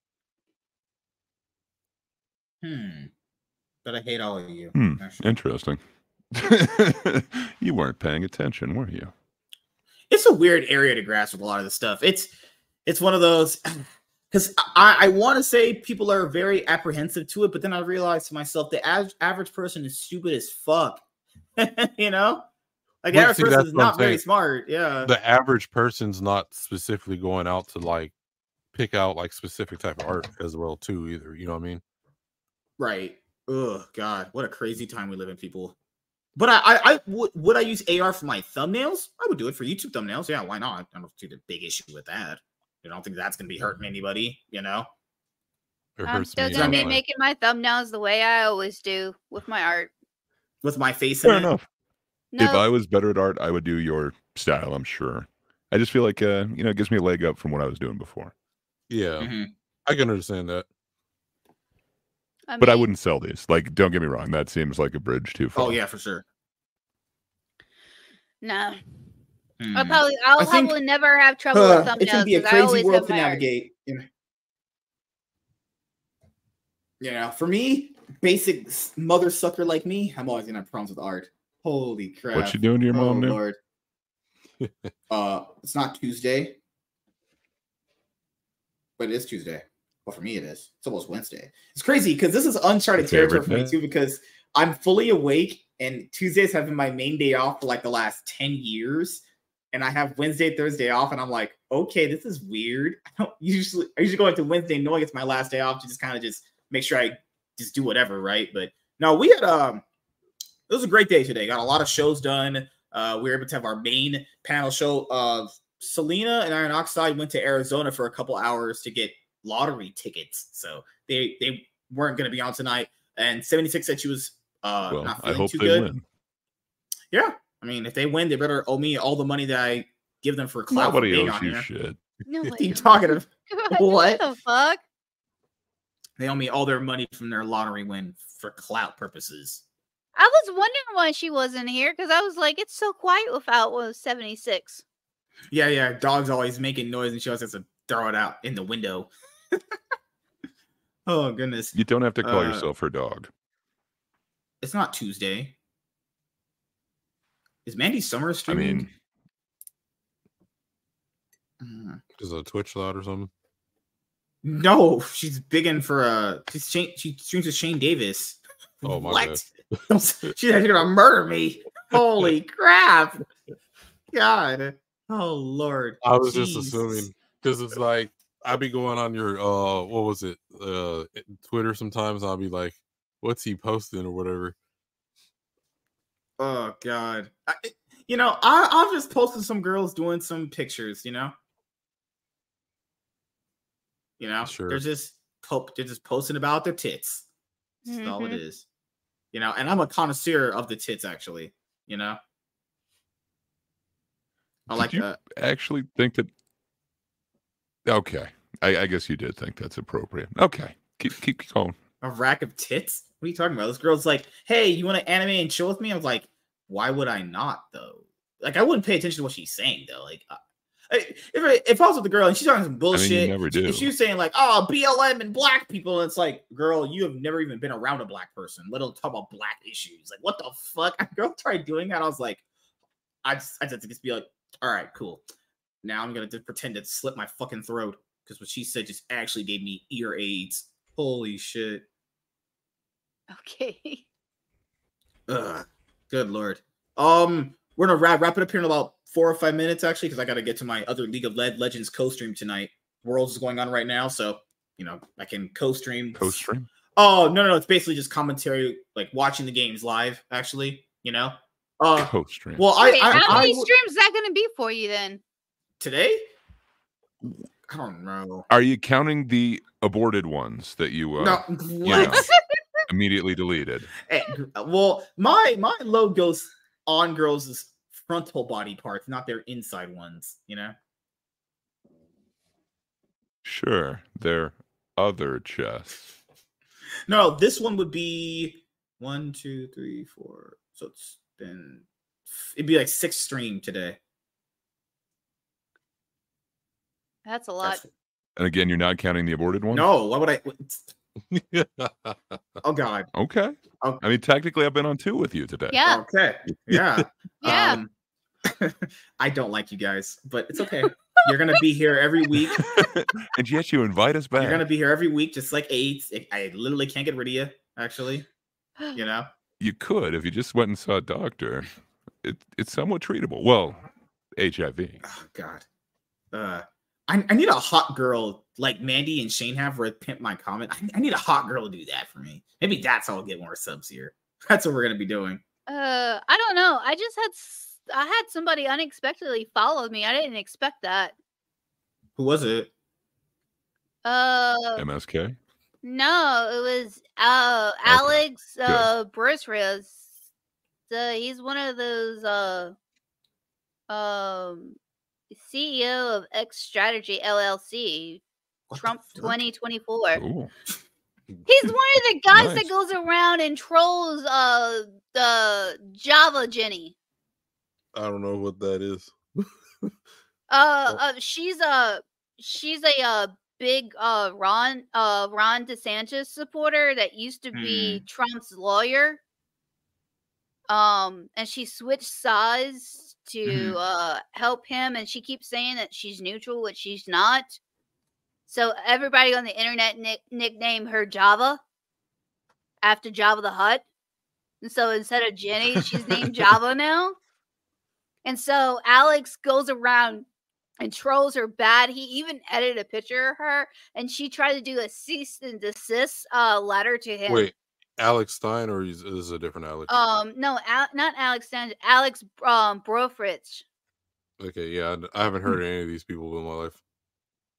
Hmm. But I hate all of you. Hmm. Interesting. you weren't paying attention, were you? it's a weird area to grasp with a lot of this stuff. It's it's one of those because I, I want to say people are very apprehensive to it, but then I realize to myself the av- average person is stupid as fuck. you know, like the Well, average see, person is not very smart. Yeah, The average person's not specifically going out to like pick out like specific type of art as well too either. You know what I mean? right. Oh God, what a crazy time we live in, people. But I, I, I would would I use AR for my thumbnails? I would do it for YouTube thumbnails. Yeah, why not? I don't see the big issue with that. I don't think that's gonna be hurting anybody. You know. I'm still gonna be making my thumbnails the way I always do with my art. with my face in Fair it. enough. No, If I was better at art, I would do your style, I'm sure. I just feel like uh, you know, it gives me a leg up from what I was doing before. yeah. Mhm. I can understand that. I but I wouldn't sell these. Like, don't get me wrong. That seems like a bridge too far. Oh yeah, for sure. No, Hmm. I probably I'll I think, probably never have trouble Uh, with thumbnails it's gonna be a 'cause I crazy world to married. navigate. You know? you for me, basic s- mother sucker like me, I'm always gonna have problems with art. Holy crap! What you doing to your oh, mom now? Lord. uh, it's not Tuesday, but it is Tuesday. Well, for me, it is. It's almost Wednesday. It's crazy because this is uncharted territory for me too. Because I'm fully awake, and Tuesdays have been my main day off for like the last ten years. And I have Wednesday, Thursday off, and I'm like, okay, this is weird. I don't usually I usually go into Wednesday knowing it's my last day off to just kind of just make sure I just do whatever, right? But no, we had um it was a great day today. Got a lot of shows done. Uh, we were able to have our main panel show of Selena and Iron Oxide went to Arizona for a couple hours to get lottery tickets. So they they weren't going to be on tonight. And 76 said she was uh well, not I feeling hope too they good. win. Yeah. I mean, if they win, they better owe me all the money that I give them for clout for Nobody being owes on you here. shit. No, What I are you talking about? What What? the fuck? They owe me all their money from their lottery win for clout purposes. I was wondering why she wasn't here because I was like, it's so quiet without was 76. Yeah, yeah. Dog's always making noise and she always has to throw it out in the window. oh goodness. You don't have to call Uh, yourself her dog. It's not Tuesday. Is Mandy Summer I mean, Uh, Is it a Twitch lot or something? no, she's bigging for uh she's Shane, she streams with Shane Davis. Oh, my what? she's actually gonna murder me. Holy crap. God. Oh Lord. I was just assuming because it's like I'll be going on your uh what was it uh Twitter sometimes I'll be like, what's he posting or whatever. Oh God. I, you know, I I've just posted some girls doing some pictures, you know. You know, Sure. they're just po- they're just posting about their tits. That's all it Mhm. is. You know, and I'm a connoisseur of the tits, actually. You know, I Did like you- that. actually think that. Okay, I, I guess you did think that's appropriate. Okay, keep keep going. A rack of tits? What are you talking about? This girl's like, "Hey, you want to anime and chill with me?" I was like, "Why would I not, though?" Like, I wouldn't pay attention to what she's saying, though. Like, uh, I- if I, if I was with the girl and she's talking some bullshit, never if do. she was saying like, "Oh, BLM and black people," and it's like, "Girl, you have never even been around a black person, let alone talk about black issues." Like, what the fuck? A girl tried doing that. I was like, I just, I just just be like, "All right, cool." Now I'm gonna pretend to slit my fucking throat because what she said just actually gave me ear aids. Holy shit. Okay. Ugh, good lord. Um, we're gonna wrap wrap it up here in about four or five minutes, actually, because I gotta get to my other League of Lead Legends co-stream tonight. Worlds is going on right now, so you know I can co-stream. Post stream. Oh no, no, no, it's basically just commentary, like watching the games live. Actually, you know. Uh, Post stream. well, I, Wait, I, how I many would- streams is that going to be for you then? Today. I don't know. Are you counting the aborted ones that you uh, no, what? know. immediately deleted? Eh, gr- well, my my load goes on girls' frontal body parts, not their inside ones. You know. Sure, their other chests. No, this one would be one, two, three, four. So it's been it'd be like six stream today. That's a lot. That's- And again, you're not counting the aborted ones. no, why would I? Oh God. Okay. Oh. I mean, technically, I've been on two with you today. Yeah. Okay. Yeah. Yeah. Um, I don't like you guys, but it's okay. You're gonna be here every week. and yet you invite us back. You're gonna be here every week, just like AIDS. I- I literally can't get rid of you. Actually, you know. You could if you just went and saw a doctor. It, it's somewhat treatable. Well, HIV. Oh God. Uh, I, I need a hot girl like Mandy and Shane have where pimp my comment. I, I need a hot girl to do that for me. Maybe that's how I'll get more subs here. That's what we're gonna be doing. Uh, I don't know. I just had I had somebody unexpectedly follow me. I didn't expect that. Who was it? Uh, MSK. no, it was uh Alex uh Bruesewitz. So he's one of those uh um CEO of X Strategy LLC. What Trump 2024. Ooh. He's one of the guys Nice. that goes around and trolls uh the Jabba Jenny. I don't know what that is. Uh, uh she's a she's a uh big uh Ron uh Ron DeSantis supporter that used to be Trump's lawyer. Um and she switched sides to Mhm. uh help him and she keeps saying that she's neutral which she's not. So everybody on the internet nick- nicknamed her Jabba after Jabba the Hutt. And so instead of Jenny, she's named Jabba now. And so Alex goes around and trolls her bad. He even edited a picture of her, and she tried to do a cease and desist uh, letter to him. Wait, Alex Stein or is, is a different Alex? Um, no, Al- not Alex Sanchez, Alex um Bruesewitz. okay, yeah, I, I haven't heard of any of these people in my life.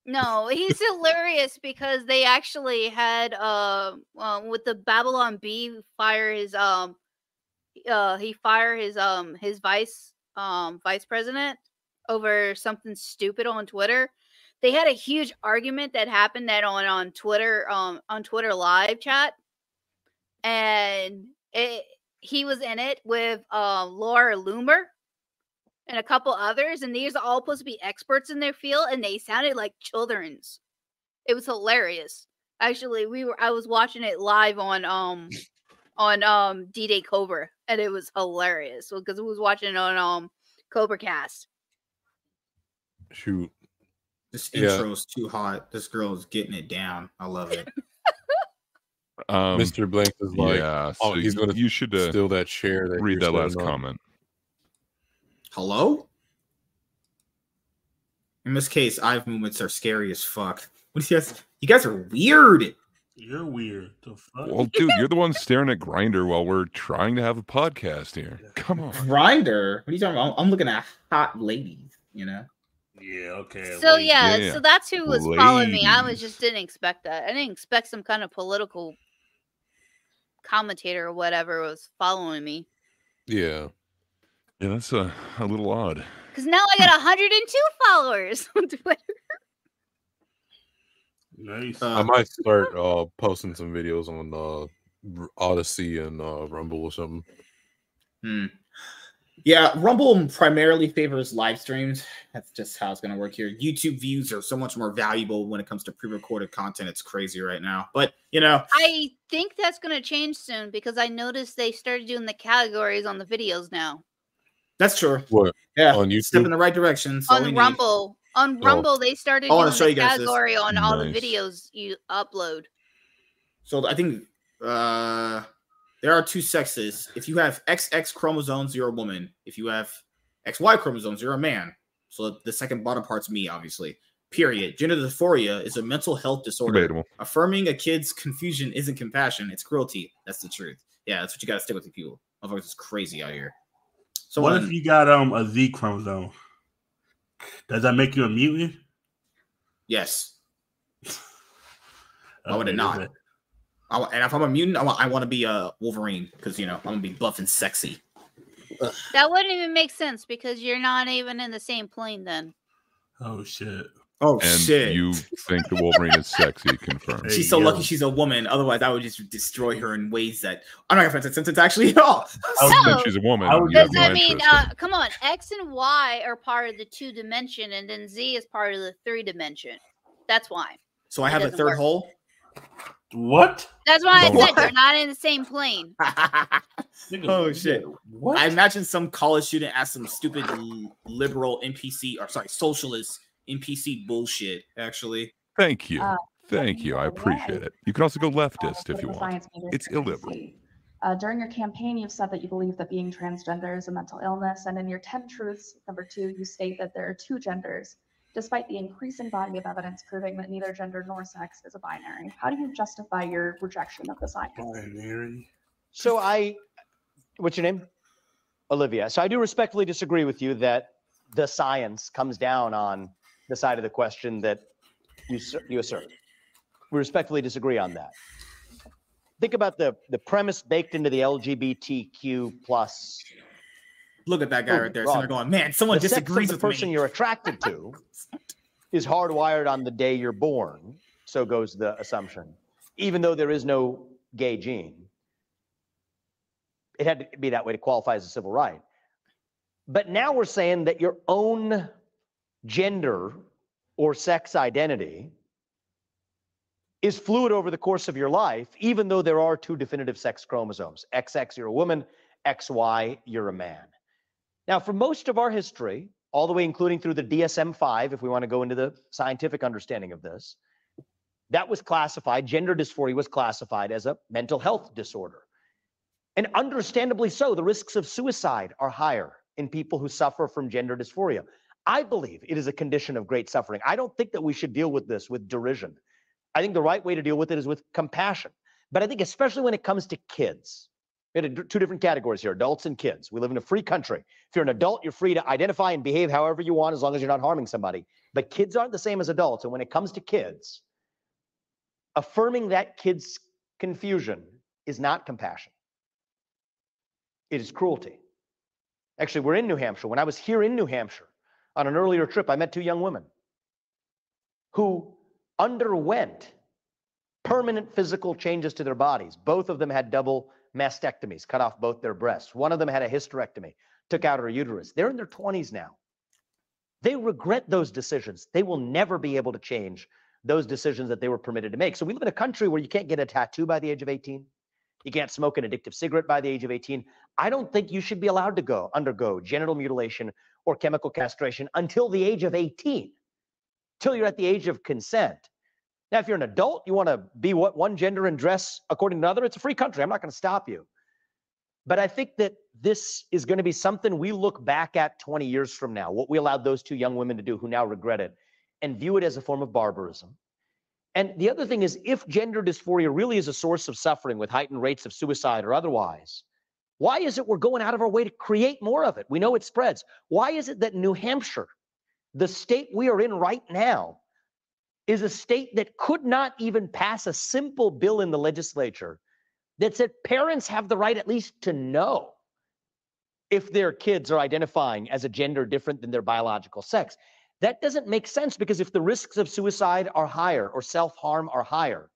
No, he's hilarious because they actually had uh, uh with the Babylon Bee fire his um uh he fire his um his vice um vice president over something stupid on Twitter. They had a huge argument that happened that on on Twitter um on Twitter live chat, and it he was in it with uh, Laura Loomer and a couple others, and these are all supposed to be experts in their field, and they sounded like children's. It was hilarious. Actually, we were I was watching it live on um on um D Day Cobra, and it was hilarious because we was watching it on um Cobra Cast. Shoot, This Yeah. intro's too hot. This girl is getting it down. I love it. Um, Mr. Blank is like, yeah, oh, he's gonna you should uh, steal that chair. That read that last on. comment. Hello? In this case, I've movements are scary as fuck. What do you guys? You guys are weird. You're weird. The fuck? Well, dude, you're the one staring at Grindr while we're trying to have a podcast here. Come on. Grindr. What are you talking about? I'm looking at hot ladies. You know. yeah, okay. So yeah, Yeah. so that's who was following me. I was just didn't expect that. I didn't expect some kind of political commentator or whatever was following me. Yeah, Yeah, that's a, a little odd. Because now I got 102 followers on Twitter. Nice. Uh, I might start uh posting some videos on uh Odysee and uh Rumble or something. Hmm. Yeah, Rumble primarily favors live streams. That's just how it's going to work here. YouTube views are so much more valuable when it comes to pre-recorded content. It's crazy right now. But you know, I think that's going to change soon because I noticed they started doing the categories on the videos now. that's true. What Yeah, on YouTube? step in the right direction. that's all we on. Rumble. On Oh. Rumble, they started I wanna doing show the you guys this. category on all the videos you upload. So I think uh there are two sexes. If you have XX chromosomes, you're a woman. If you have XY chromosomes, you're a man. So the second bottom part's me, obviously. Period. Gender dysphoria is a mental health disorder. Debatable. Affirming a kid's confusion isn't compassion, it's cruelty. That's the truth. Yeah, that's what you gotta stick with, you people. Otherwise, it's crazy out here. So what if you got um a Z chromosome? Does that make you a mutant? yes. Why would it not? Good. I, and if I'm a mutant, I want I want to be a Wolverine because you know I'm gonna be buff and sexy. That wouldn't even make sense because you're not even in the same plane then. Oh shit. Oh And shit! you think the Wolverine is sexy, confirmed. She's so yo. lucky she's a woman. Otherwise, I would just destroy her in ways that I'm not gonna find that sentence actually at all. I was- Since So- she's a woman, I would- Does no that mean, uh, come on, X and Y are part of the two dimension, and then Z is part of the three dimension. That's why. So I have a third work. hole. What? That's why I What? said you're not in the same plane. Oh, shit. What? I imagine some college student asked some stupid liberal NPC or sorry socialist NPC bullshit. Actually, Thank you. Uh, Thank you. I appreciate it. You can also go leftist if you want. It's illiberal. Uh, during your campaign, you've said that you believe that being transgender is a mental illness, and in your 10 truths, number two, you state that there are two genders, despite the increasing body of evidence proving that neither gender nor sex is a binary. How do you justify your rejection of the science? Binary. So I, what's your name? Olivia. So I do respectfully disagree with you that the science comes down on the side of the question that you you assert. We respectfully disagree on that. Think about the the premise baked into the LGBTQ plus look at that guy Oh, right there. there going, man, someone the sex of the with person me. you're attracted to is hardwired on the day you're born. So goes the assumption. Even though there is no gay gene, it had to be that way to qualify as a civil right. But now we're saying that your own gender or sex identity is fluid over the course of your life, even though there are two definitive sex chromosomes XX, you're a woman, XY, you're a man. Now, for most of our history, all the way including through the DSM 5, if we want to go into the scientific understanding of this, that was classified, gender dysphoria was classified as a mental health disorder. And understandably so, the risks of suicide are higher in people who suffer from gender dysphoria. I believe it is a condition of great suffering. I don't think that we should deal with this with derision. I think the right way to deal with it is with compassion. But I think, especially when it comes to kids, we have two different categories here adults and kids. We live in a free country. If you're an adult, you're free to identify and behave however you want as long as you're not harming somebody. But kids aren't the same as adults. And when it comes to kids, affirming that kid's confusion is not compassion, it is cruelty. Actually, we're in New Hampshire. When I was here in New Hampshire on an earlier trip, I met two young women who underwent permanent physical changes to their bodies. Both of them had double mastectomies, cut off both their breasts. One of them had a hysterectomy, took out her uterus. They're in their 20s now. They regret those decisions. They will never be able to change those decisions that they were permitted to make. So we live in a country where you can't get a tattoo by the age of 18. You can't smoke an addictive cigarette by the age of 18. I don't think you should be allowed to go undergo genital mutilation or chemical castration until the age of 18, till you're at the age of consent. Now, if you're an adult, you want to be what one gender and dress according to another, it's a free country. I'm not going to stop you. But I think that this is going to be something we look back at 20 years from now, what we allowed those two young women to do who now regret it, and view it as a form of barbarism. And the other thing is, if gender dysphoria really is a source of suffering with heightened rates of suicide or otherwise, why is it we're going out of our way to create more of it? We know it spreads. Why is it that New Hampshire, the state we are in right now, is a state that could not even pass a simple bill in the legislature that said parents have the right at least to know if their kids are identifying as a gender different than their biological sex. That doesn't make sense because if the risks of suicide are higher or self harm are higher,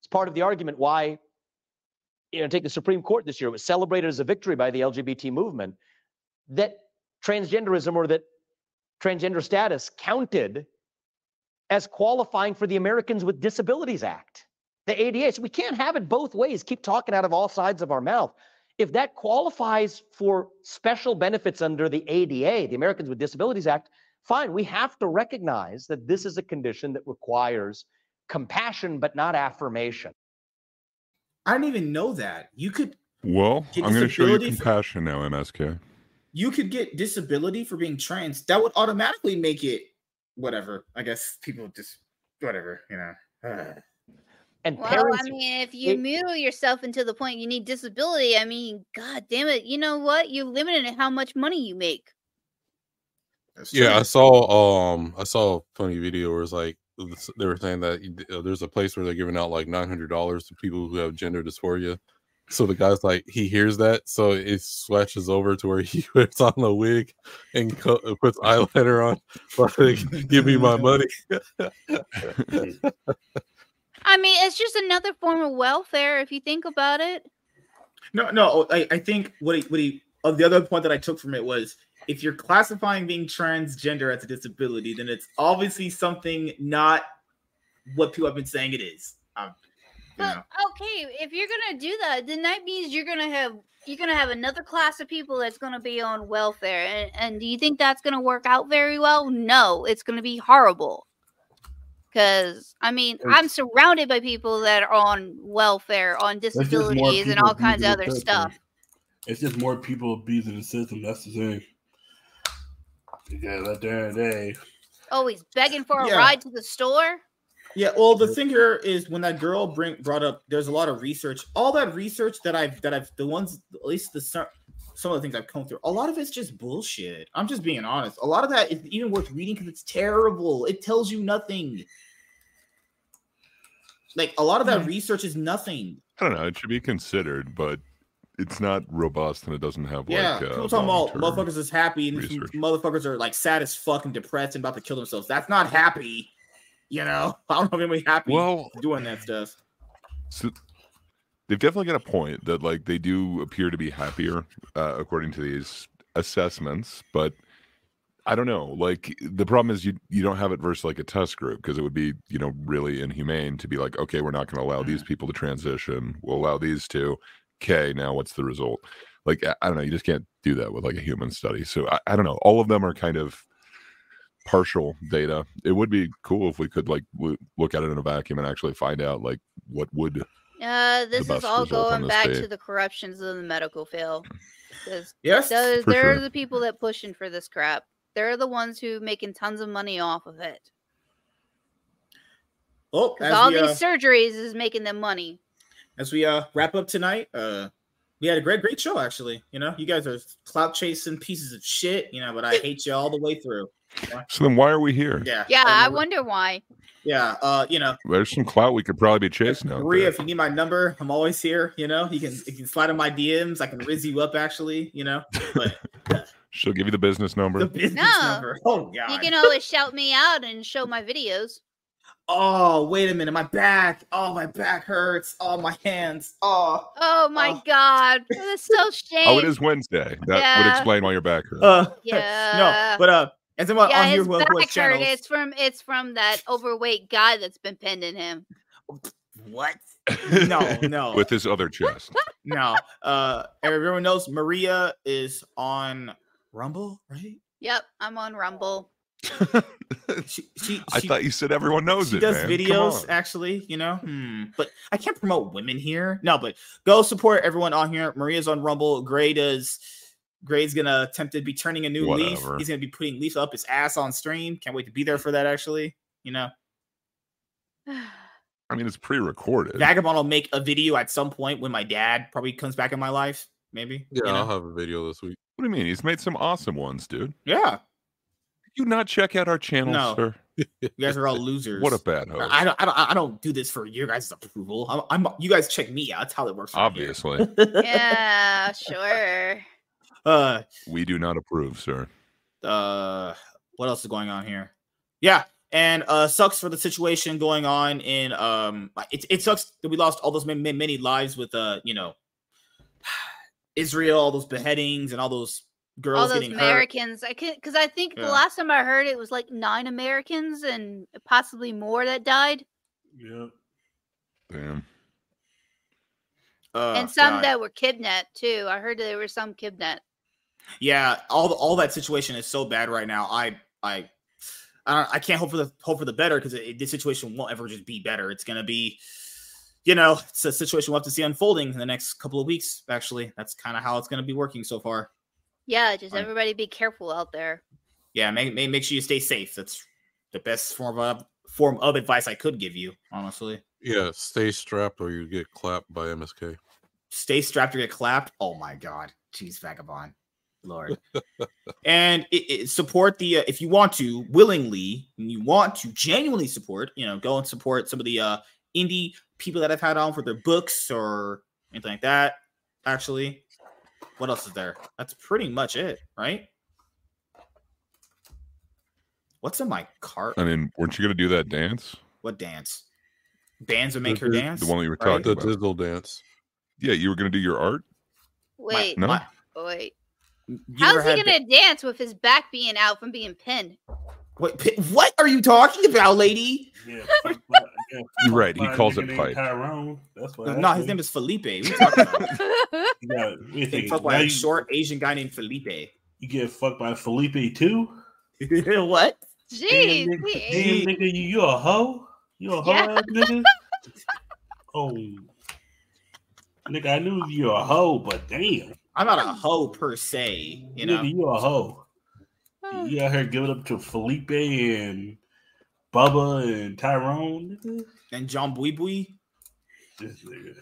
it's part of the argument why, you know, take the Supreme Court this year, it was celebrated as a victory by the LGBT movement that transgenderism or that transgender status counted as qualifying for the Americans with Disabilities Act, the ADA. So we can't have it both ways, keep talking out of all sides of our mouth. If that qualifies for special benefits under the ADA, the Americans with Disabilities Act, fine. We have to recognize that this is a condition that requires compassion, but not affirmation. I didn't even know that. You could Well, I'm going to show you disability for- compassion now, MSK. you could get disability for being trans. That would automatically make it whatever. I guess people just whatever, you know. Ugh. And Well, parents, I mean, if you it- mutilate yourself until the point you need disability, I mean, god damn it, you know what? You're limited in how much money you make. Yeah, I saw um I saw a funny video where it's like they were saying that uh, there's a place where they're giving out like nine hundred dollars to people who have gender dysphoria. So the guy's like he hears that, so it switches over to where he puts on a wig and co- uh, puts eyeliner on. Like, give me my money. I mean, it's just another form of welfare if you think about it. No, no. I, I think what he, what he, uh, the other point that I took from it was if you're classifying being transgender as a disability, then it's obviously something not what people have been saying it is. Um, you But know. okay, if you're gonna do that, then that means you're gonna have you're gonna have another class of people that's gonna be on welfare. And, and do you think that's gonna work out very well? No, it's gonna be horrible. Because I mean, I'm surrounded by people that are on welfare, on It's disabilities, and all kinds of other stuff. It's just more people abusing the system. That's the thing. Because at the end of the day, Always begging for a Yeah. ride to the store. Yeah, well, the thing here is when that girl bring brought up, there's a lot of research. All that research that I've that I've the ones at least the some some of the things I've come through, a lot of it's just bullshit. I'm just being honest. A lot of that is even worth reading because it's terrible. It tells you nothing. Like a lot of that research is nothing. I don't know. It should be considered, but it's not robust and it doesn't have Yeah, like uh, people talking about motherfuckers is happy and motherfuckers are like sad as fuck and depressed and about to kill themselves. That's not happy. You know, I don't know if anybody happy Well, doing that stuff. so they've definitely got a point that like they do appear to be happier uh, according to these assessments, but I don't know. Like the problem is you you don't have it versus like a test group because it would be you know really inhumane to be like okay we're not going to allow these people to transition. We'll allow these to. Okay, now what's the result? Like I, I don't know. You just can't do that with like a human study. So I, I don't know. All of them are kind of partial data. It would be cool if we could like w- look at it in a vacuum and actually find out like what would Uh, this is all going back day. to the corruptions of the medical field. 'Cause Yes. Those, For they're sure. the people that pushing for this crap. They're the ones who making tons of money off of it. Oh, Because as all we, these uh, surgeries is making them money. as we uh wrap up tonight, uh we had a great, great show actually. You know, you guys are clout chasing pieces of shit, you know, but I hate you all the way through. So then why are we here? Yeah. Yeah, I uh, wonder why. Yeah, uh, you know, There's some clout we could probably be chasing out Maria, there. if you need my number, I'm always here. You know, you can you can slide in my DMs. I can rizz you up actually. You know, but She'll give you the business number. the business No. number. Oh god. You can always shout me out and show my videos. Oh wait a minute, my back. Oh my back hurts. Oh my hands. Oh. Oh my Oh. god, that's so shame. oh, it is Wednesday. That would explain why your back hurts. Uh, Yeah. no, but uh, as someone yeah, on his who, who back hurt. It's from it's from that overweight guy that's been pending him. What? No, no, With his other chest. no. Uh, everyone knows Maria is on Rumble, right? Yep, I'm on Rumble. She, she, I she- thought you said everyone knows she it. does man. Videos actually you know hmm. but i can't promote women here no but go support everyone on here maria's on rumble gray does gray's gonna attempt to be turning a new leaf he's gonna be putting leaf up his ass on stream can't wait to be there for that actually you know I mean, it's pre-recorded. vagabond will make a video at some point when my dad probably comes back in my life maybe Yeah, you know? I'll have a video this week. What do you mean? He's made some awesome ones, dude. yeah You not check out our channel, No. sir? you guys are all losers What a bad host. I don't, I don't, I don't do this for your guys' approval. I'm, I'm, you guys check me out. That's how it works. around here. Obviously, yeah, sure. Uh, we do not approve, sir. uh what else is going on here yeah and uh sucks for the situation going on in um it, it sucks that we lost all those many, many lives with uh you know israel all those beheadings and all those girls All those getting hurt Americans. I can because I think Yeah. the last time I heard it was like nine Americans and possibly more that died, Yeah. Damn. uh, and some God. that were kidnapped too. I heard there were some kidnapped. Yeah all the, all that situation is so bad right now. I i i, don't, I can't hope for the hope for the better because this situation won't ever just be better. It's gonna be you know it's a situation we'll have to see unfolding in the next couple of weeks actually. That's kind of how it's gonna be working so far. Yeah, just Right. everybody be careful out there. yeah make, make, make sure you stay safe. That's the best form of form of advice i could give you honestly. Yeah, stay strapped or you get clapped by MSK. stay strapped or get clapped? Oh my god. Jeez vagabond lord and it, it- support the uh, if you want to willingly and you want to genuinely support you know go and support some of the uh indie people that i've had on for their books or anything like that actually what else is there that's pretty much it right what's in my cart I mean, weren't you gonna do that dance? what dance bands would make her The- dance The one that you were Right. talking The about. Dizzle dance. Yeah, you were gonna do your art. Wait, No. My- wait. You How's he gonna ba- dance with his back being out from being pinned? Wait, pi- what are you talking about lady Yeah. fuck yeah, You're right, he calls it pipe. Tyrone. That's what. no his name is felipe what are you talking about You got, wait a fucked by a short Asian guy named Felipe. you get fucked by Felipe too. what? Jeez, damn, nigga, damn, nigga, you, you a hoe? You a hoe Yeah. ass nigga? Oh, nigga, I knew you a hoe, but damn, I'm not a mm. hoe per se, you know. nigga, you a hoe. Ah. You out here giving up to Felipe and Bubba and Tyrone. And John Bui Bui. This nigga.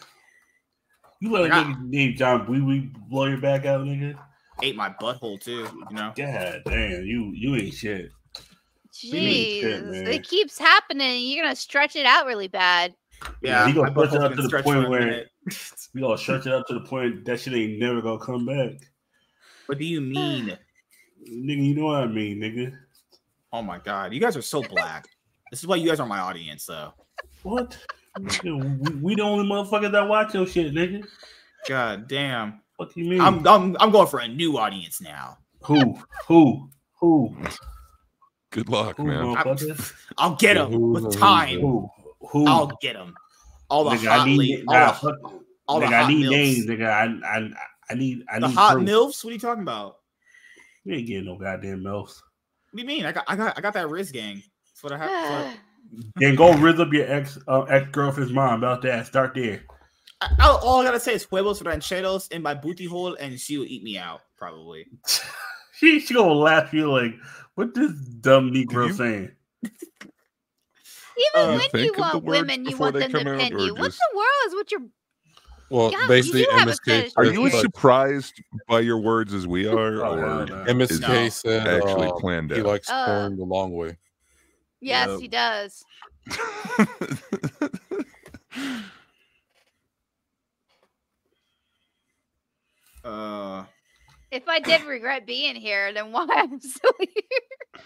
You let a Like, I- nigga named John Wee Wee blow your back out, nigga. ate my butthole too, you know. God damn, you you ain't shit. Jeez, shit, it keeps happening. You're gonna stretch it out really bad. Yeah, he gonna my push it butthole's out to the point where minute. We gonna stretch it out to the point that shit ain't never gonna come back. What do you mean? Nigga, you know what I mean, nigga. Oh my god, you guys are so black. This is why you guys are my audience, though. What? Nigga, we, we the only motherfuckers that watch your shit, nigga. God damn. What do you mean? I'm I'm I'm going for a new audience now. who? Who? Who? Good luck, Who, man. I'll get Yeah, them with time. Who? Who? I'll get them. All the Nigga, I need, ladies, all nah, the, fuck- all the nigga, hot I need milfs. names, nigga. I, I, I need, I The need hot proof. milfs. What are you talking about? You ain't getting no goddamn milfs. What do you mean? I got I got I got that Riz gang. That's what I have. that's Then go rizz up your ex uh, ex girlfriend's mom about that. Start there. I, I, all I gotta say is huevos rancheros in my booty hole, and she will eat me out probably. she she gonna laugh. You like, what this dumb Negro you- saying? Even Uh, when you want women, you want them to come out, pin or you. What just- the world is with your Well, Yeah, you basically, do have a MSK. fetish Are you as surprised by your words as we are, Oh, or hell no. MSK No. said actually um, planned he likes Uh. pouring the long way. Yes, Yep. he does. Uh, If I did regret being here, then why am I'm still here?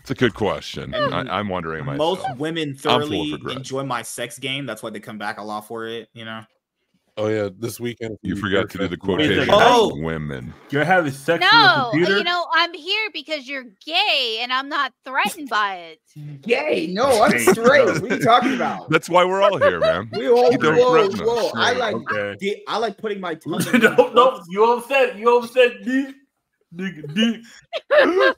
It's a good question. I, I'm wondering myself. most women full thoroughly enjoy my sex game. That's why they come back a lot for it. You know. Oh yeah, this weekend. you forgot to do the quotation. Oh. Women. You're having sex No, with a computer? you know, I'm here because you're gay and I'm not threatened by it. Gay? No, I'm straight. What are you talking about? That's why we're all here, man. We all You don't whoa, threaten whoa. I like okay. di- I like putting my tongue. in no, people's no, mouths. you upset. You upset, dick. Nigga, dick.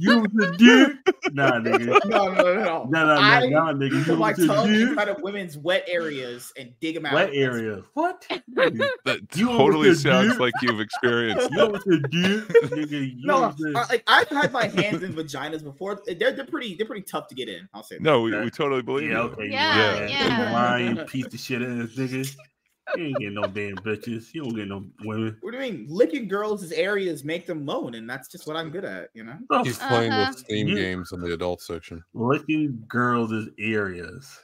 You was a dick. Nah, nigga. No, no, no, no. Nah, nah, nah, I nah, nigga. put You my was a tongue dick. inside of women's wet areas and dig them out. Wet area. What? That You totally sounds dude. like you've experienced You that. was a dick. Nigga, you No, was a- I- like I've had my hands in vaginas before. They're they're pretty they're pretty tough to get in. I'll say. That. No, we, we totally believe Yeah, you. okay. Yeah, you yeah. lying piece of shit ass nigga. You ain't getting no damn bitches. You don't get no women. What do you mean? Licking girls' areas make them moan, and that's just what I'm good at. You know. The He's playing Uh-huh. with Steam You- games in the adult section. licking girls' areas.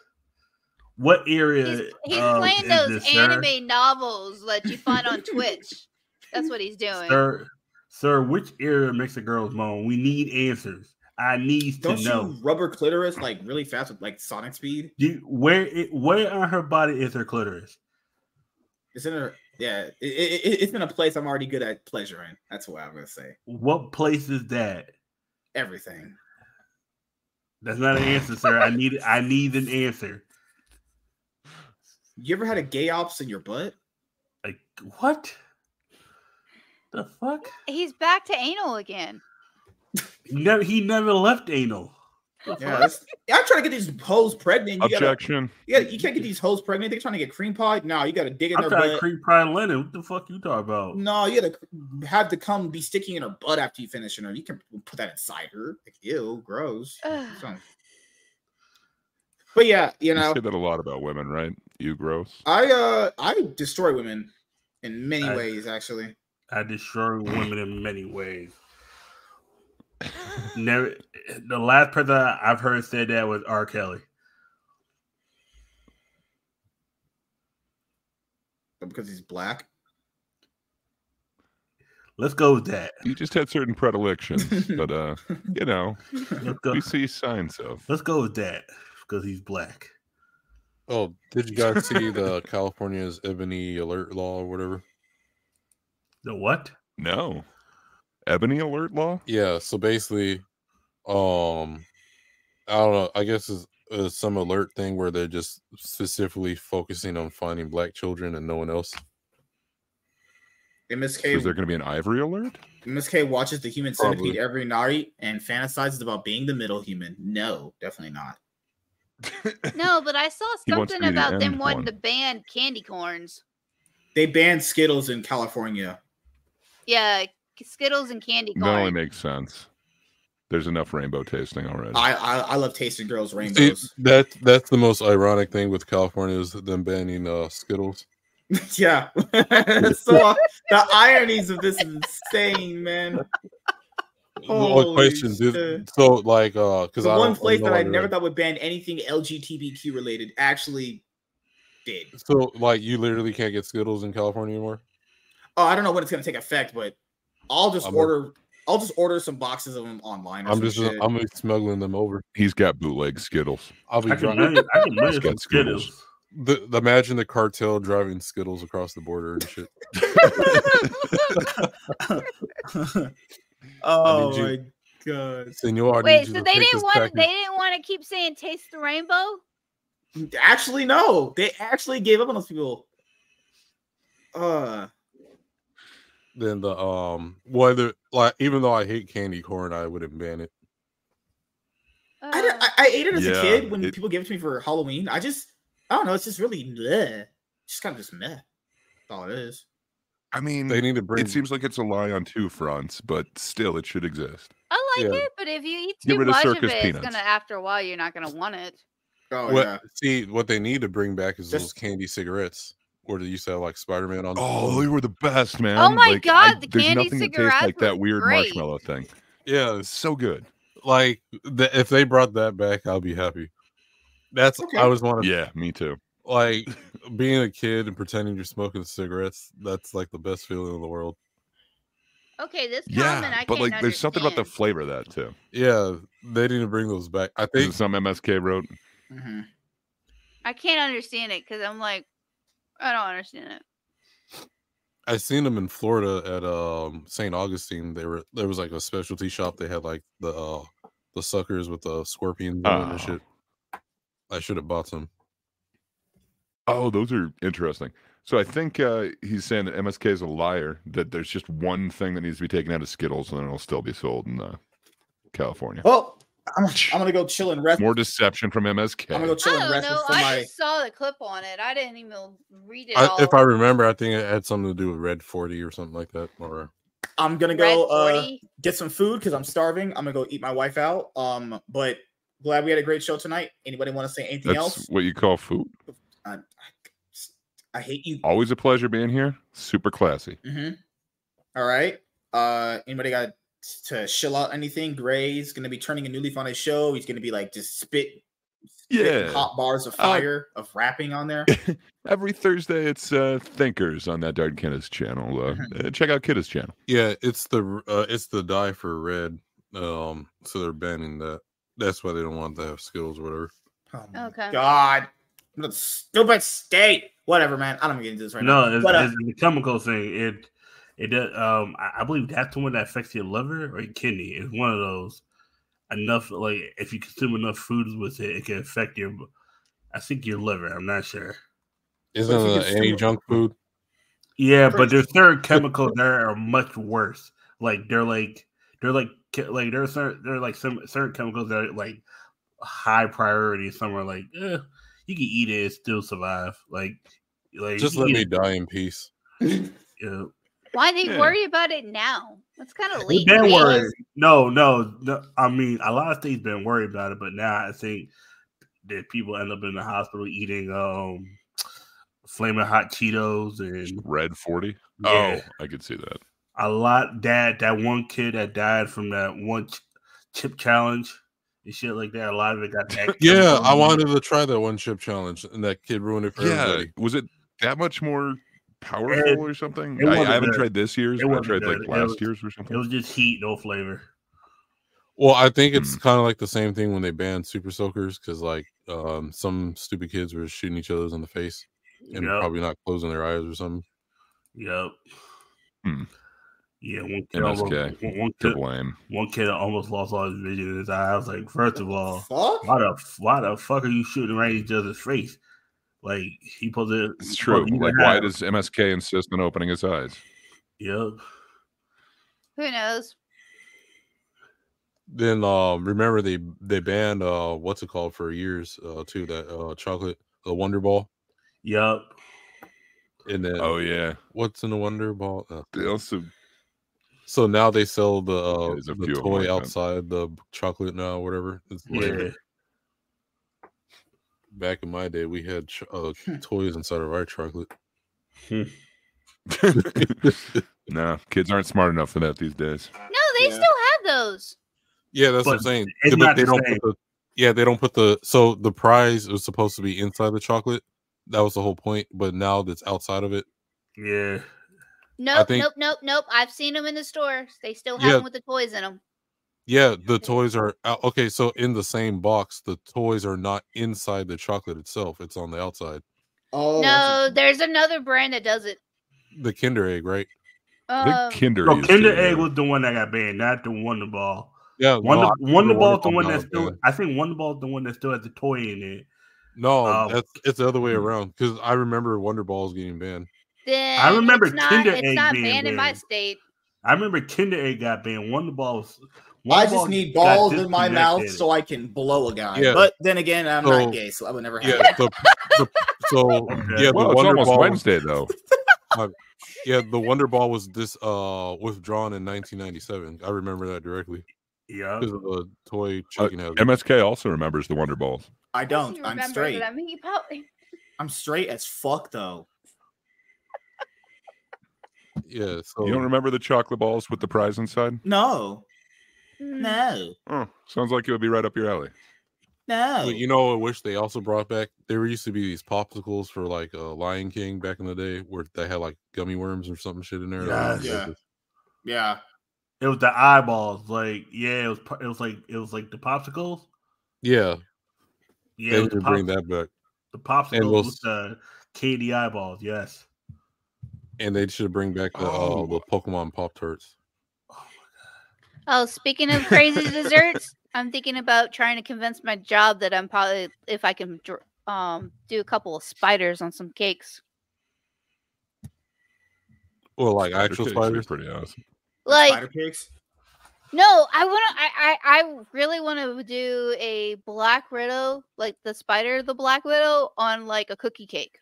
What area? He's, he's um, playing is those this, sir? anime novels that you find on Twitch. That's what he's doing. Sir, sir, which area makes the girls moan? We need answers. I need to Don't know. you rubber clitoris like really fast with like sonic speed? Do, where it, where on her body is her clitoris? It's in a yeah. It, it, it- it's in a place I'm already good at pleasuring. That's what I'm gonna say. What place is that? Everything. That's not an answer, sir. I need I need an answer. You ever had a gay ops in your butt? Like what? The fuck? He's back to anal again. He never he never left anal. The Yeah, I'm trying to get these hoes pregnant. You gotta, Objection. you, you can't get these hoes pregnant. They're trying to get cream pie. No, you got to dig in I'm their trying to butt. creep Pride Lennon. What the fuck you talking about? No, you got to have to come be sticking in her butt after you finish her. You can put that inside her. Like, ew, gross. But yeah, you You know, say that a lot about women, right? You gross. I uh I destroy women in many I- ways. Actually, I destroy women in many ways. Never. The last person I've heard said that was R. Kelly. because he's black. Let's go with that. You just had certain predilections, but uh, you know, Let's we see signs of. Let's go with that because he's black. Oh, did you guys see the California's ebony alert law or whatever? The what? No. Ebony alert law? Yeah, so basically, um, I don't know. I guess it's, it's some alert thing where they're just specifically focusing on finding black children and no one else. MSK Is there going to be an ivory alert? MSK watches the Human Probably. Centipede every night and fantasizes about being the middle human. No, definitely not. No, but I saw He wants to something be the about them end wanting one. to ban candy corns. They banned Skittles in California. Yeah, Skittles and candy That only makes sense. There's enough rainbow tasting already. I I, I love tasting girls' See, rainbows. that that's the most ironic thing with California is them banning uh, Skittles. yeah. so the ironies of this is insane, man. What Holy question? Did, shit. so like, uh, because The I one don't- place know that I under- never thought would ban anything LGBTQ related actually did. So like you literally can't get Skittles in California anymore. Oh, I don't know when it's gonna take effect, but I'll just I'm order. I'll just order some boxes of them online. Or I'm just shit. I'm smuggling them over. He's got bootleg Skittles. I'll be I can driving. million, I can million He's got some Skittles. Skittles. The, the imagine the cartel driving Skittles across the border and shit. oh you- my god! Senor, I Wait, need you so they didn't want package. they didn't want to keep saying taste the rainbow? Actually, no. They actually gave up on those people. Uh, Then the um whether like even though I hate candy corn, I wouldn't ban it. I, Uh, I, I ate it as a kid when it- people gave it to me for Halloween. I just, I don't know. It's just really bleh. Just kind of just meh. That's all it is. I mean, They need to bring it seems like it's a lie on two fronts, but still, it should exist. I like yeah. it, but if you eat too rid of much of circus it, it's gonna after a while you're not gonna want it. Oh what yeah. see what they need to bring back is those candy cigarettes where they used to have like Spider Man on. Oh, they were the best, man. Oh my Like, God, the there's candy nothing that tastes cigarettes like that weird great. marshmallow thing. yeah, It's so good. like the, if they brought that back, I'll be happy. That's Okay. I was one of Yeah, me too. like being a kid and pretending you're smoking cigarettes. That's like the best feeling in the world. Okay, this comment Yeah, I but can't like, there's something about the flavor of that too. Yeah, they need to bring those back. I think some MSK wrote? Mhm. I can't understand it because I'm like, I don't understand it. I seen them in Florida at um St. Augustine. They were there was like a specialty shop. They had like the uh the suckers with the scorpions in it and Oh. shit. I should have bought some. Oh, those are interesting. So I think uh, he's saying that MSK is a liar. That there's just one thing that needs to be taken out of Skittles, and then it'll still be sold in uh, California. Well, I'm, I'm gonna go chill and rest. More deception from MSK. I'm gonna go chill I and don't rest know. before I my. saw the clip on it. I didn't even read it I, all. if I remember, I think it had something to do with Red Forty or something like that. Or I'm gonna go uh, get some food because I'm starving. I'm gonna go eat my wife out. Um, but glad we had a great show tonight. Anybody want to say anything That's else? what you call food. I, I, I hate you. Always a pleasure being here. Super classy. Mm-hmm. All right. Uh, anybody got to shill out anything? Gray's gonna be turning a new leaf on his show. He's gonna be like just spit, spitting Yeah. hot bars of Uh, fire of rapping on there. Every Thursday, it's uh, Thinkers on that Dark Kidda's channel. Uh, Mhm. uh, check out Kidda's channel. yeah, it's the uh, it's the die for Red. Um, so they're banning that. That's why they don't want to have Skittles or whatever. Oh my Okay. God, What stupid state. Whatever, man. I don't get into this right no, now. it's, But, uh, it's the chemical thing. It it does. Um, I, I believe that's the one that affects your liver or your kidney. It's one of those. Enough like if you consume enough foods with it, it can affect your. I think your liver. I'm not sure. Isn't if you it any junk food? Yeah, For but there's certain chemicals that are much worse. Like they're like they're like che- like there's certain they're like some certain chemicals that are like high priority. Some are like eh, you can eat it and still survive. Like like Just let me eat die in peace. it, you know. Why they Yeah. worry about it now? That's kind of We've late. been worried. No, no, no. I mean, a lot of states been worried about it, but now I think that people end up in the hospital eating um flaming hot Cheetos and Red 40. Yeah. Oh, I could see that. a lot. That that one kid that died from that one ch- chip challenge and shit like that. A lot of it got that. Yeah, I wanted to try that one chip challenge, and that kid ruined it for Yeah. everybody. Was it that much more powerful It- or something? I, I haven't good. tried this year's. It I tried good. like last was- year's or something. It was just heat, no flavor. Well, I think it's Hmm. kind of like the same thing when they banned super soakers because like um some stupid kids were shooting each other in the face and Yep. probably not closing their eyes or something. Yep. Hmm. Yeah, one kid, almost, one, one to kid, blame. one kid almost lost all his vision in his eye. I was like, first of all, Fuck. why the why the fuck are you shooting right in each other's face? Like he supposed to. It's he true. supposed Like, why have- does MSK insist on opening his eyes? Yep. Who knows? Then um remember they they banned uh what's it called for years uh too that uh chocolate the Wonder Ball Yep. and then Oh yeah. what's in the Wonder Ball? Uh, They also so now they sell the uh, the few of 'em toy like that. outside the chocolate now whatever. It's Yeah. flavored. Back in my day, we had uh, Hmm. toys inside of our chocolate. no, kids aren't smart enough for that these days. No, they Yeah. still have those. Yeah, that's what I'm saying. it's Yeah, not they the don't same. put the yeah, they don't put the so the prize was supposed to be inside the chocolate, That was the whole point. But now that's outside of it. Yeah. Nope, think- nope, nope, nope. I've seen them in the stores. They still have Yeah. them with the toys in them. Yeah, the toys are out. okay. So in the same box, the toys are not inside the chocolate itself; it's on the outside. Oh no, there's another brand that does it. The Kinder Egg, right? I Um, think Kinder. No, Kinder Egg was the one that got banned, not the Wonder Ball. Yeah, Wonder, no, Wonder Ball is the one that's still. yeah. I think Wonder Ball is the one that still has the toy in it. No, Oh. that's it's the other way Hmm. around. Because I remember Wonder Balls getting banned. then I remember it's not, Kinder it's Egg not being banned in my state. I remember Kinder Egg got banned. Wonder Balls. I just need balls in my mouth so I can blow a guy. Yeah. But then again, I'm So- not gay, so I would never have. Yeah, the, the, so Okay. yeah, Well, the it's Wonder almost Ball. was- Wednesday though. yeah, the Wonder Ball was this uh withdrawn in 1997. I remember that directly Yeah. because of the toy Uh, chicken hazard. MSK also remembers the Wonder Balls. I don't. you I'm straight. I mean, you probably. I'm straight as fuck though. yeah, so You don't remember the chocolate balls with the prize inside? No. No, Oh, sounds like it would be right up your alley. no. But you know, I wish they also brought back. There used to be these popsicles for like uh, Lion King back in the day, where they had like gummy worms or something shit in there. Yes. Yeah. delicious. yeah. It was the eyeballs. Like, yeah, it was. It was like it was like the popsicles. yeah. Yeah, they it need was to the, bring that back, the popsicles we'll with the KD eyeballs. Yes. and they should bring back the Oh. uh, the Pokemon Pop Tarts. Oh, speaking of crazy desserts, I'm thinking about trying to convince my job that I'm probably if I can um do a couple of spiders on some cakes. Well, like Spider actual cakes are spiders. Pretty awesome. Like Spider pigs. no, I want to. I, I I really want to do a black widow, like the spider, the black widow, on like a cookie cake.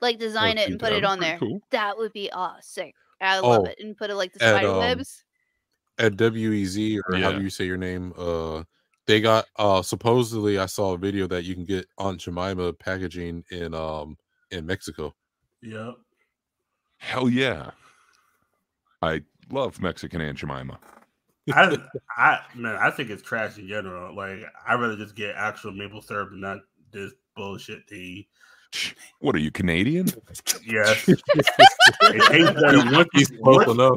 Like design it and put it on there. Cool. That would be sick. I love Oh, it and put it like the at, spider um, webs. at WEZ or Yeah. do you say your name, uh, they got uh supposedly I saw a video that you can get Aunt Jemima packaging in um in Mexico. Yep. Hell yeah. I love Mexican Aunt Jemima. I, I man, I think it's trash in general. Like, I'd rather just get actual maple syrup and not this bullshit. The What are you Canadian? yes, it tastes better once you, once, enough.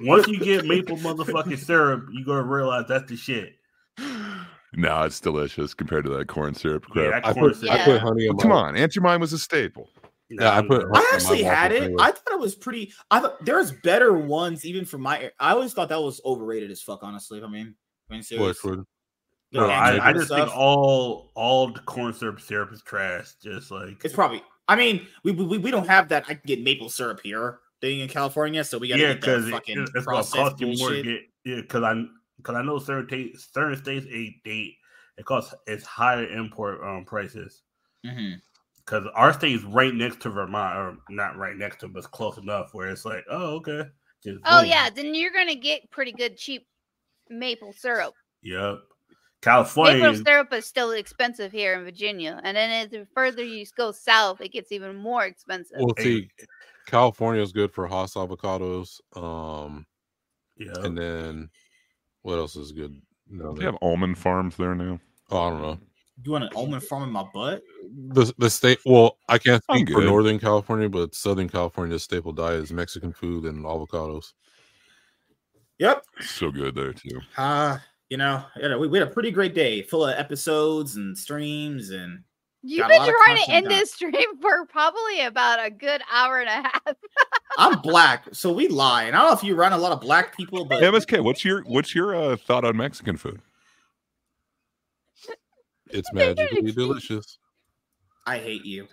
once you get maple motherfucking syrup. you're gonna realize that's the shit. no, it's delicious compared to that corn syrup crap. that I put syrup. I put honey in Come on, Aunt Jemima was a staple. Yeah, I put I actually had it. anyway. I thought it was pretty. I thought there's better ones even for my. I always thought that was overrated as fuck. Honestly, I mean, I mean, Which serious. would The No, I, I Jemima just think all all corn syrup syrup is trash. Just like it's probably. I mean, we, we we don't have that. I can get maple syrup here being in California, so we got to yeah, get because the it, it's gonna processed cost you more to get. Yeah, because I because I know certain states certain states a date it costs it's higher import um prices. Mhm. Because our state is right next to Vermont, or not right next to, but it's close enough where it's like, oh okay. Just Oh boom. yeah, then you're gonna get pretty good cheap maple syrup. Yep. California. Maple syrup is still expensive here in Virginia, and then as the further you go south, it gets even more expensive. well Hey. see California is good for Hass avocados. Um Yeah. and then what else is good? No, They have almond farms there now. oh, I don't know. You want an almond farm in my butt? The the state well, I can't speak for. Northern California, but Southern California's staple diet is Mexican food and avocados. Yep. So good there too. Uh, you know, yeah, we, we had a pretty great day, full of episodes and streams, and You've been trying to end done. this stream for probably about a good hour and a half. I'm black, so we lie. And I don't know if you run a lot of black people, but Hey, MSK, what's your what's your uh, thought on Mexican food? It's They're magically delicious. I hate you.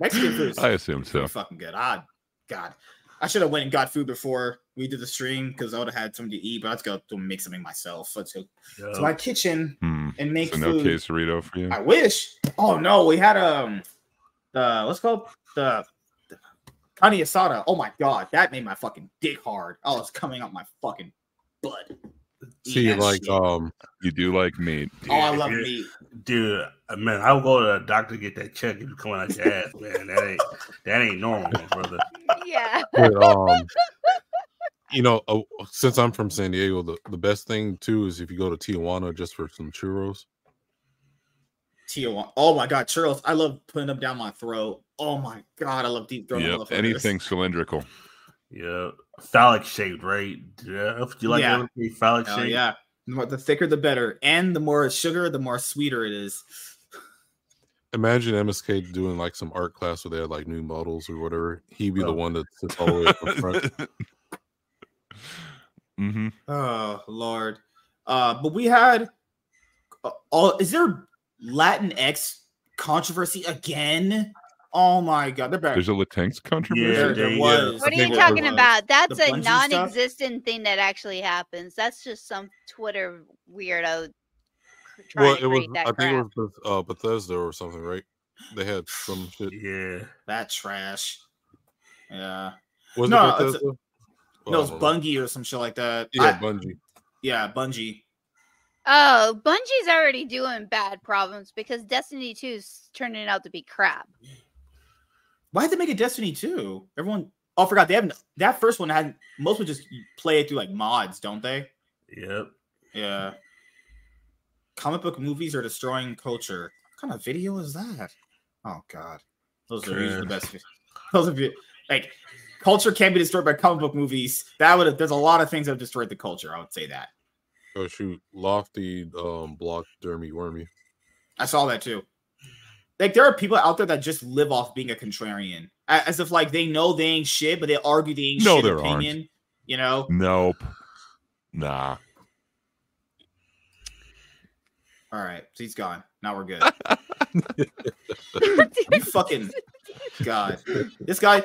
Mexican food is I assume so. fucking good. Ah, God, I should have went and got food before we did the stream because I would have had something to eat. But let's go to make something myself. Let's go Yep. to my kitchen Hmm. and make So no food. quesarito for you. I wish. Oh no, we had um the what's it called the, the carne asada. Oh my god, that made my fucking dick hard. Oh, it's coming out my fucking butt. See, that like shit. um You do like meat. oh, I love meat. Dude, uh, man, I'll go to the doctor to get that check if you're coming out your ass, man. That ain't that ain't normal, brother. yeah. but, um you know, uh, since I'm from San Diego, the, the best thing too is if you go to Tijuana just for some churros. Tijuana. Oh my god, churros! I love putting them down my throat. Oh my god, I love deep throat. Yep. Anything cylindrical. Yeah, phallic shaped, right? Yeah, if you like Yeah. everything phallic Oh shaped. yeah, the, more, the thicker the better, and the more sugar, the more sweeter it is. Imagine MSK doing like some art class where they had like new models or whatever. He'd be the Oh. one that sits all the way up in front. hmm Oh Lord. Uh, but we had uh, all. Is there Latinx controversy again? Oh my god, they're back. There's a Latinx controversy. Yeah, there, there they, was. What are you talking about? That's the a non-existent thing that actually happens. That's just some Twitter weirdo Well, it was. create that I think it was uh, Bethesda or something, right? They had some shit. Yeah. That trash. Yeah. Was No, it it's a- Bethesda? No, it's Oh, I don't know. Bungie or some shit like that. Yeah, I- Bungie. yeah, Bungie. Oh, Bungie's already doing bad problems because Destiny 2 is turning out to be crap. Why did they make a Destiny 2? Everyone oh I forgot they haven't that first one had most would just play it through like mods, don't they? Yep. Yeah. Comic book movies are destroying culture. What kind of video is that? Oh god. Those are usually the best. Those are like culture can't be destroyed by comic book movies. That would have there's a lot of things that have destroyed the culture. I would say that. Oh shoot, Lofty um blocked Dermy Wormy. I saw that too. Like there are people out there that just live off being a contrarian, as if like they know they ain't shit, but they argue they ain't No, shit there aren't. opinion. You know? Nope. Nah. All right, so he's gone. Now we're good. you fucking god. This guy,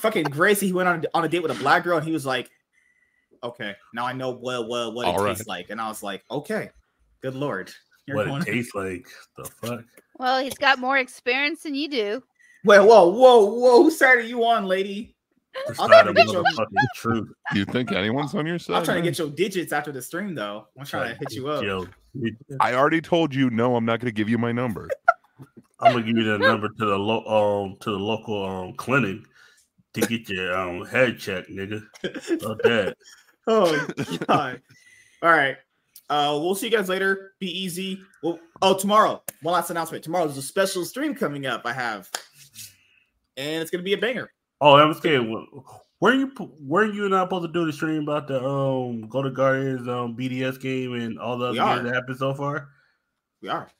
fucking Gracie, he went on on a date with a black girl, and he was like, "Okay, now I know what what what it All tastes like." And I was like, "Okay, good lord." You're What going- it tastes like. The fuck? Well, he's got more experience than you do. Wait, whoa, whoa, whoa! Whose side are you on, lady? It's I'm not trying a to get your- motherfucking truth. You think anyone's on your side? I'm trying to get your digits after the stream, though. I'm trying to hit you up. Yo, I already told you no. I'm not going to give you my number. I'm gonna give you the number to the lo- um to the local um clinic to get your um head checked, nigga. About that. Oh god. All right. Uh we'll see you guys later. Be easy. Well, oh tomorrow. One last announcement. Tomorrow there's a special stream coming up. I have. And it's gonna be a banger. Oh, I was kidding. Were you were you not supposed to do the stream about the um Go to Guardians um BDS game and all the other games that happened so far? We are.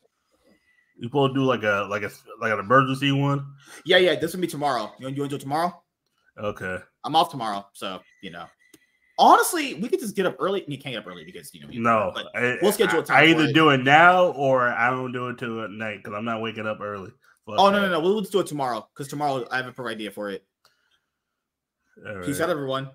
You supposed to do like a like a like an emergency one? Yeah, yeah. This will be tomorrow. You want you want to do it tomorrow? Okay. I'm off tomorrow, so you know. Honestly, we could just get up early. You can't get up early because you know. you- No, but I, we'll schedule a time I either it. do it now or I don't do it till at night because I'm not waking up early. Oh no, no, no. We'll just do it tomorrow because tomorrow I have a perfect idea for it. Peace out, everyone.